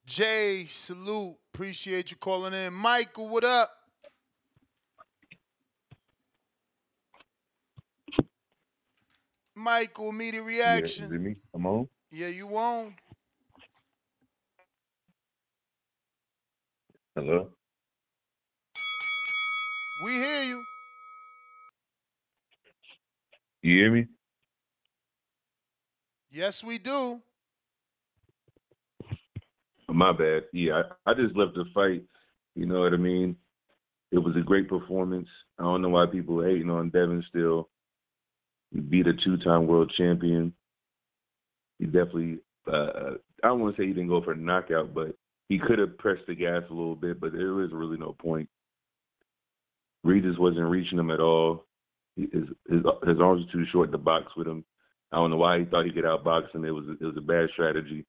Speaker 3: Jay, salute. Appreciate you calling in. Michael, what up? Michael, immediate reaction.
Speaker 40: Yeah, is it me? I'm on.
Speaker 3: Yeah, you on.
Speaker 40: Hello.
Speaker 3: We hear you.
Speaker 40: You hear me?
Speaker 3: Yes, we do.
Speaker 40: My bad. Yeah, I, I just left the fight. You know what I mean? It was a great performance. I don't know why people are hating on Devin still. Beat a two-time world champion. He definitely. Uh, I don't want to say he didn't go for a knockout, but he could have pressed the gas a little bit. But there was really no point. Regis wasn't reaching him at all. His, his his arms were too short to box with him. I don't know why he thought he could outbox him. It was it was a bad strategy.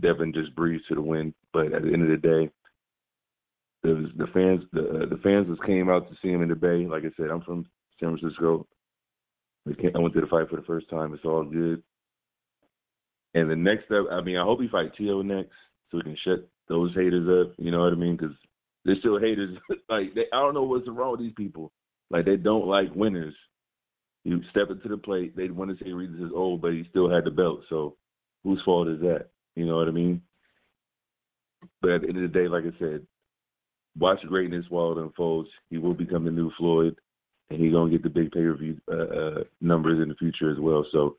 Speaker 40: Devin just breezed to the win. But at the end of the day, was the fans the the fans just came out to see him in the Bay. Like I said, I'm from San Francisco. I went to the fight for the first time. It's all good. And the next step, I mean, I hope he fight Tio next so we can shut those haters up. You know what I mean? Because they're still haters. like they, I don't know what's wrong with these people. Like they don't like winners. You step into the plate, they want to say Regis is old, but he still had the belt. So whose fault is that? You know what I mean? But at the end of the day, like I said, watch greatness while it unfolds. He will become the new Floyd, and he's gonna get the big pay per view uh, uh, numbers in the future as well. So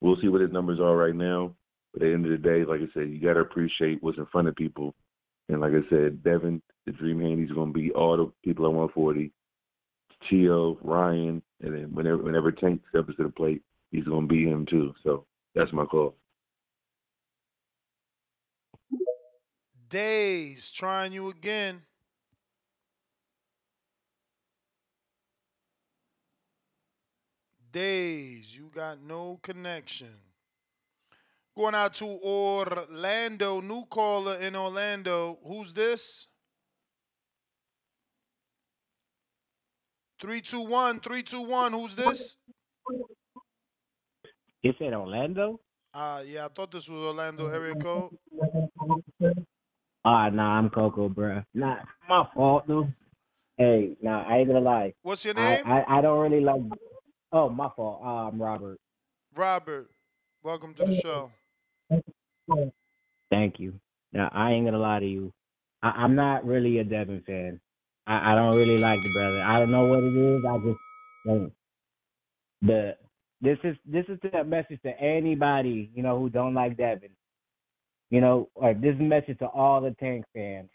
Speaker 40: we'll see what his numbers are right now. But at the end of the day, like I said, you gotta appreciate what's in front of people And like I said, Devin, the Dream Haney's going to be all the people at 140. Tio, Ryan, and then whenever whenever Tank steps to the plate, he's to be him too. So that's my call.
Speaker 3: Days trying you again. Days, you got no connection. Going out to Orlando, new caller in Orlando. Who's this? 321, 321, who's this?
Speaker 41: You said Orlando?
Speaker 3: Uh yeah, I thought this was Orlando area code.
Speaker 41: Ah, nah, I'm Coco, bruh. Nah, my fault though. Hey, nah, I ain't gonna lie.
Speaker 3: What's your
Speaker 41: I,
Speaker 3: name?
Speaker 41: I, I don't really like. Oh, my fault. I'm Robert.
Speaker 3: Robert. Welcome to the show.
Speaker 41: Thank you. Now I ain't gonna lie to you. I, I'm not really a Devin fan. I, I don't really like the brother. I don't know what it is. I just don't. The this is this is the message to anybody you know who don't like Devin. You know, or this is a message to all the Tank fans.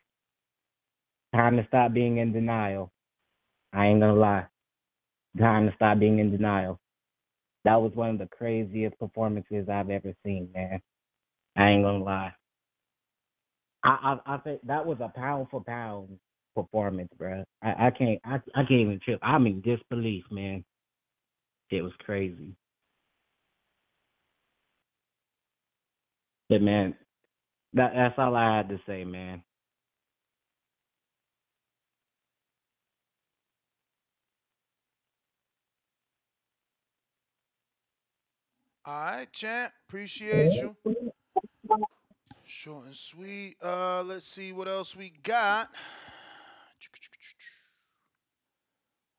Speaker 41: Time to stop being in denial. I ain't gonna lie. Time to stop being in denial. That was one of the craziest performances I've ever seen, man. I ain't gonna lie. I I, I think that was a pound for pound performance, bro. I, I can't I I can't even trip. I'm in disbelief, man. It was crazy. But man, that that's all I had to say, man.
Speaker 3: All right, champ. Appreciate you. Short and sweet. Uh, let's see what else we got.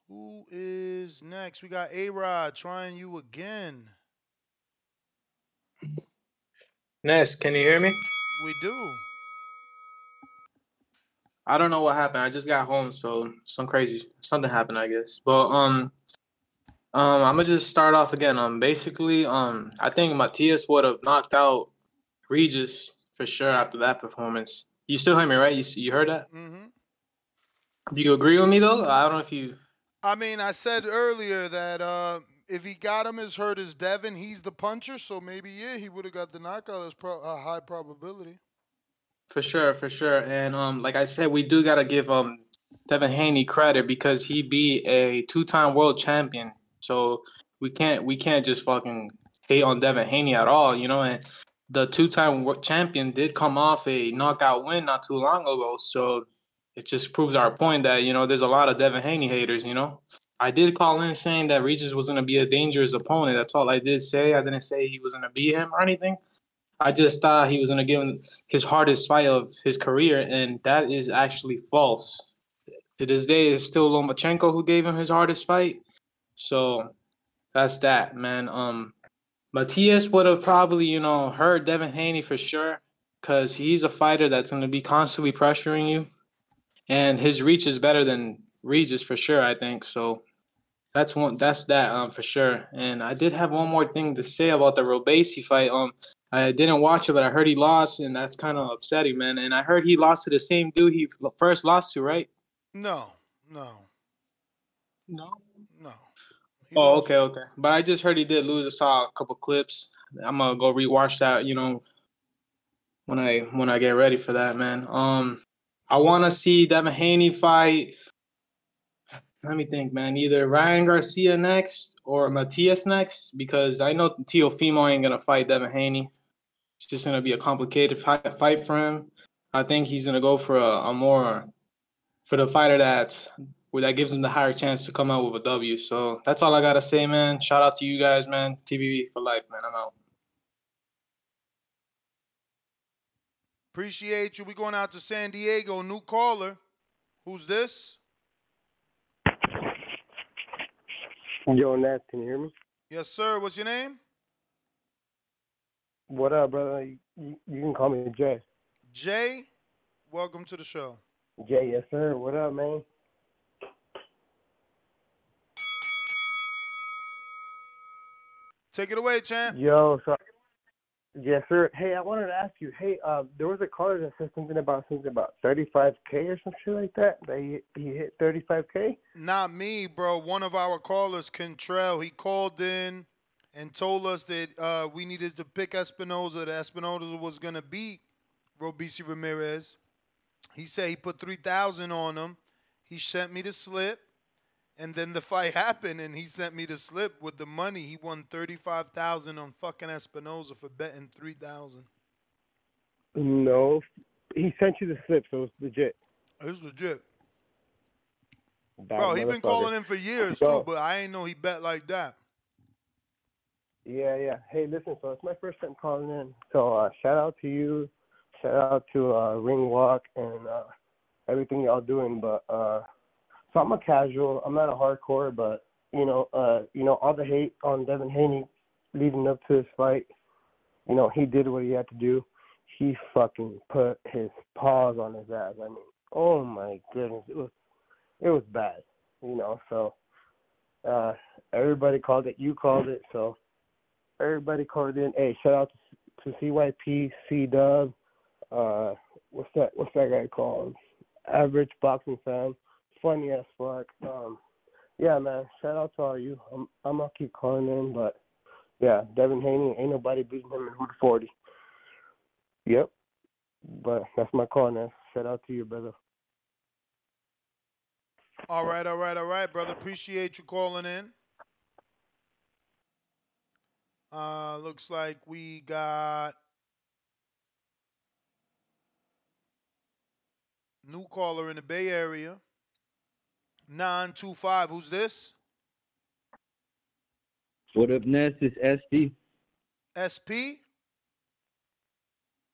Speaker 3: Who is next? We got A Rod trying you again.
Speaker 42: Ness, can you hear me?
Speaker 3: We do.
Speaker 42: I don't know what happened. I just got home, so some crazy something happened, I guess. But um, um, I'm gonna just start off again. Um, basically, um, I think Matias would have knocked out Regis for sure after that performance. You still hear me, right? You you heard that?
Speaker 3: Mm-hmm.
Speaker 42: Do you agree with me though? I don't know if you.
Speaker 3: I mean, I said earlier that uh, if he got him as hurt as Devin, he's the puncher. So maybe yeah, he would have got the knockout. That's pro- a high probability.
Speaker 42: For sure, for sure. And um, like I said, we do gotta give um Devin Haney credit because he beat a two-time world champion. So we can't we can't just fucking hate on Devin Haney at all, you know. And the two-time champion did come off a knockout win not too long ago. So it just proves our point that you know there's a lot of Devin Haney haters. You know, I did call in saying that Regis was gonna be a dangerous opponent. That's all I did say. I didn't say he was gonna beat him or anything. I just thought he was gonna give him his hardest fight of his career, and that is actually false. To this day, it's still Lomachenko who gave him his hardest fight. So that's that, man. Um, Matias would have probably, you know, hurt Devin Haney for sure, because he's a fighter that's gonna be constantly pressuring you, and his reach is better than Regis for sure. I think so. That's one. That's that um for sure. And I did have one more thing to say about the Robeisy fight. Um, I didn't watch it, but I heard he lost, and that's kind of upsetting, man. And I heard he lost to the same dude he first lost to, right?
Speaker 3: No, no,
Speaker 42: no,
Speaker 3: no.
Speaker 42: Oh, okay, okay. But I just heard he did lose. I saw a couple clips. I'm gonna go rewatch that. You know, when I when I get ready for that, man. Um, I want to see Devin Haney fight. Let me think, man. Either Ryan Garcia next or Matias next, because I know Teofimo ain't gonna fight Devin Haney. It's just gonna be a complicated fight, fight for him. I think he's gonna go for a, a more for the fighter that where that gives him the higher chance to come out with a W. So that's all I gotta say, man. Shout out to you guys, man. TBV for life, man. I'm out.
Speaker 3: Appreciate you. We going out to San Diego. New caller. Who's this?
Speaker 43: Yo, Nat, can you hear me?
Speaker 3: Yes, sir. What's your name?
Speaker 43: What up, brother? You, you, you can call me Jay.
Speaker 3: Jay. Welcome to the show.
Speaker 43: Jay, yes, sir. What up, man?
Speaker 3: Take it away, champ.
Speaker 43: Yo, so Yes, sir. Hey, I wanted to ask you. Hey, uh, there was a caller that said something about something about 35k or some shit like that. That he, hit 35k.
Speaker 3: Not me, bro. One of our callers, Cantrell, he called in and told us that uh, we needed to pick Espinoza. That Espinoza was gonna beat Robeisy Ramirez. He said he put three thousand on him. He sent me the slip, and then the fight happened, and he sent me the slip with the money. He won thirty five thousand on fucking Espinoza for betting three thousand.
Speaker 43: No, he sent you the slip, so it's legit.
Speaker 3: It's legit.
Speaker 43: That
Speaker 3: Bro, he been calling in for years
Speaker 43: Bro.
Speaker 3: too, but I ain't know he bet like that.
Speaker 43: Yeah, yeah. Hey, listen. So it's my first time calling in. So uh, shout out to you. Shout out to uh, Ring Walk and uh, everything y'all doing. But uh, so I'm a casual. I'm not a hardcore, but you know, uh, you know, all the hate on Devin Haney leading up to this fight. You know, he did what he had to do. He fucking put his paws on his ass. I mean, oh my goodness, it was it was bad. You know, so uh, everybody called it. You called it. So everybody called in. Hey, shout out to, to CYP, C Dub. Uh, what's that? What's that guy called? Average boxing fan. Funny as fuck. Um, yeah, man. Shout out to all you. I'm I'm gonna keep calling in, but yeah, Devin Haney ain't nobody beating him in Route 40. Yep. But that's my call now. Shout out to you, brother.
Speaker 3: All right, all right, all right, brother. Appreciate you calling in. Uh, looks like we got new caller in the Bay Area. 925. Who's this?
Speaker 41: What up, Ness? It's SD.
Speaker 3: SP?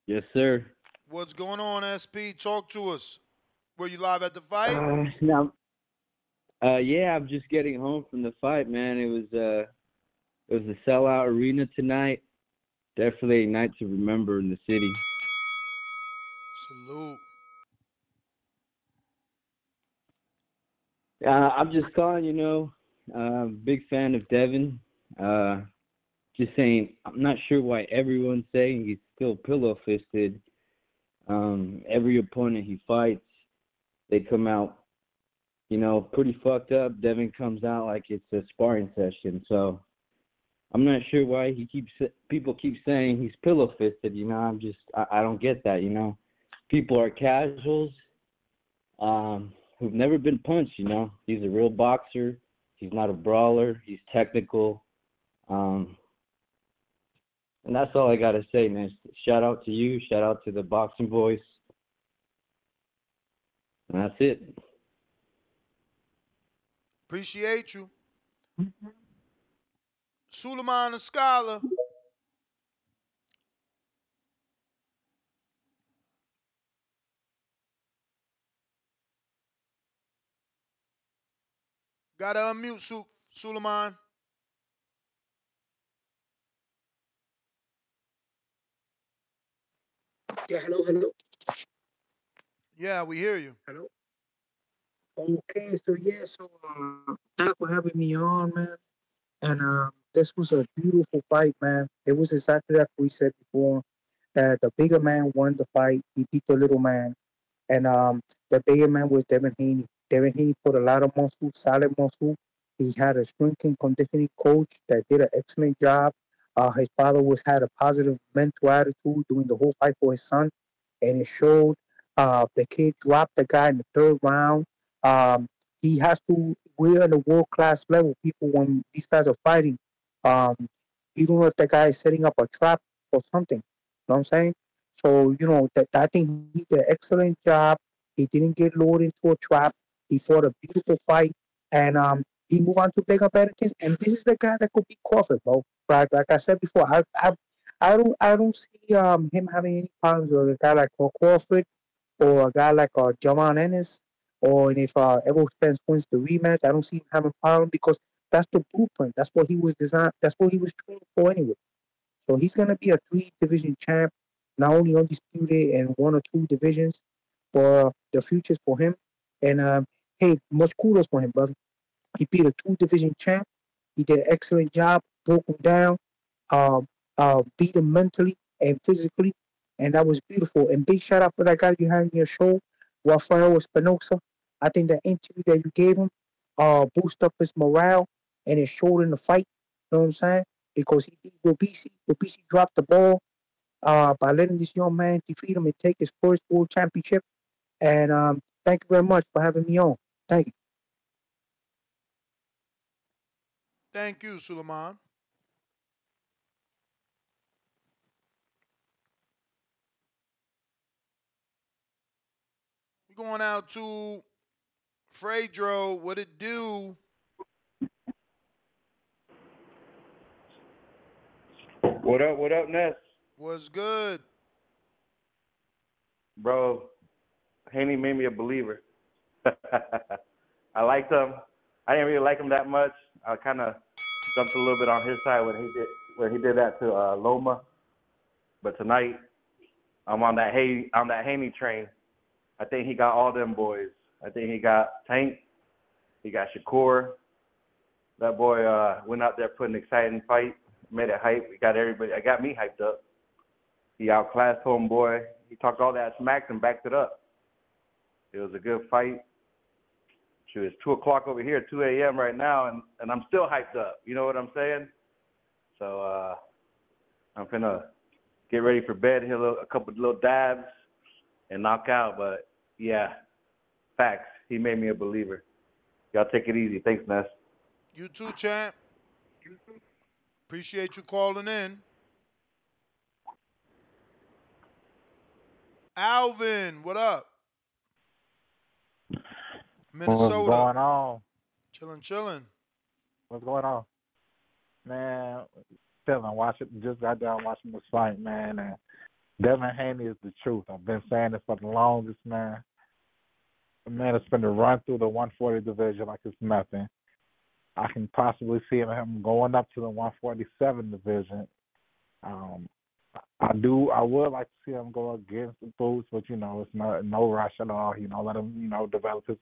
Speaker 41: Yes, sir.
Speaker 3: What's going on, SP? Talk to us. Were you live at the fight?
Speaker 41: Uh, now, uh, yeah, I'm just getting home from the fight, man. It was uh, it was a sellout arena tonight. Definitely a night to remember in the city.
Speaker 3: Salute.
Speaker 41: Uh, I'm just calling, you know, uh, big fan of Devin. Uh, just saying, I'm not sure why everyone's saying he's still pillow fisted. Um, every opponent he fights, they come out, you know, pretty fucked up. Devin comes out like it's a sparring session. So I'm not sure why he keeps people keep saying he's pillow fisted. You know, I'm just I, I don't get that. You know, people are casuals. Um, who've never been punched. You know, he's a real boxer. He's not a brawler. He's technical. Um, and that's all I gotta say, man. Shout out to you. Shout out to the boxing voice. And that's it.
Speaker 3: Appreciate you. Suleiman the Scholar. Gotta unmute Su- Suleiman.
Speaker 40: Yeah, hello, hello.
Speaker 3: Yeah, we hear you.
Speaker 40: Hello. Okay, so yeah, so uh, thanks for having me on, man. And um, this was a beautiful fight, man. It was exactly like we said before, that the bigger man won the fight. He beat the little man, and um, the bigger man was Devin Haney. Devin Haney put a lot of muscle, solid muscle. He had a strength and conditioning coach that did an excellent job. Uh, his father was had a positive mental attitude during the whole fight for his son, and it showed. Uh, the kid dropped the guy in the third round. Um, he has to. We're at a world class level. People, when these guys are fighting, um, you don't know if the guy is setting up a trap or something. You know what I'm saying? So you know that I think he did an excellent job. He didn't get lured into a trap. He fought a beautiful fight, and um, he moved on to bigger, better things. And this is the guy that could beat Crawford, bro. Like, like I said before, I, I, I don't, I don't see um him having any problems with a guy like Crawford or a guy like uh, Jaron Ennis, or if uh, Errol Spence wins the rematch, I don't see him having a problem because that's the blueprint. That's what he was designed. That's what he was trained for anyway. So he's gonna be a three division champ, not only undisputed in one or two divisions, for the futures for him. And um, hey, much kudos for him, brother. He beat a two division champ. He did an excellent job, broke him down, um, uh, beat him mentally, and physically, and that was beautiful. And big shout out for that guy you had in your show, Rafael Espinoza. I think that interview that you gave him uh up his morale and it showed in the fight. You know what I'm saying? Because he beat Robeisy. Robeisy dropped the ball uh, by letting this young man defeat him and take his first world championship. And um, thank you very much for having me on. Thank you.
Speaker 3: Thank you, Suleiman. We're going out to Fredro. What it do?
Speaker 44: What up? What up, Ness?
Speaker 3: What's good?
Speaker 44: Bro, Haney made me a believer. I liked him. I didn't really like him that much. I kind of jumped a little bit on his side when he did when he did that to uh, Loma. But tonight, I'm on that Hay on that Haney train. I think he got all them boys. I think he got Tank. He got Shakur. That boy uh, went out there put an exciting fight, made it hype. He got everybody. I got me hyped up. He outclassed homeboy. He talked all that smack and backed it up. It was a good fight. Shoot, it's two o'clock over here, two a.m. right now, and and I'm still hyped up. You know what I'm saying? So uh, I'm gonna get ready for bed, hit a, little, a couple little dabs, and knock out. But yeah, facts. He made me a believer. Y'all take it easy. Thanks, Ness.
Speaker 3: You too, champ. Appreciate you calling in. Alvin, what up? Minnesota.
Speaker 45: What's going on?
Speaker 3: Chilling, chilling.
Speaker 45: What's going on? Man, chilling. Watching, just got done watching this fight, man. And Devin Haney is the truth. I've been saying this for the longest, man. The man has been to run through the 140 division like it's nothing. I can possibly see him going up to the 147 division. Um, I do. I would like to see him go against the Boots, but you know, it's not no rush at all. You know, let him you know develop his,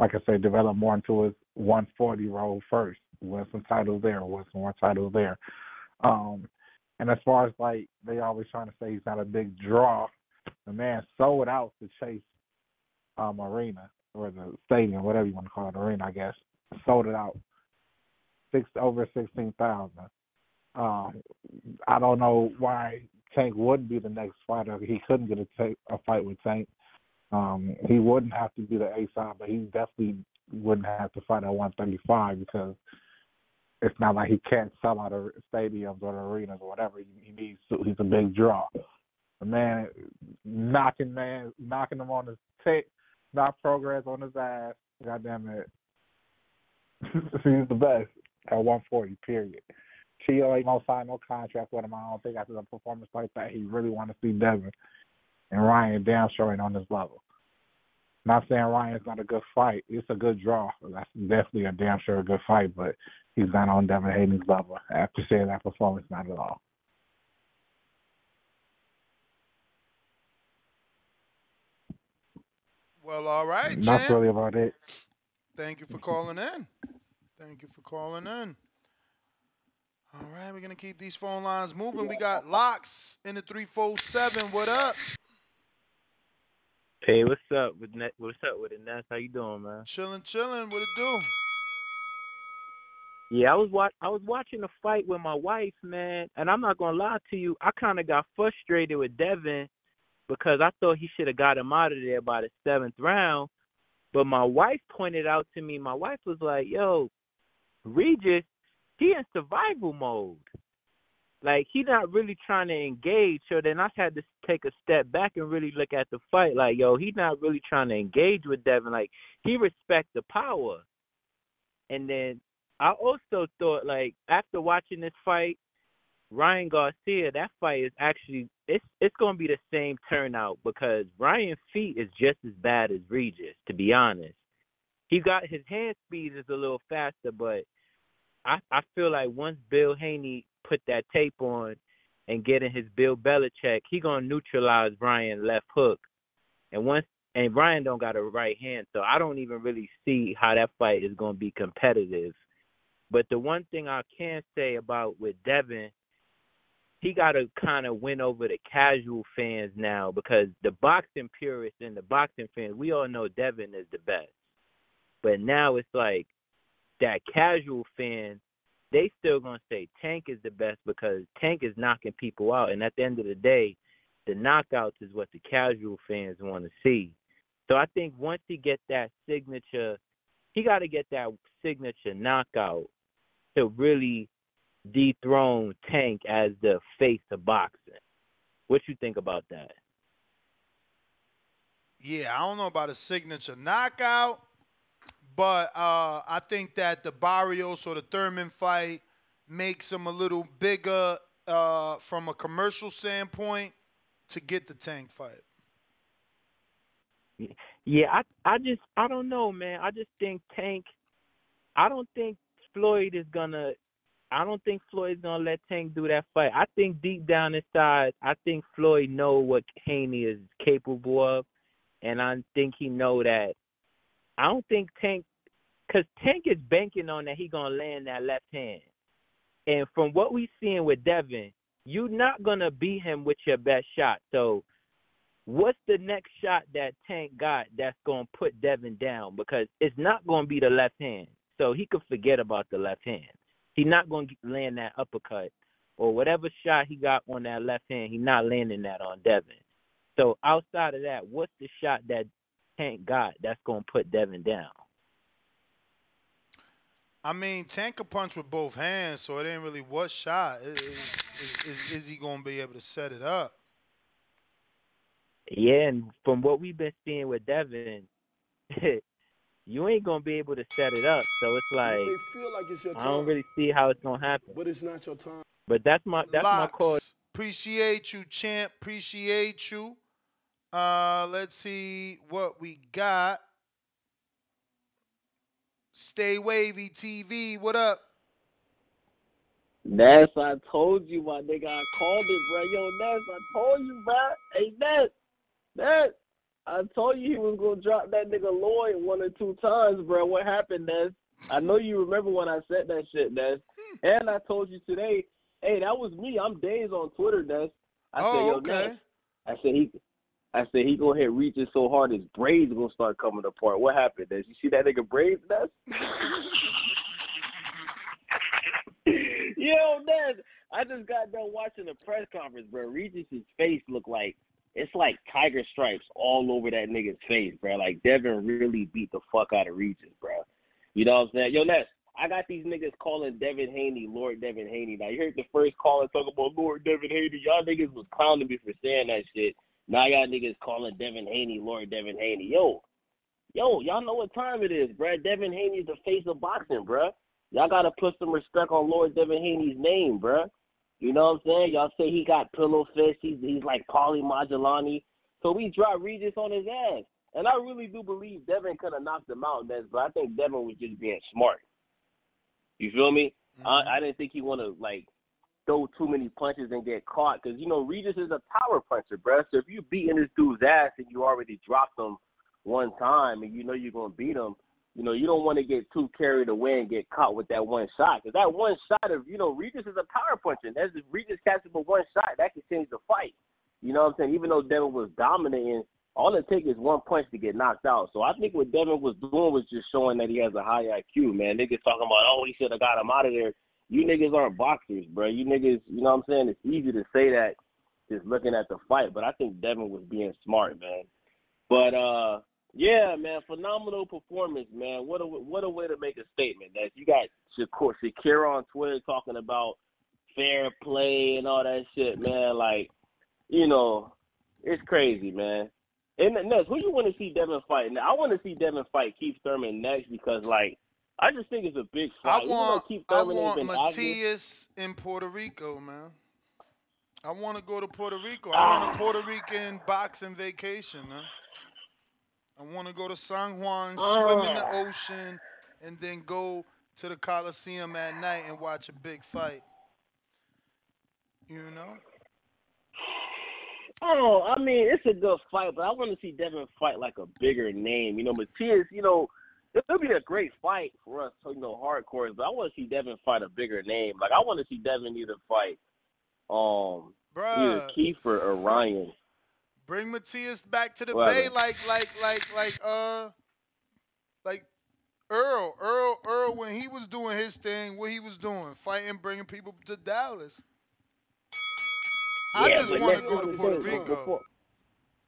Speaker 45: like I say, develop more into his 140 role first. Win some titles there, win some more titles there. Um, and as far as like they always trying to say he's not a big draw, the man sold out to Chase um, Arena or the stadium, whatever you want to call it, arena, I guess. Sold it out, six over sixteen thousand. Um, I don't know why Tank wouldn't be the next fighter. He couldn't get a, a fight with Tank. Um, he wouldn't have to be the A side, but he definitely wouldn't have to fight at 135 because it's not like he can't sell out of stadiums or arenas or whatever. He, needs to, he's a big draw. The man knocking man knocking him on his tape, not Prograis on his ass. God damn it. he's the best at 140. Period. Tio ain't gonna sign no contract with him. I don't think after the performance like that, he really want to see Devin and Ryan damn sure ain't on this level. Not saying Ryan's not a good fight. It's a good draw. That's definitely a damn sure a good fight, but he's not on Devin Haney's level. After seeing that performance, not at all.
Speaker 3: Well, all right,
Speaker 45: That's
Speaker 3: champ.
Speaker 45: really about it.
Speaker 3: Thank you for calling in. Thank you for calling in. All right, we're gonna keep these phone lines moving. We got locks in the three four seven. What up?
Speaker 46: Hey, what's up with Net? What's up with it, Ness? How you doing, man?
Speaker 3: Chilling, chilling. What it do?
Speaker 46: Yeah, I was watch I was watching a fight with my wife, man, and I'm not gonna lie to you, I kind of got frustrated with Devin because I thought he should have got him out of there by the seventh round. But my wife pointed out to me, my wife was like, "Yo, Regis, he in survival mode. Like he not really trying to engage. So then I had to take a step back and really look at the fight. Like, yo, he not really trying to engage with Devin. Like he respect the power. And then I also thought like after watching this fight, Ryan Garcia, that fight is actually it's it's gonna be the same turnout because Ryan feet is just as bad as Regis, to be honest. He got his hand speed is a little faster, but I I feel like once Bill Haney put that tape on and getting his Bill Belichick, he gonna neutralize Brian left hook. And once and Brian don't got a right hand, so I don't even really see how that fight is gonna be competitive. But the one thing I can say about with Devin, he got to kind of win over the casual fans now because the boxing purists and the boxing fans, we all know Devin is the best. But now it's like that casual fan, they still gonna say Tank is the best because Tank is knocking people out, and at the end of the day, the knockouts is what the casual fans want to see. So I think once he gets that signature, he got to get that signature knockout to really dethrone Tank as the face of boxing. What you think about that?
Speaker 3: Yeah, I don't know about a signature knockout, but uh, I think that the Barrios or the Thurman fight makes him a little bigger uh, from a commercial standpoint to get the Tank fight.
Speaker 46: Yeah, I I just I don't know, man. I just think Tank. I don't think Floyd is gonna. I don't think Floyd's gonna let Tank do that fight. I think deep down inside, I think Floyd know what Haney is capable of, and I think he know that. I don't think Tank, cause Tank is banking on that he gonna land that left hand, and from what we seeing with Devin, you're not gonna beat him with your best shot. So what's the next shot that Tank got that's to put Devin down? Because it's not to be the left hand. So he could forget about the left hand. He's not to land that uppercut or whatever shot he got on that left hand. He's not landing that on Devin. So outside of that, what's the shot that Tank got that's going to put Devin down?
Speaker 3: I mean, Tank can punch with both hands, so it ain't really what shot. Is, is, is, is he going to be able to set it up?
Speaker 46: Yeah, and from what we've been seeing with Devin, you ain't gonna be able to set it up. So it's like,
Speaker 47: you feel like it's your
Speaker 46: I don't really see how it's gonna happen.
Speaker 47: but it's not your time.
Speaker 46: But that's my that's my
Speaker 3: Locks,
Speaker 46: call.
Speaker 3: Appreciate you, champ. Appreciate you. Uh, let's see what we got. Stay wavy TV. What up?
Speaker 48: Ness, I told you, my nigga. I called it, bro. Yo, Ness, I told you, bro. Hey, Ness, Ness, I told you he was gonna drop that nigga Lloyd one or two times, bro. What happened, Ness? I know you remember when I said that shit, Ness. And I told you today, hey, that was me. I'm days on Twitter, Ness. I said,
Speaker 3: Oh,
Speaker 48: yo,
Speaker 3: okay.
Speaker 48: Ness. I said he. I said he gonna hit Regis so hard his braids gonna start coming apart. What happened, Did You see that nigga braids, Ness? Yo, Ness, I just got done watching the press conference, bro. Regis's face looked like it's like tiger stripes all over that nigga's face, bro. Like Devin really beat the fuck out of Regis, bro. You know what I'm saying? Yo, Ness, I got these niggas calling Devin Haney Lord Devin Haney. Now you heard the first caller talking about Lord Devin Haney. Y'all niggas was clowning me for saying that shit. Now y'all niggas calling Devin Haney Lord Devin Haney. Yo, yo, y'all know what time it is, bruh. Devin Haney's the face of boxing, bruh. Y'all gotta put some respect on Lord Devin Haney's name, bruh. You know what I'm saying? Y'all say he got pillow fist. He's he's like Paulie Malignaggi. So we dropped Regis on his ass. And I really do believe Devin could have knocked him out, but I think Devin was just being smart. You feel me? I, mm-hmm. I didn't think he want to like throw too many punches and get caught because you know Regis is a power puncher, bruh. So if you're beating this dude's ass and you already dropped him one time and you know you're gonna beat him, you know you don't want to get too carried away and get caught with that one shot because that one shot of you know Regis is a power puncher. And that's Regis catches with one shot, that can change the fight. You know what I'm saying? Even though Devin was dominating, all it takes is one punch to get knocked out. So I think what Devin was doing was just showing that he has a high IQ, man. Niggas talking about, oh, he should have got him out of there. You niggas aren't boxers, bro. You niggas, you know what I'm saying? It's easy to say that just looking at the fight, but I think Devin was being smart, man. But uh yeah, man, phenomenal performance, man. What a what a way to make a statement. That you got Shakur, Shakira on Twitter talking about fair play and all that shit, man. Like, you know, it's crazy, man. And next, who you want to see Devin fight? Now, I want to see Devin fight Keith Thurman next because, like, I just think it's a big
Speaker 3: I want
Speaker 48: Keith
Speaker 3: I want. Matias in Puerto Rico, man. I want to go to Puerto Rico. I want a Puerto Rican boxing vacation, man. I want to go to San Juan, swim in the
Speaker 48: Ah.
Speaker 3: ocean, and then go to the Coliseum at night and watch a big fight. You know?
Speaker 48: Oh, I mean, it's a good fight, but I want to see Devin fight like a bigger name. You know, Matias, you know, it'll be a great fight for us, you know, hardcores, but I want to see Devin fight a bigger name. Like, I want to see Devin either fight um
Speaker 3: Bruh.
Speaker 48: either Kiefer or Ryan.
Speaker 3: Bring Matias back to the
Speaker 48: What
Speaker 3: bay like like like like uh like Errol. Errol Errol when he was doing his thing, what he was doing, fighting, bringing people to Dallas. I just want to go to Puerto. Rico.
Speaker 48: Before-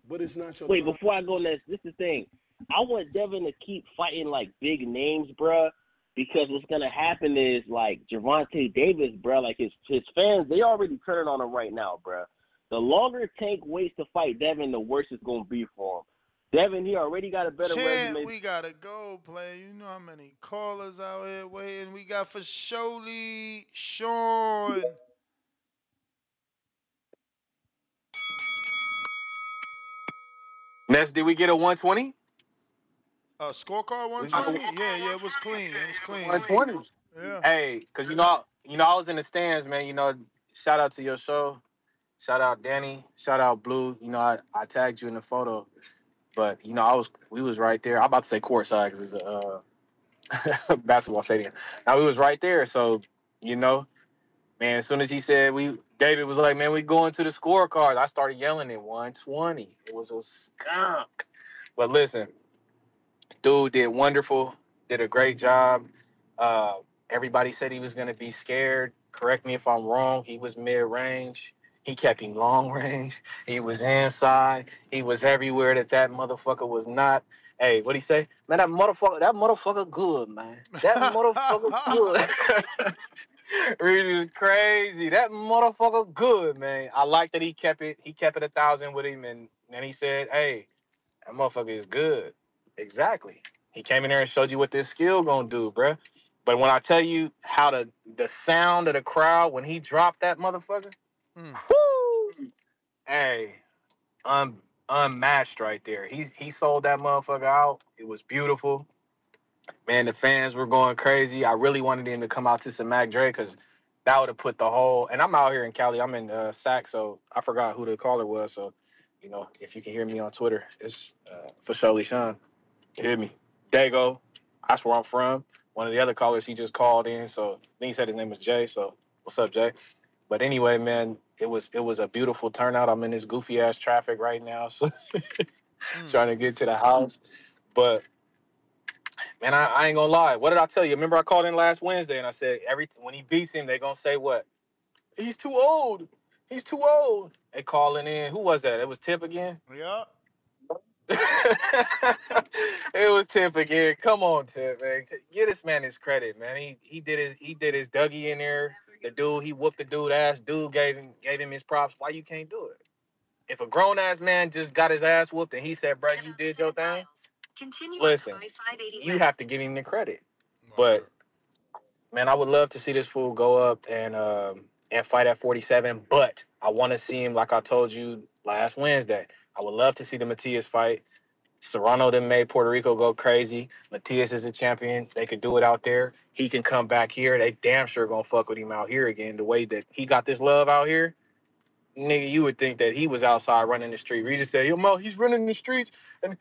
Speaker 2: But it's not your
Speaker 48: Wait,
Speaker 2: time.
Speaker 48: before I go next, this is the thing. I want Devin to keep fighting like big names, bruh, because what's gonna happen is like Gervonta Davis, bruh, like his his fans, they already turning on him right now, bruh. The longer Tank waits to fight Devin, the worse it's gonna be for him. Devin, he already got a better
Speaker 3: Champ,
Speaker 48: resume.
Speaker 3: we gotta go, play. You know how many callers out here waiting. We got for Sholey, Sean.
Speaker 17: Ness, did we get a 120?
Speaker 3: Uh, scorecard 120? Yeah, yeah, it was clean. It was clean.
Speaker 17: 120.
Speaker 3: Yeah.
Speaker 17: Hey, cause you know, you know, I was in the stands, man. You know, shout out to your show. Shout out Danny. Shout out Blue. You know, I, I tagged you in the photo, but you know, I was we was right there. I'm about to say courtside because it's a uh, basketball stadium. Now we was right there, so you know, man. As soon as he said we, David was like, man, we going to the scorecard. I started yelling at 120. It was a skunk. But listen, dude did wonderful. Did a great job. Uh, everybody said he was going to be scared. Correct me if I'm wrong. He was mid range. He kept him long range. He was inside. He was everywhere that that motherfucker was not. Hey, what he say? Man, that motherfucker, that motherfucker good, man. That motherfucker good. Reed was crazy. That motherfucker good, man. I like that he kept it. He kept it a thousand with him, and then he said, "Hey, that motherfucker is good." Exactly. He came in there and showed you what this skill gonna do, bruh. But when I tell you how the the sound of the crowd when he dropped that motherfucker, whoo, hey, un, unmatched right there. He he sold that motherfucker out. It was beautiful. Man, the fans were going crazy. I really wanted him to come out to some Mac Dre because that would have put the whole. And I'm out here in Cali. I'm in uh, Sac, so I forgot who the caller was. So, you know, if you can hear me on Twitter, it's uh, for Shirley Sean. You hear me? Dago. That's where I'm from. One of the other callers, he just called in. So then he said his name was Jay. So what's up, Jay? But anyway, man, it was it was a beautiful turnout. I'm in this goofy ass traffic right now, so hmm. trying to get to the house. But man, I, I ain't gonna lie. What did I tell you? Remember I called in last Wednesday and I said every when he beats him, they gonna say what? He's too old. He's too old. They calling in. Who was that? It was Tip again.
Speaker 3: Yeah.
Speaker 17: it was Tip again. Come on, Tip, man. Get this man his credit, man. He he did his he did his Dougie in there. The dude, he whooped the dude ass. Dude gave him gave him his props. Why you can't do it? If a grown ass man just got his ass whooped and he said, "Bro, you did your thing," listen, you have to give him the credit. But man, I would love to see this fool go up and um, and fight at 47. But I want to see him like I told you last Wednesday. I would love to see the Matias fight. Serrano then made Puerto Rico go crazy. Matias is a champion. They could do it out there. He can come back here. They damn sure gonna fuck with him out here again. The way that he got this love out here, nigga, you would think that he was outside running the street. Regis said, "Yo, Mo, he's running the streets, and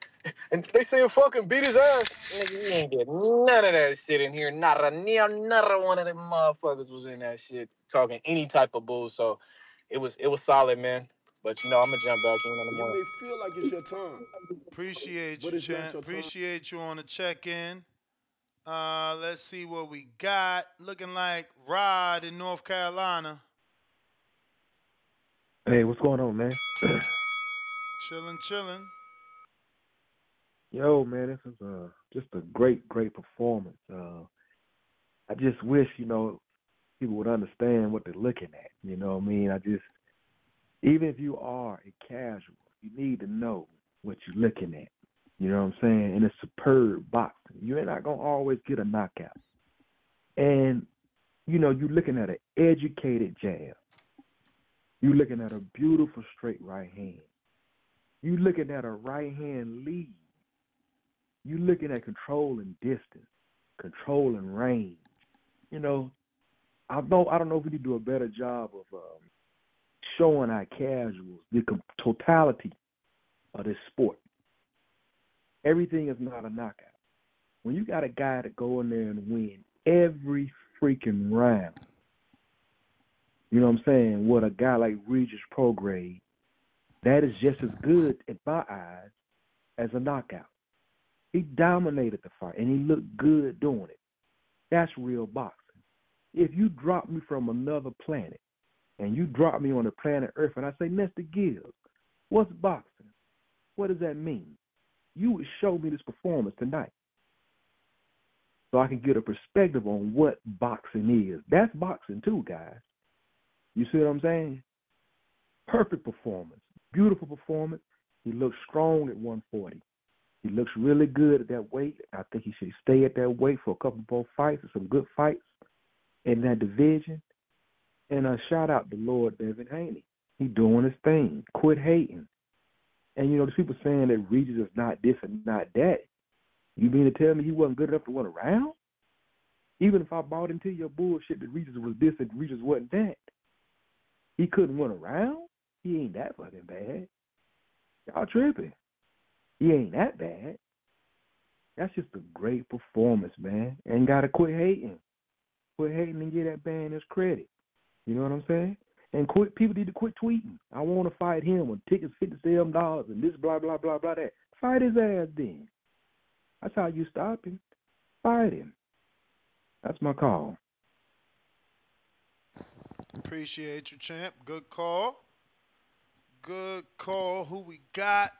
Speaker 17: and they say you fucking beat his ass." Nigga, you ain't get none of that shit in here. Not a another one of them motherfuckers was in that shit talking any type of bull. So it was it was solid, man. But you know, I'm gonna jump back in in the morning.
Speaker 2: You
Speaker 17: morning.
Speaker 2: may feel like it's your time.
Speaker 3: Appreciate
Speaker 2: But
Speaker 3: you,
Speaker 2: it's
Speaker 3: champ. Appreciate you on the check in. Uh, let's see what we got. Looking like Rod in North Carolina.
Speaker 47: Hey, what's going on, man?
Speaker 3: Chilling, chilling.
Speaker 47: Yo, man, this is uh just a great, great performance. Uh, I just wish, you know, people would understand what they're looking at. You know what I mean? I just, even if you are a casual, you need to know what you're looking at. You know what I'm saying? And it's superb boxing. You're not gonna always get a knockout. And you know, you're looking at an educated jab. You're looking at a beautiful straight right hand. You're looking at a right hand lead. You're looking at controlling distance, controlling range. You know, I don't I don't know if we need to do a better job of um, showing our casuals the totality of this sport. Everything is not a knockout. When you got a guy to go in there and win every freaking round, You know what I'm saying? What a guy like Regis Prograis, that is just as good in my eyes as a knockout. He dominated the fight and he looked good doing it. That's real boxing. If you drop me from another planet and you drop me on the planet Earth and I say, Mr. Gibbs, what's boxing? What does that mean? You would show me this performance tonight so I can get a perspective on what boxing is. That's boxing too, guys. You see what I'm saying? Perfect performance, beautiful performance. He looks strong at 140. He looks really good at that weight. I think he should stay at that weight for a couple more fights, some good fights in that division. And a shout out to Lord Devin Haney. He doing his thing. Quit hating. And you know, there's people saying that Regis is not this and not that. You mean to tell me he wasn't good enough to run around? Even if I bought into your bullshit that Regis was this and Regis wasn't that, he couldn't run around. He ain't that fucking bad. Y'all tripping. He ain't that bad. That's just a great performance, man. And gotta quit hating. Quit hating and get that band his credit. You know what I'm saying? And quit people need to quit tweeting. I wanna fight him when tickets fifty seven dollars and this blah blah blah blah that. Fight his ass then. That's how you stop him. Fight him. That's my call.
Speaker 3: Appreciate you, champ. Good call. Good call. Who we got?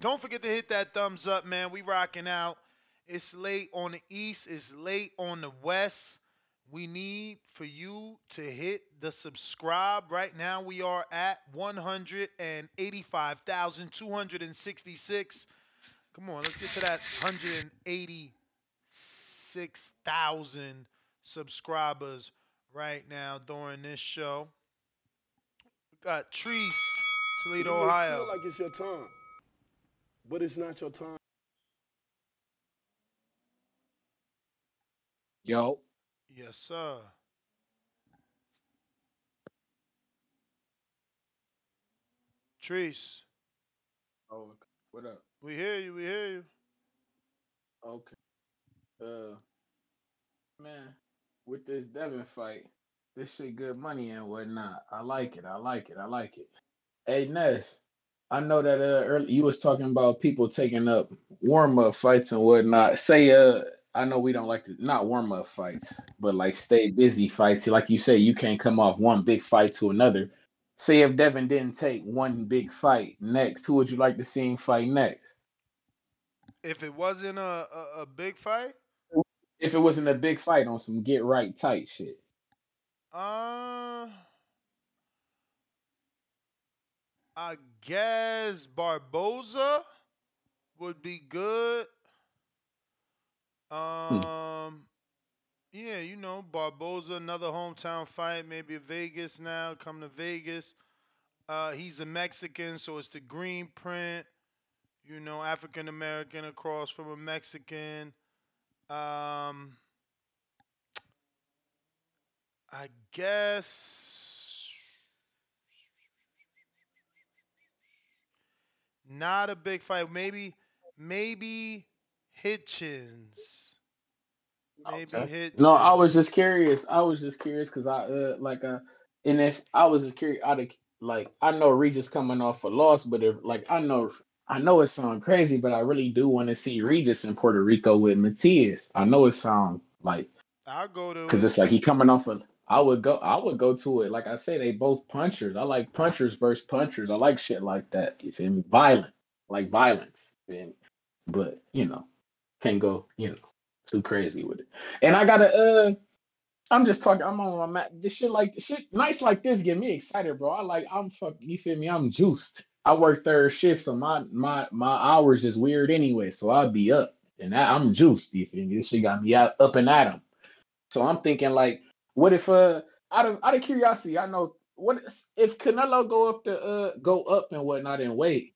Speaker 3: Don't forget to hit that thumbs up, man. We rocking out. It's late on the east. It's late on the west. We need for you to hit the subscribe. Right now, we are at 185,266. Come on, let's get to that 186,000 subscribers right now during this show. We got Treese, Toledo,
Speaker 2: You
Speaker 3: Ohio.
Speaker 2: feel like it's your time, but it's not your time.
Speaker 17: Yo,
Speaker 3: Yes, sir. Treese,
Speaker 17: oh, what up?
Speaker 3: we hear you. We hear you.
Speaker 17: Okay. Uh, man, with this Devin fight, this shit good money and whatnot. I like it. I like it. I like it. Hey Ness, I know that uh early, you was talking about people taking up warm up fights and whatnot. Say uh, I know we don't like to not warm up fights, but like stay busy fights. Like you say, you can't come off one big fight to another. Say if Devin didn't take one big fight next, who would you like to see him fight next?
Speaker 3: If it wasn't a, a, a big fight,
Speaker 17: If it wasn't a big fight on some get right tight shit.
Speaker 3: uh, I guess Barboza would be good. Um, yeah, you know, Barboza, another hometown fight, maybe Vegas now, come to Vegas. Uh, he's a Mexican, so it's the green print, you know, African American across from a Mexican. Um, I guess not a big fight. Maybe, maybe Hitchins. Maybe
Speaker 17: Okay.
Speaker 3: Hitchins.
Speaker 17: No, I was just curious. I was just curious because I uh like uh and if I was just curious, I'd like I know Regis coming off a loss, but if like I know I know it sounds crazy, but I really do want to see Regis in Puerto Rico with Matias. I know it sounds like
Speaker 3: I'll go to
Speaker 17: because it's like he coming off a. I would go. I would go to it. Like I say, they both punchers. I like punchers versus punchers. I like shit like that. You feel me? Violent, like violence. You feel me? But you know, can't go. You know, too crazy with it. And I gotta. Uh, I'm just talking. I'm on my mat. This shit like shit nights like this get me excited, bro. I like. I'm fucking. You feel me? I'm juiced. I work third shift, so my my my hours is weird anyway. So I'll be up, and I, I'm juiced. You feel me? This shit got me out up and at 'em. So I'm thinking like, what if uh out of out of curiosity, I know what if Canelo go up to uh go up and whatnot and weight.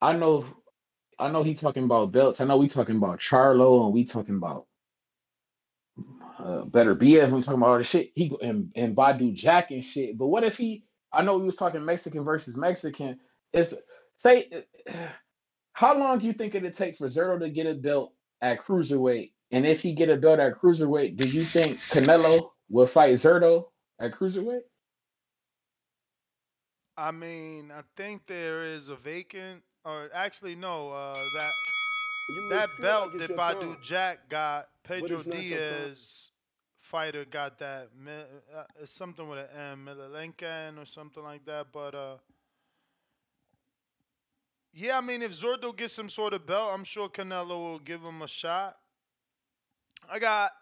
Speaker 17: I know I know he talking about belts. I know we talking about Charlo and we talking about uh, better BF. We talking about all the shit. He and and Badou Jack and shit. But what if he? I know we was talking Mexican versus Mexican. Is say how long do you think it'd take for Zurdo to get a belt at cruiserweight? And if he get a belt at cruiserweight, do you think Canelo
Speaker 49: will fight Zurdo at cruiserweight?
Speaker 3: I mean, I think there is a vacant, or actually no, uh, that that belt
Speaker 50: like
Speaker 3: that
Speaker 50: Badou
Speaker 3: Jack got, Pedro
Speaker 50: it's not your time.
Speaker 3: Diaz fighter got that. Uh, It's something with an M, Milenkin or something like that. But uh, yeah, I mean, if Zurdo gets some sort of belt, I'm sure Canelo will give him a shot. I got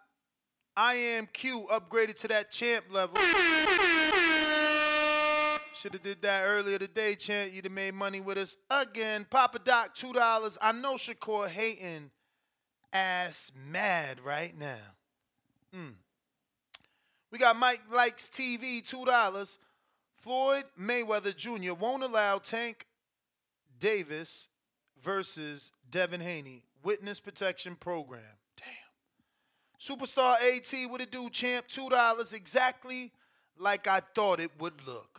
Speaker 3: I am Q upgraded to that champ level. Should have did that earlier today, champ. You'd have made money with us again. Papa Doc, two dollars. I know Shakur hating ass mad right now. Mm. We got Mike Likes TV, two dollars. Floyd Mayweather Jr. won't allow Tank Davis versus Devin Haney. Witness protection program. Damn. Superstar AT, what it do, champ? Two dollars exactly like I thought it would look.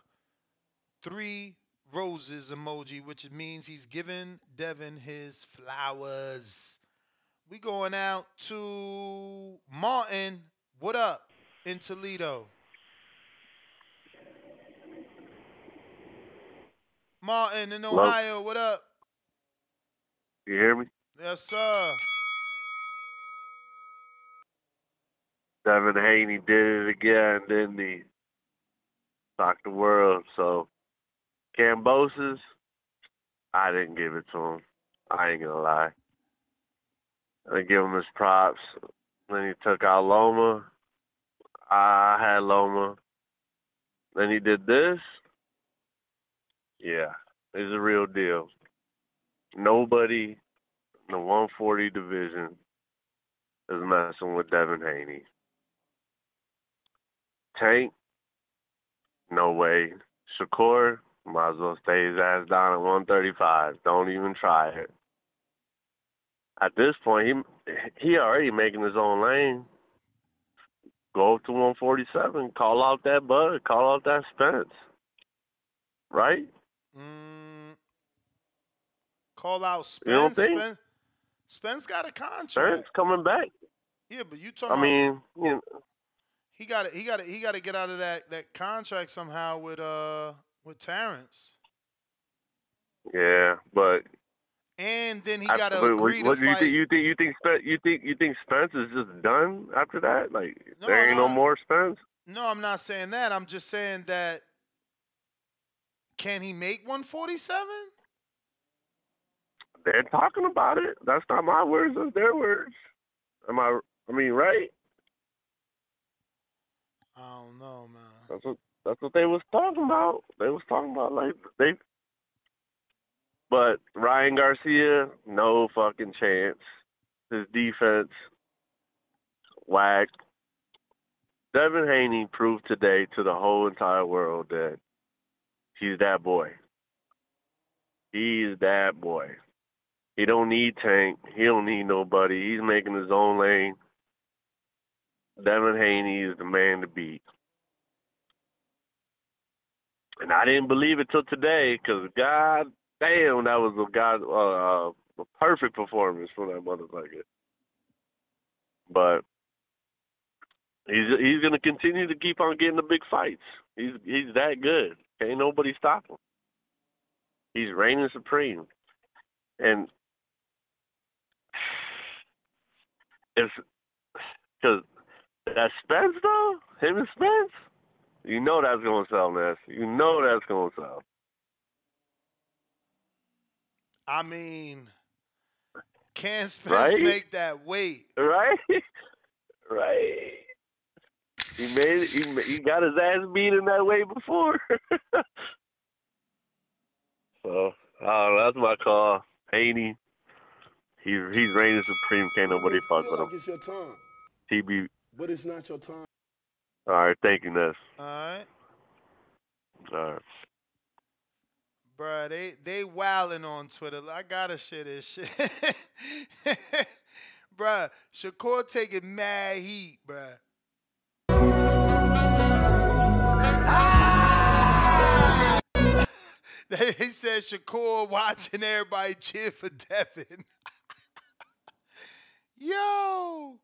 Speaker 3: Three roses emoji, which means he's giving Devin his flowers. We going out to Martin. What up in Toledo? Martin in
Speaker 51: Hello?
Speaker 3: Ohio, what up?
Speaker 51: You hear me?
Speaker 3: Yes, sir.
Speaker 51: Devin Haney did it again, didn't he? Shocked the world. So, Kambosos, I didn't give it to him. I ain't gonna lie. I didn't give him his props. Then he took out Loma. I had Loma. Then he did this. Yeah, it's a real deal. Nobody in the 140 division is messing with Devin Haney. Tank, no way. Shakur, might as well stay his ass down at 135. Don't even try it. At this point, he he already making his own lane. Go up to 147. Call out that Bud. Call out that Spence. Right?
Speaker 3: Mm, Call out Spence.
Speaker 51: You don't
Speaker 3: Spence.
Speaker 51: think?
Speaker 3: Spence, Spence got a contract.
Speaker 51: Spence coming back.
Speaker 3: Yeah, but you talking
Speaker 51: I mean, you know,
Speaker 3: he got to he got to he got to get out of that that contract somehow with uh with Terrence,
Speaker 51: yeah, but
Speaker 3: and then he got to agree
Speaker 51: what,
Speaker 3: to
Speaker 51: do you
Speaker 3: fight.
Speaker 51: think? You think you think Spence? You think you think Spence is just done after that? Like
Speaker 3: No,
Speaker 51: there ain't no
Speaker 3: no.
Speaker 51: more Spence.
Speaker 3: no, I'm not saying that. I'm just saying that. Can he make 147?
Speaker 51: They're talking about it. That's not my words. That's their words. Am I? I mean, right?
Speaker 3: I don't know, man.
Speaker 51: That's what that's what they was talking about. They was talking about like they. But Ryan Garcia, no fucking chance. His defense, whack. Devin Haney proved today to the whole entire world that he's that boy. He's that boy. He don't need Tank. He don't need nobody. He's making his own lane. Devin Haney is the man to beat. And I didn't believe it till today, because god damn, that was a god uh, a perfect performance from that motherfucker. But he's he's gonna continue to keep on getting the big fights. He's he's that good. Ain't nobody stop him. He's reigning supreme. And if because that Spence though, him and Spence, you know that's gonna sell, nasty. You know that's gonna sell.
Speaker 3: I mean, can Spence
Speaker 51: Right?
Speaker 3: make that weight?
Speaker 51: Right? right. He made it, he he got his ass beat in that way before. so I don't know, that's my call. Haney. He's he's reigning supreme, can't nobody fuck with
Speaker 50: like
Speaker 51: him.
Speaker 50: it's your time,
Speaker 51: TB
Speaker 50: but it's not your time.
Speaker 51: All right, thank you, Ness.
Speaker 3: All right,
Speaker 51: All right.
Speaker 3: bruh. They they wilding on Twitter. I gotta share this shit, bruh. Shakur taking mad heat, bruh. They said Shakur watching everybody cheer for Devin. Yo,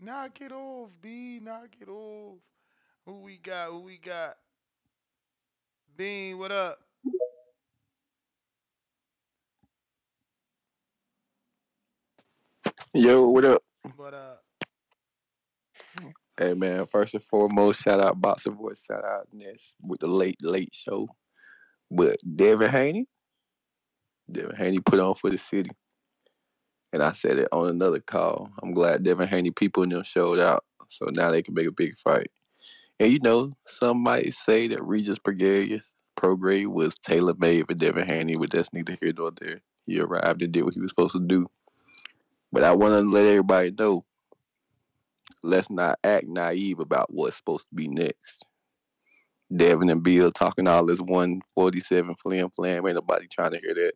Speaker 3: knock it off, B. Knock it off. Who we got? Who we got? Bean, what up?
Speaker 52: Yo, what up?
Speaker 3: What up?
Speaker 52: Hey man, first and foremost, shout out Boxer Voice, shout out Ness with the late late show. But Devin Haney, Devin Haney put on for the city. And I said it on another call. I'm glad Devin Haney people in them showed out. So now they can make a big fight. And you know, some might say that Regis Rougarou Prograis was tailor made for Devin Haney, but that's neither here nor there. He arrived and did what he was supposed to do. But I want to let everybody know let's not act naive about what's supposed to be next. Devin and Bill talking all this 147 flim flam. Ain't nobody trying to hear that.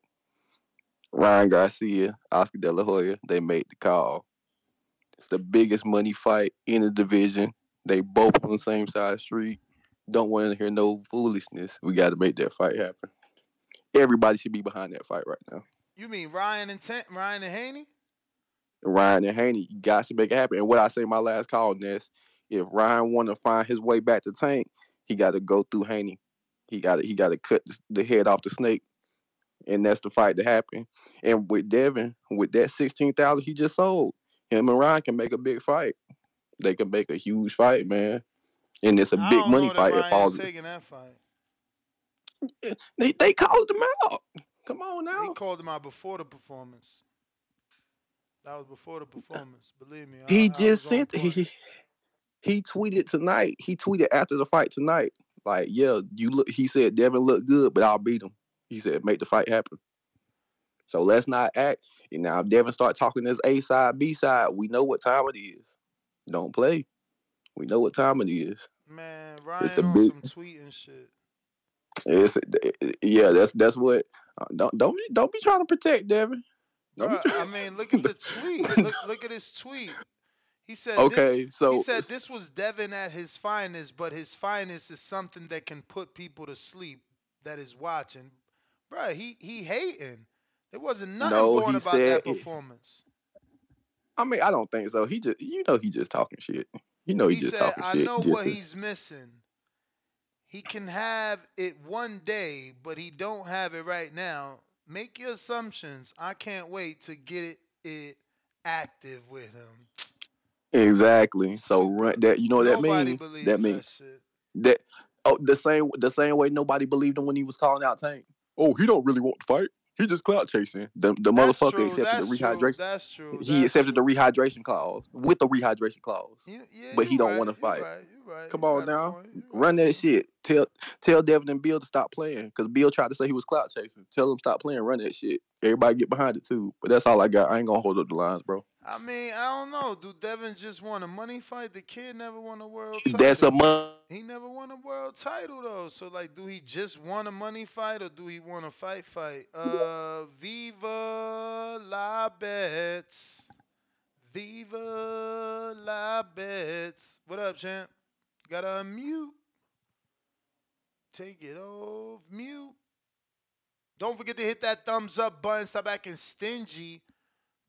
Speaker 52: Ryan Garcia, Oscar De La Hoya, they made the call. It's the biggest money fight in the division. They both on the same side of the street. Don't want to hear no foolishness. We got to make that fight happen. Everybody should be behind that fight right now.
Speaker 3: You mean Ryan and Ten- Ryan and Haney?
Speaker 52: Ryan and Haney, you got to make it happen. And what I say in my last call, Ness, if Ryan want to find his way back to Tank, he got to go through Haney. He got to he got to cut the, the head off the snake, and that's the fight to happen. And with Devin, with that sixteen thousand he just sold, him and Ryan can make a big fight. They can make a huge fight, man. And it's a
Speaker 3: I
Speaker 52: big money fight.
Speaker 3: Ryan
Speaker 52: falls.
Speaker 3: taking that fight.
Speaker 52: They they called him out. Come on now.
Speaker 3: He called him out before the performance. That was before the performance. Believe me. I,
Speaker 52: He just sent he, he tweeted tonight. He tweeted after the fight tonight. Like, yeah, you look he said Devin looked good, but I'll beat him. He said make the fight happen. So let's not act. And now if Devin start talking this A side, B side, we know what time it is. Don't play. We know what time it is.
Speaker 3: Man,
Speaker 52: It's
Speaker 3: Ryan
Speaker 52: the
Speaker 3: on
Speaker 52: big
Speaker 3: some tweeting shit.
Speaker 52: it's yeah, that's that's what uh, don't don't be don't be trying to protect Devin. Be
Speaker 3: I mean, look at the tweet. Look, look at his tweet. He said,
Speaker 52: Okay,
Speaker 3: this,
Speaker 52: so-
Speaker 3: he said this was Devin at his finest, but his finest is something that can put people to sleep that is watching. Bruh, he he hating. There wasn't nothing
Speaker 52: No,
Speaker 3: going about that performance.
Speaker 52: I mean, I don't think so. He just you know he just talking shit. You know he,
Speaker 3: he
Speaker 52: just
Speaker 3: said,
Speaker 52: talking
Speaker 3: I
Speaker 52: shit.
Speaker 3: I know
Speaker 52: just
Speaker 3: what
Speaker 52: to-
Speaker 3: he's missing. He can have it one day, but he don't have it right now. Make your assumptions. I can't wait to get it, it active with him.
Speaker 52: Exactly. So run that you know what that
Speaker 3: Nobody
Speaker 52: means?
Speaker 3: believes
Speaker 52: That
Speaker 3: that
Speaker 52: means
Speaker 3: shit.
Speaker 52: that oh the same the same way nobody believed him when he was calling out Tank. Oh, he don't really want to fight. He just clout chasing. The the
Speaker 3: That's
Speaker 52: motherfucker
Speaker 3: true.
Speaker 52: accepted the
Speaker 3: true.
Speaker 52: rehydration.
Speaker 3: That's true.
Speaker 52: He
Speaker 3: That's
Speaker 52: accepted the rehydration clause with the rehydration clause.
Speaker 3: You, yeah,
Speaker 52: but he don't
Speaker 3: right,
Speaker 52: want to fight.
Speaker 3: right, right.
Speaker 52: Come on now, run that shit. Tell tell Devin and Bill to stop playing because Bill tried to say he was clout chasing. Tell him stop playing. Run that shit. Everybody get behind it too. But that's all I got. I ain't gonna hold up the lines, bro.
Speaker 3: I mean, I don't know. Do Devin just want a money fight? The kid never won a world title.
Speaker 52: That's a mon-
Speaker 3: He never won a world title though. So like, do he just want a money fight or do he want a fight fight? Uh, Viva la bets, Viva la bets. What up, champ? Gotta unmute. Take it off mute. Don't forget to hit that thumbs up button. Stop acting stingy.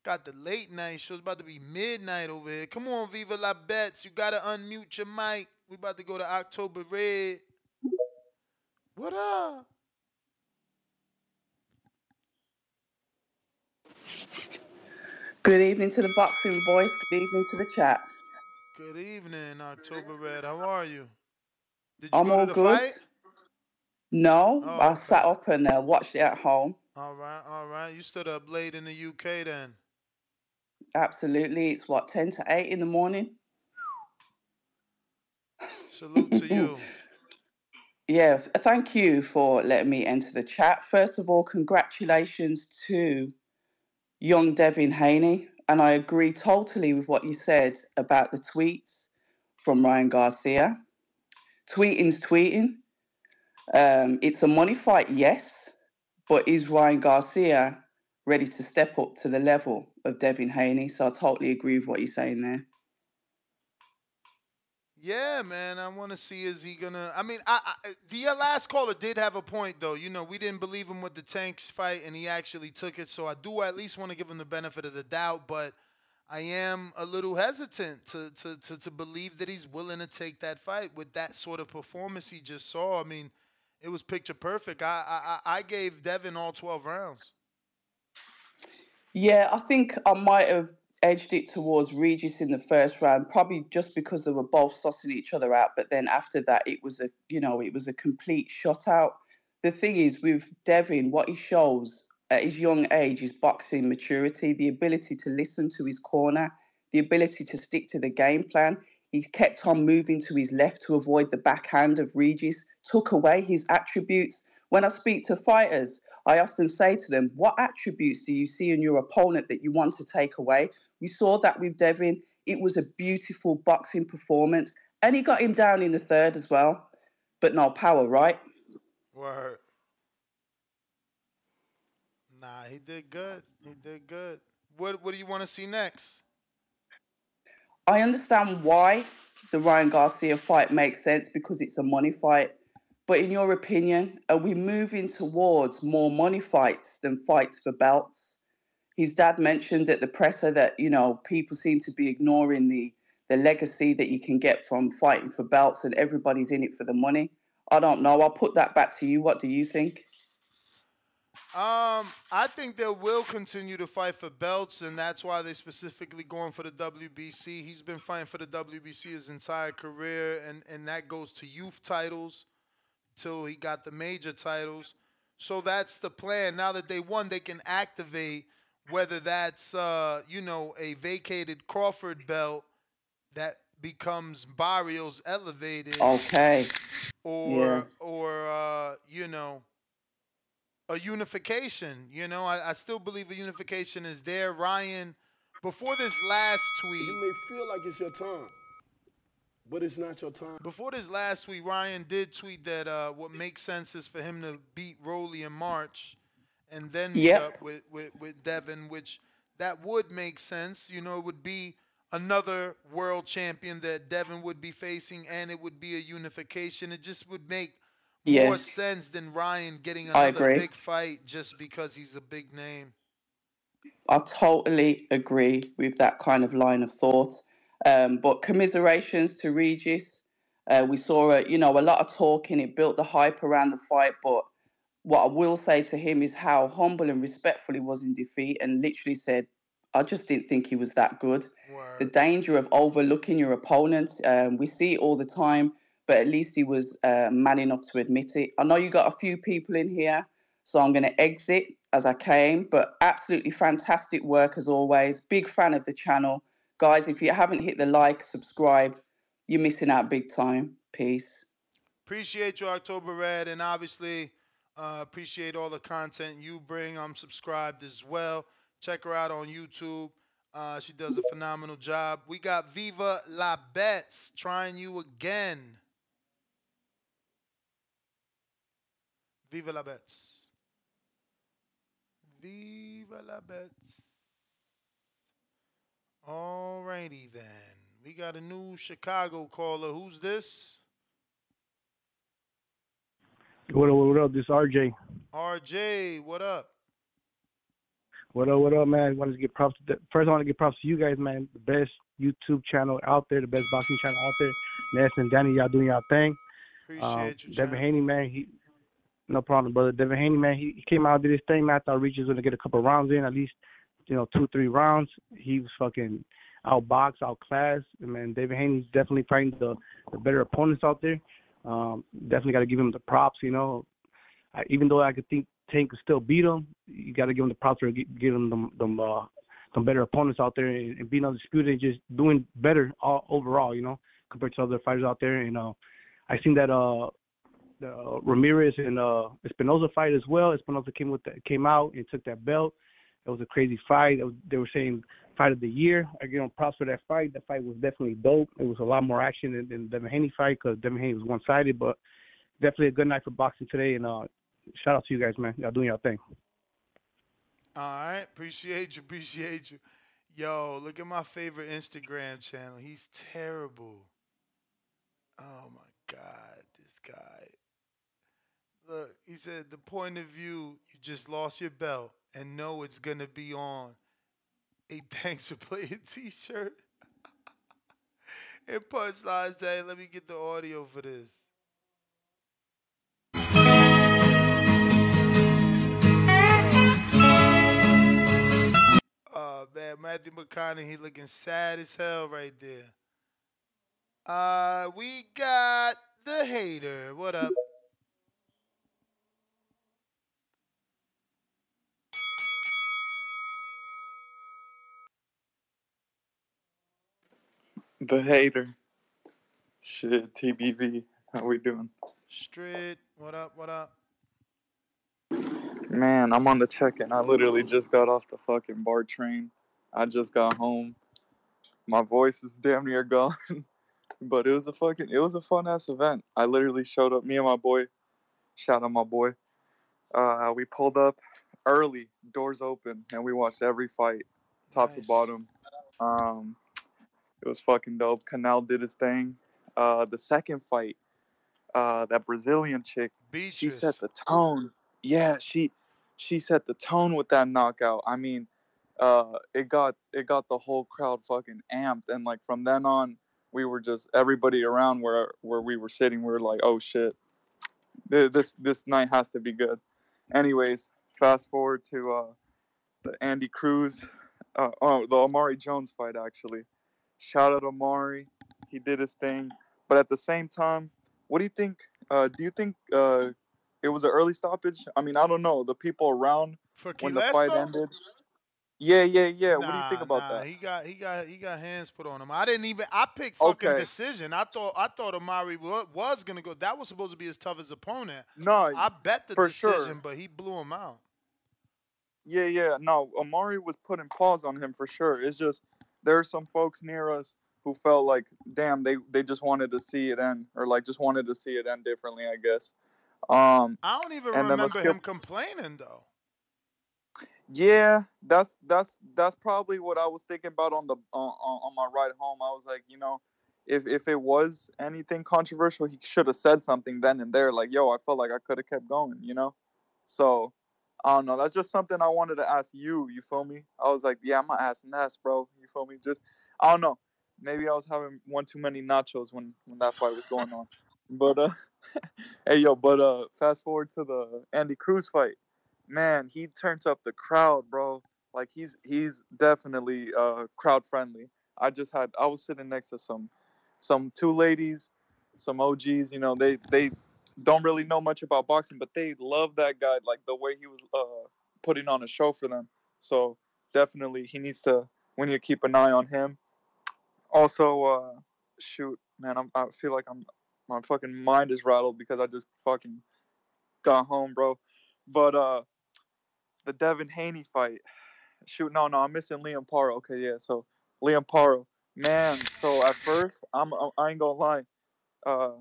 Speaker 3: Got the late night show. It's about to be midnight over here. Come on, Viva La Bets. You gotta unmute your mic. We about to go to October Red. What up?
Speaker 53: Good evening to the boxing voice. Good evening to the chat.
Speaker 3: Good evening, October Red. How are you? Did you
Speaker 53: I'm
Speaker 3: go
Speaker 53: all
Speaker 3: to the
Speaker 53: good.
Speaker 3: fight?
Speaker 53: No,
Speaker 3: Oh,
Speaker 53: I
Speaker 3: okay.
Speaker 53: sat up and uh, watched it at home.
Speaker 3: All right, all right. You stood up late in the UK then.
Speaker 53: Absolutely. It's what, 10 to 8 in the morning?
Speaker 3: Salute to you.
Speaker 53: Yeah, thank you for letting me enter the chat. First of all, congratulations to young Devin Haney. And I agree totally with what you said about the tweets from Ryan Garcia. Tweeting's tweeting. Um, it's a money fight, yes, but is Ryan Garcia ready to step up to the level of Devin Haney? So I totally agree with what you're saying there.
Speaker 3: Yeah, man. I want to see is he gonna. I mean, I, I the uh, last caller did have a point though. You know, we didn't believe him with the tanks fight, and he actually took it. So I do at least want to give him the benefit of the doubt. But I am a little hesitant to, to, to, to believe that he's willing to take that fight with that sort of performance he just saw. I mean, it was picture perfect. I I, I gave Devin all 12 rounds.
Speaker 53: Yeah, I think I might have edged it towards Regis in the first round, probably just because they were both sussing each other out. But then after that, it was a you know it was a complete shutout. The thing is with Devin, what he shows at his young age is boxing maturity, the ability to listen to his corner, the ability to stick to the game plan. He kept on moving to his left to avoid the backhand of Regis, took away his attributes. When I speak to fighters, I often say to them, What attributes do you see in your opponent that you want to take away? We saw that with Devin. It was a beautiful boxing performance. And he got him down in the third as well. But no power, right?
Speaker 3: Word. Nah, he did good. He did good. What What do you want to see next?
Speaker 53: I understand why the Ryan Garcia fight makes sense because it's a money fight. But in your opinion, are we moving towards more money fights than fights for belts? His dad mentioned at the presser that you know people seem to be ignoring the the legacy that you can get from fighting for belts, and everybody's in it for the money. I don't know. I'll put that back to you. What do you think?
Speaker 3: Um, I think they will continue to fight for belts, and that's why they're specifically going for the WBC. He's been fighting for the WBC his entire career, and and that goes to youth titles till he got the major titles. So that's the plan. Now that they won, they can activate whether that's uh, you know a vacated Crawford belt that becomes Barrios elevated,
Speaker 53: Okay.
Speaker 3: or
Speaker 53: Yeah.
Speaker 3: or uh, you know a unification. You know, I, I still believe a unification is there. Ryan, before this last tweet,
Speaker 50: You may feel like it's your time, but it's not your time.
Speaker 3: Before this last tweet, Ryan did tweet that uh, what makes sense is for him to beat Rolly in March and then meet
Speaker 53: Yep.
Speaker 3: up with, with, with Devin, which that would make sense. You know, it would be another world champion that Devin would be facing, and it would be a unification. It just would make
Speaker 53: Yeah.
Speaker 3: more sense than Ryan getting another big fight just because he's a big name.
Speaker 53: I totally agree with that kind of line of thought. Um, but commiserations to Regis. Uh, we saw a, you know, a lot of talking. It built the hype around the fight. But what I will say to him is how humble and respectful he was in defeat, and literally said, "I just didn't think he was that good." The danger of overlooking your opponent. Um, we see it all the time, but at least he was uh, man enough to admit it. I know you got a few people in here, so I'm going to exit as I came, but absolutely fantastic work as always. Big fan of the channel. Guys, if you haven't hit the like, subscribe, you're missing out big time. Peace.
Speaker 3: Appreciate you, October Red, and obviously uh, appreciate all the content you bring. I'm subscribed as well. Check her out on YouTube. Uh, she does a phenomenal job. We got Viva La Bets trying you again. Viva La Bets. Viva La Bets. Alrighty then. We got a new Chicago caller. Who's this?
Speaker 54: What up, what up? This RJ.
Speaker 3: RJ, what up?
Speaker 54: What up, what up, man? I want to give props to the, first. I want to give props to you guys, man. The best YouTube channel out there, the best boxing channel out there. Ness and Danny, y'all doing y'all thing.
Speaker 3: Appreciate um, you,
Speaker 54: Devin. Haney, man. He no problem, brother. Devin Haney, man. He, he came out did his thing, man. I thought Regis was gonna get a couple rounds in, at least, you know, two, three rounds. He was fucking outboxed, outclassed. I mean, David Haney's definitely fighting the the better opponents out there. Um, definitely got to give him the props, you know. I, even though I could think Tank could still beat him, you got to give him the props for gi- giving them them uh, some better opponents out there and, and being undisputed and just doing better all, overall, you know, compared to other fighters out there. And uh, I seen that uh, the Ramirez and uh, Espinoza fight as well. Espinoza came with that, came out and took that belt. It was a crazy fight. Was, they were saying fight of the year. I give them props for that fight. That fight was definitely dope. It was a lot more action than, than Devin Haney fight because Devin Haney was one sided, but definitely a good night for boxing today. And uh, shout out to you guys, man. Y'all doing your thing.
Speaker 3: All right, appreciate you, appreciate you. Yo, look at my favorite Instagram channel. He's terrible. Oh my God, this guy. Look, he said the point of view, just lost your belt and know it's gonna be on. a thanks for playing T-shirt. and punchlines day. Let me get the audio for this. Oh man, Matthew McConaughey looking sad as hell right there. Uh, we got the hater. What up?
Speaker 55: The hater. Shit, TBV. How we doing?
Speaker 3: Street. What up? What up?
Speaker 55: Man, I'm on the check-in. I literally just got off the fucking BART train. I just got home. My voice is damn near gone. but it was a fucking it was a fun ass event. I literally showed up, me and my boy, shout out my boy. Uh we pulled up early, doors open, and we watched every fight, top to bottom. Um it was fucking dope. Canal did his thing. Uh the second fight, uh that Brazilian chick, she set the tone. Yeah, she she set the tone with that knockout. I mean, uh it got it got the whole crowd fucking amped and like from then on we were just everybody around where where we were sitting we were like, "Oh shit. This this night has to be good." Anyways, fast forward to uh the Andy Cruz uh oh, the Amari Jones fight actually. Shout out Amari. He did his thing. But at the same time, what do you think uh do you think uh it was an early stoppage? I mean, I don't know. The people around
Speaker 3: For
Speaker 55: when the fight ended. Yeah, yeah, yeah. what do you think
Speaker 3: Nah,
Speaker 55: about
Speaker 3: nah,
Speaker 55: that?
Speaker 3: He got he got he got hands put on him. I didn't even I picked fucking
Speaker 55: Okay.
Speaker 3: decision. I thought I thought Amari wa- was gonna go. That was supposed to be his toughest opponent.
Speaker 55: No,
Speaker 3: I bet the decision,
Speaker 55: sure.
Speaker 3: but he blew him out.
Speaker 55: Yeah, yeah. No, Amari was putting paws on him for sure. It's just there are some folks near us who felt like, damn, they they just wanted to see it end, or like just wanted to see it end differently, I guess. Um,
Speaker 3: I don't even
Speaker 55: and then let's
Speaker 3: remember him complaining though.
Speaker 55: Yeah, that's that's that's probably what I was thinking about on the on on my ride home. I was like, you know, if if it was anything controversial, he should have said something then and there. Like, yo, I felt like I could have kept going, you know. So I don't know. That's just something I wanted to ask you. You feel me? I was like, yeah, I'm gonna ask Ness, bro. You feel me? Just I don't know. Maybe I was having one too many nachos when when that fight was going on. But uh, hey yo, but uh, fast forward to the Andy Cruz fight man, he turns up the crowd, bro. Like he's he's definitely uh crowd friendly. I just had I was sitting next to some some two ladies, some OGs, you know, they they don't really know much about boxing, but they love that guy like the way he was uh putting on a show for them. So definitely he needs to we need to keep an eye on him. Also, uh shoot, man, I'm, I feel like I'm my fucking mind is rattled because I just fucking got home, bro. But uh the Devin Haney fight. Shoot, no, no, I'm missing Liam Paro. Okay, yeah. So Liam Paro, man. So at first, I'm I ain't gonna lie. Uh,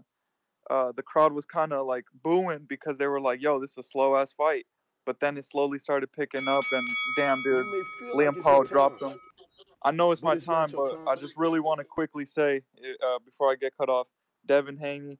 Speaker 55: uh, the crowd was kind of like booing because they were like, "Yo, this is a slow ass fight." But then it slowly started picking up, and damn, dude, Liam
Speaker 50: like
Speaker 55: Paro dropped him. I know it's
Speaker 50: but
Speaker 55: my
Speaker 50: it's
Speaker 55: time, but I just really want to quickly say uh, before I get cut off, Devin Haney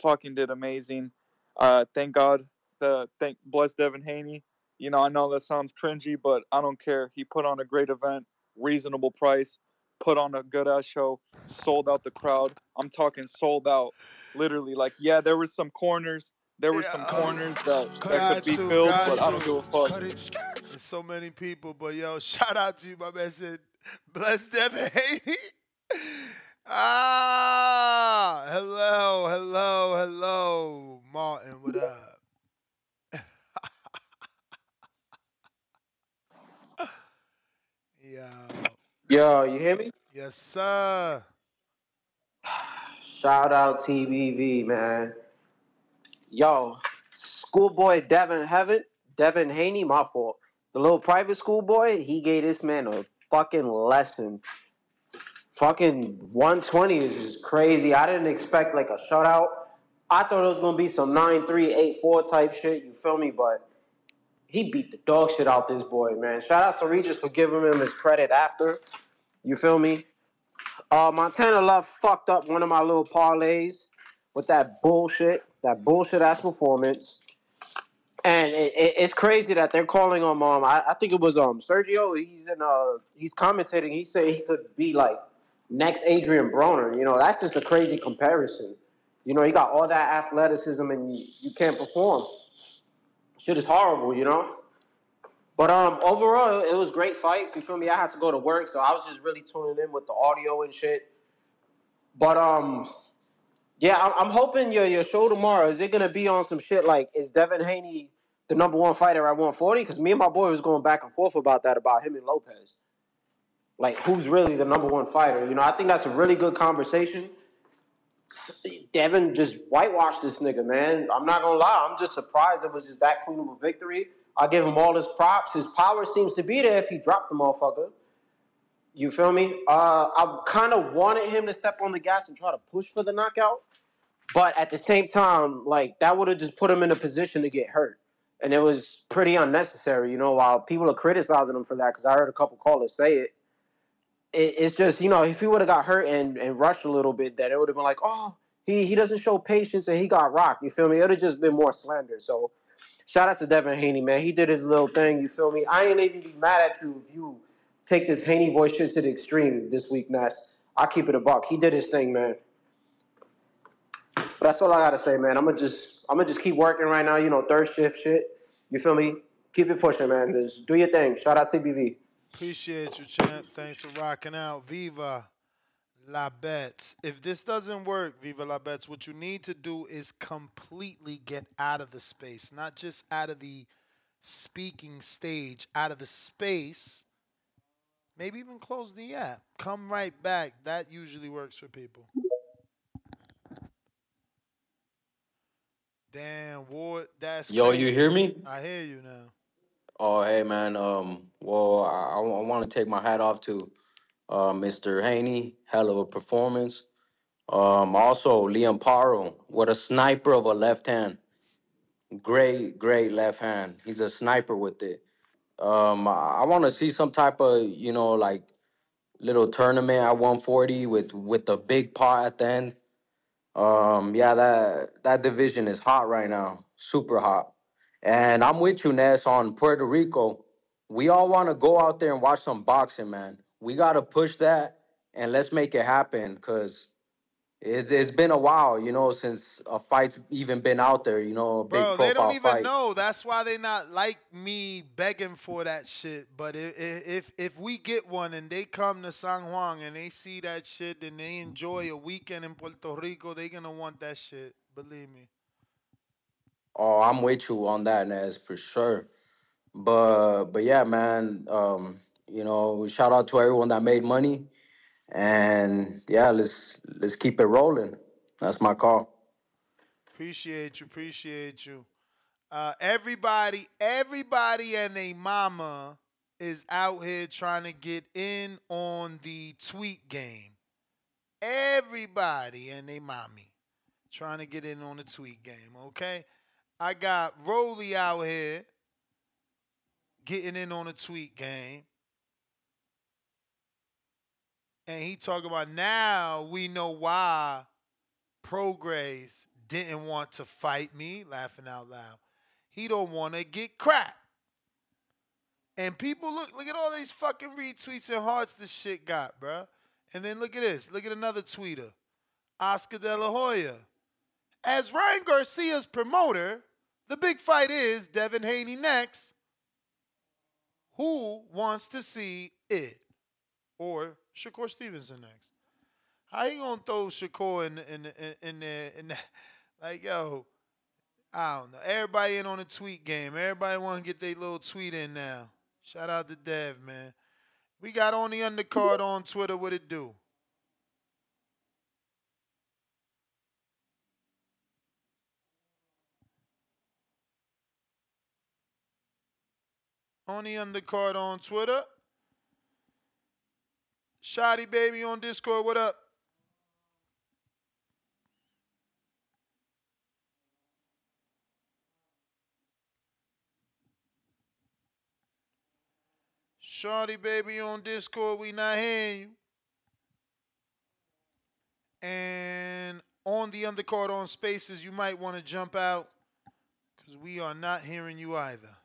Speaker 55: fucking did amazing. Uh, thank God, the thank bless Devin Haney. You know, I know that sounds cringy, but I don't care. He put on a great event, reasonable price, put on a good ass show, sold out the crowd. I'm talking sold out, literally. Like, yeah, there was some corners, there were some corners that, that could be
Speaker 3: you,
Speaker 55: filled, but I don't
Speaker 3: you.
Speaker 55: give a fuck.
Speaker 3: There's so many people, but yo, shout out to you, my man. Said, bless Devin Haney. Ah, hello, hello, hello, Martin. What up? Yo,
Speaker 15: Yo, you hear me?
Speaker 3: yes, sir.
Speaker 15: Shout out TBV, man. Yo, schoolboy Devin Heaven, Devin Haney, my fault. The little private school boy, he gave this man a fucking lesson. Fucking 120 is just crazy. I didn't expect like a shutout. I thought it was gonna be some 9-3, 8-4 type shit, you feel me? But he beat the dog shit out this boy, man. Shout out to Regis for giving him his credit after. You feel me? Uh, Montana Love fucked up one of my little parlays with that bullshit, that bullshit ass performance. And it, it, it's crazy that they're calling him. Um, I, I think it was um Sergio. He's in uh he's commentating. He said he could be like next Adrien Broner. You know, that's just a crazy comparison. You know, he got all that athleticism and you, you can't perform. Shit is horrible. You know. But um, overall, it was great fights. You feel me? I had to go to work, so I was just really tuning in with the audio and shit. But um, yeah, I'm, I'm hoping your your show tomorrow is it gonna be on some shit like is Devin Haney the number one fighter at 140? Because me and my boy was going back and forth about that about him and Lopez. Like who's really the number one fighter? You know, I think that's a really good conversation. Devin just whitewashed this nigga, man. I'm not gonna lie. I'm just surprised it was just that clean of a victory. I give him all his props. His power seems to be there if he dropped the motherfucker. You feel me? Uh, I kind of wanted him to step on the gas and try to push for the knockout, but at the same time, like that would have just put him in a position to get hurt, and it was pretty unnecessary. You know, while people are criticizing him for that, because I heard a couple callers say it, it it's just you know if he would have got hurt and, and rushed a little bit, that it would have been like, oh, he he doesn't show patience and he got rocked. You feel me? It would have just been more slander. So shout out to Devin Haney, man. He did his little thing. You feel me? I ain't even be mad at you if you take this Haney voice shit to the extreme this week, Ness. I keep it a buck. He did his thing, man. But that's all I gotta say, man. I'm gonna just I'm gonna just keep working right now. You know, third shift shit. You feel me? Keep it pushing, man. Just do your thing. Shout out CBV.
Speaker 3: Appreciate you, champ. Thanks for rocking out. Viva La Bets. If this doesn't work, Viva La Bets, what you need to do is completely get out of the space, not just out of the speaking stage, out of the space. Maybe even close the app. Come right back. That usually works for people. Damn, Ward, that's
Speaker 56: Yo, you hear me?
Speaker 3: I hear you now.
Speaker 56: Oh, hey man. Um, well, I, I want to take my hat off to uh, Mr. Haney. Hell of a performance. Um, also Liam Paro, what a sniper of a left hand. Great, great left hand. He's a sniper with it. Um, I, I want to see some type of, you know, like little tournament at 140 with with the big pot at the end. Um, yeah, that that division is hot right now, super hot. And I'm with you, Ness, on Puerto Rico. We all want to go out there and watch some boxing, man. We got to push that and let's make it happen because it's, it's been a while, you know, since a fight's even been out there, you know, a big
Speaker 3: Bro,
Speaker 56: profile
Speaker 3: they don't even
Speaker 56: fight.
Speaker 3: know. That's why they not like me begging for that shit. But if, if if we get one and they come to San Juan and they see that shit and they enjoy a weekend in Puerto Rico, they gonna want that shit. Believe me.
Speaker 56: Oh, I'm with you on that, Ness, for sure. But but yeah, man, um, you know, shout out to everyone that made money. And yeah, let's let's keep it rolling. That's my call.
Speaker 3: Appreciate you. Appreciate you. Uh, everybody, everybody and their mama is out here trying to get in on the tweet game. Everybody and their mommy trying to get in on the tweet game, okay? I got Rolly out here getting in on the tweet game. And he talking about now we know why Prograis didn't want to fight me, laughing out loud. He don't want to get cracked. And people look look at all these fucking retweets and hearts this shit got, bruh. And then look at this. Look at another tweeter. Oscar De La Hoya. As Ryan Garcia's promoter, the big fight is Devin Haney next. Who wants to see it? Or Shakur Stevenson next. How you gonna throw Shakur in in in, in there? In like yo, I don't know. Everybody in on the tweet game. Everybody want to get their little tweet in now. Shout out to Dev, man. We got on the undercard on Twitter. What it do? On the undercard on Twitter. Shotty baby on Discord. What up? Shawty baby on Discord, we not hearing you. And on the undercard on spaces, you might want to jump out Because we are not hearing you either.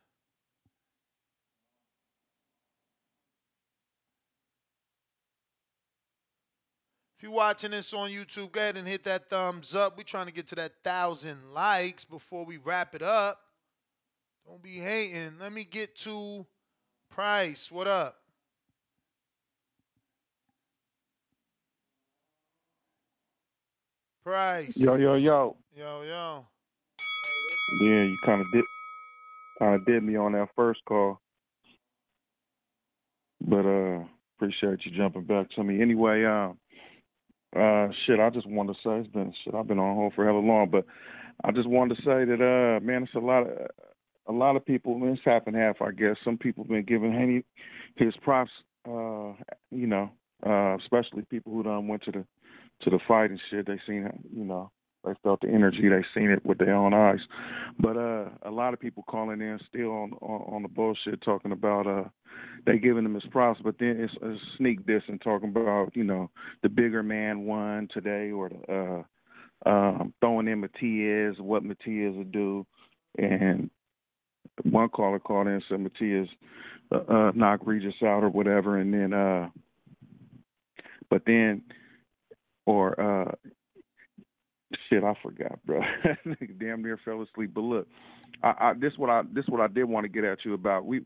Speaker 3: You're watching this on YouTube, go ahead and hit that thumbs up. We're trying to get to that thousand likes before we wrap it up. Don't be hating. Let me get to Price. What up? Price.
Speaker 33: Yo, yo, yo.
Speaker 3: Yo, yo.
Speaker 33: Yeah, you kind of did, kind of did me on that first call, but uh, appreciate you jumping back to me. Anyway, um, uh, shit, I just wanted to say it's been shit. I've been on hold for hella long, but I just wanted to say that uh, man, it's a lot of a lot of people. It's half and half, I guess. Some people been giving Haney his props. Uh, you know, uh, especially people who done went to the to the fight and shit. They seen you know, they felt the energy. They seen it with their own eyes. But uh, a lot of people calling in still on on, on the bullshit, talking about uh, they giving him his props, but then it's a sneak diss and talking about you know the bigger man won today or the uh, um, throwing in Matias, what Matias would do, and one caller called in and said Matias uh, uh, knocked Regis out or whatever, and then uh, but then or uh shit, I forgot, bro. Damn near fell asleep. But look, I, I this what I this what I did want to get at you about. We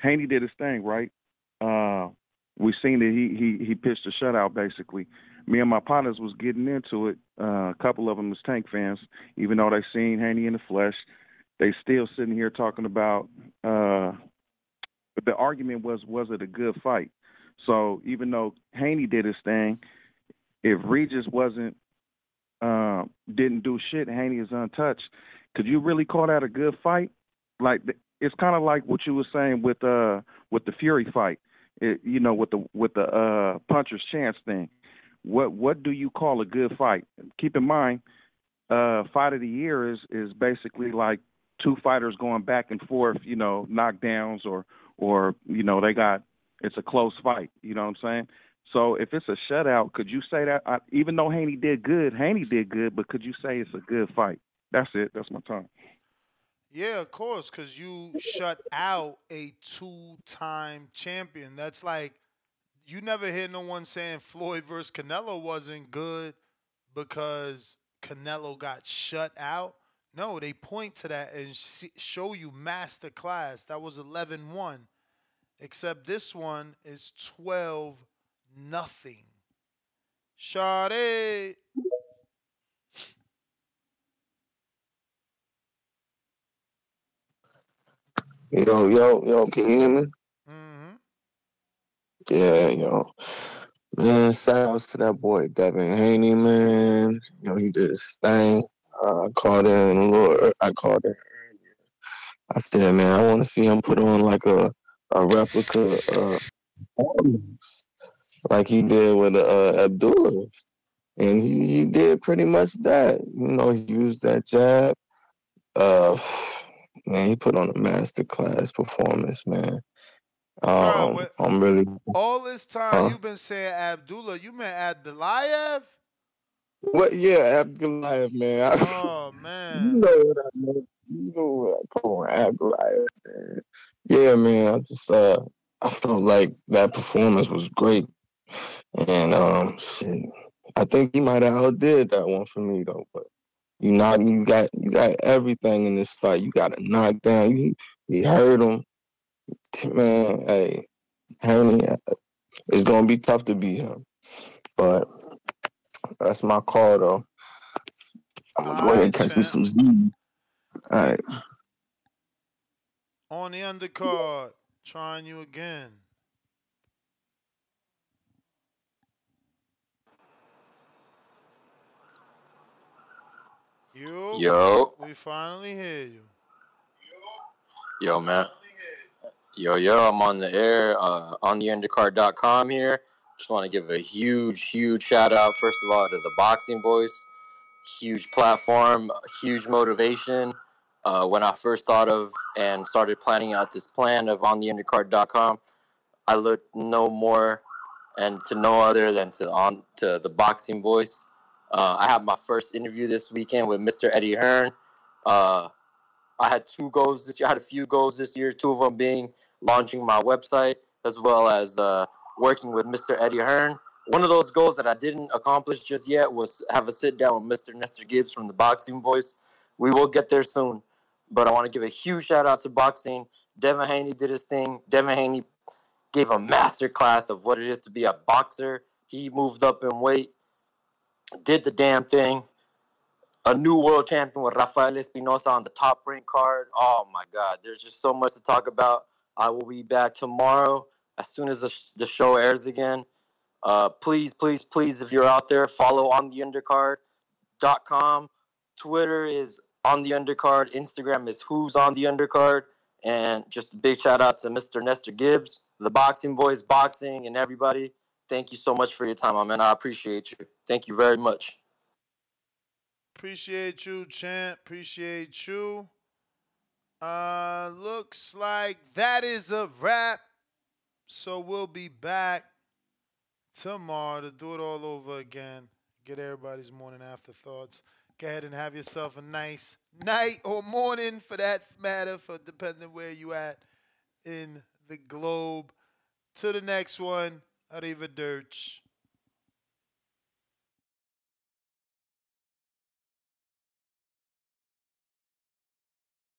Speaker 33: Haney did his thing, right? Uh we seen that he he he pitched a shutout basically. Me and my partners was getting into it. Uh, a couple of them was Tank fans, even though they seen Haney in the flesh. They still sitting here talking about. uh the argument was, was it a good fight? So even though Haney did his thing, if Regis wasn't uh, didn't do shit, Haney is untouched. Could you really call that a good fight? Like it's kind of like what you were saying with uh with the Fury fight. It, you know, with the with the uh puncher's chance thing. What what do you call a good fight? Keep in mind, uh fight of the year is is basically like two fighters going back and forth, you know, knockdowns or or you know, they got it's a close fight, you know what I'm saying? So if it's a shutout, could you say that? I, even though Haney did good, Haney did good, but could you say it's a good fight? That's it. That's my time.
Speaker 3: Yeah, of course, because you shut out a two-time champion. That's like you never hear no one saying Floyd versus Canelo wasn't good because Canelo got shut out. No, they point to that and show you master class. That was 11-1. Except this one is 12 nothing. Sade.
Speaker 57: Yo, yo, yo, can you hear me?
Speaker 3: Mm-hmm.
Speaker 57: Yeah, yo. Man, shout outs to that boy Devin Haney, man. Yo, he did his thing. Uh, I called in a little I called in I said, man, I want to see him put on like a a replica uh like he did with uh, Abdullah. And he, he did pretty much that. You know, he used that jab. Uh, man, he put on a master class performance, man. Um,
Speaker 3: Bro,
Speaker 57: I'm really
Speaker 3: All this time
Speaker 57: Huh?
Speaker 3: you've been saying Abdullah. You meant Abdulayev?
Speaker 57: what? Yeah, Abdullah, man. I,
Speaker 3: Oh man, you
Speaker 57: know what I meant. You know what? Come on, Abdullah, man. Yeah, man. I just uh, I felt like that performance was great, and um, shit. I think he might have outdid that one for me though, but. You not you got you got everything in this fight. You got a knockdown. You he hurt him. Man, hey, Haney, it's gonna be tough to beat him. But that's my call though. I'm gonna go ahead and catch me some Z. All right.
Speaker 3: On the undercard, trying you again. You.
Speaker 56: Yo.
Speaker 3: We finally hear you.
Speaker 56: Yo, man. Yo, yo, I'm on the air, uh, on the undercard.com here. Just want to give a huge, huge shout out, first of all, to the Boxing Voice. Huge platform, huge motivation. Uh, when I first thought of and started planning out this plan of on the undercard.com, I looked no more and to no other than to on to the Boxing Voice. Uh, I have my first interview this weekend with Mr. Eddie Hearn. Uh, I had two goals this year. I had a few goals this year. Two of them being launching my website as well as uh, working with Mr. Eddie Hearn. One of those goals that I didn't accomplish just yet was have a sit down with Mr. Nestor Gibbs from the Boxing Voice. We will get there soon, but I want to give a huge shout out to boxing. Devin Haney did his thing. Devin Haney gave a master class of what it is to be a boxer. He moved up in weight, did the damn thing. A new world champion with Rafael Espinoza on the top rank card. Oh my God, there's just so much to talk about. I will be back tomorrow as soon as the, sh- the show airs again. Uh, please, please, please, if you're out there, follow on the undercard.com. Twitter is on the undercard. Instagram is who's on the undercard. And just a big shout out to Mr. Nestor Gibbs, the boxing voice, boxing, and everybody. Thank you so much for your time, my man. I appreciate you. Thank you very much.
Speaker 3: Appreciate you, champ. Appreciate you. Uh, looks like that is a wrap. So we'll be back tomorrow to do it all over again. Get everybody's morning afterthoughts. Go ahead and have yourself a nice night or morning for that matter, for depending where you at in the globe. To the next one, Arrivederci.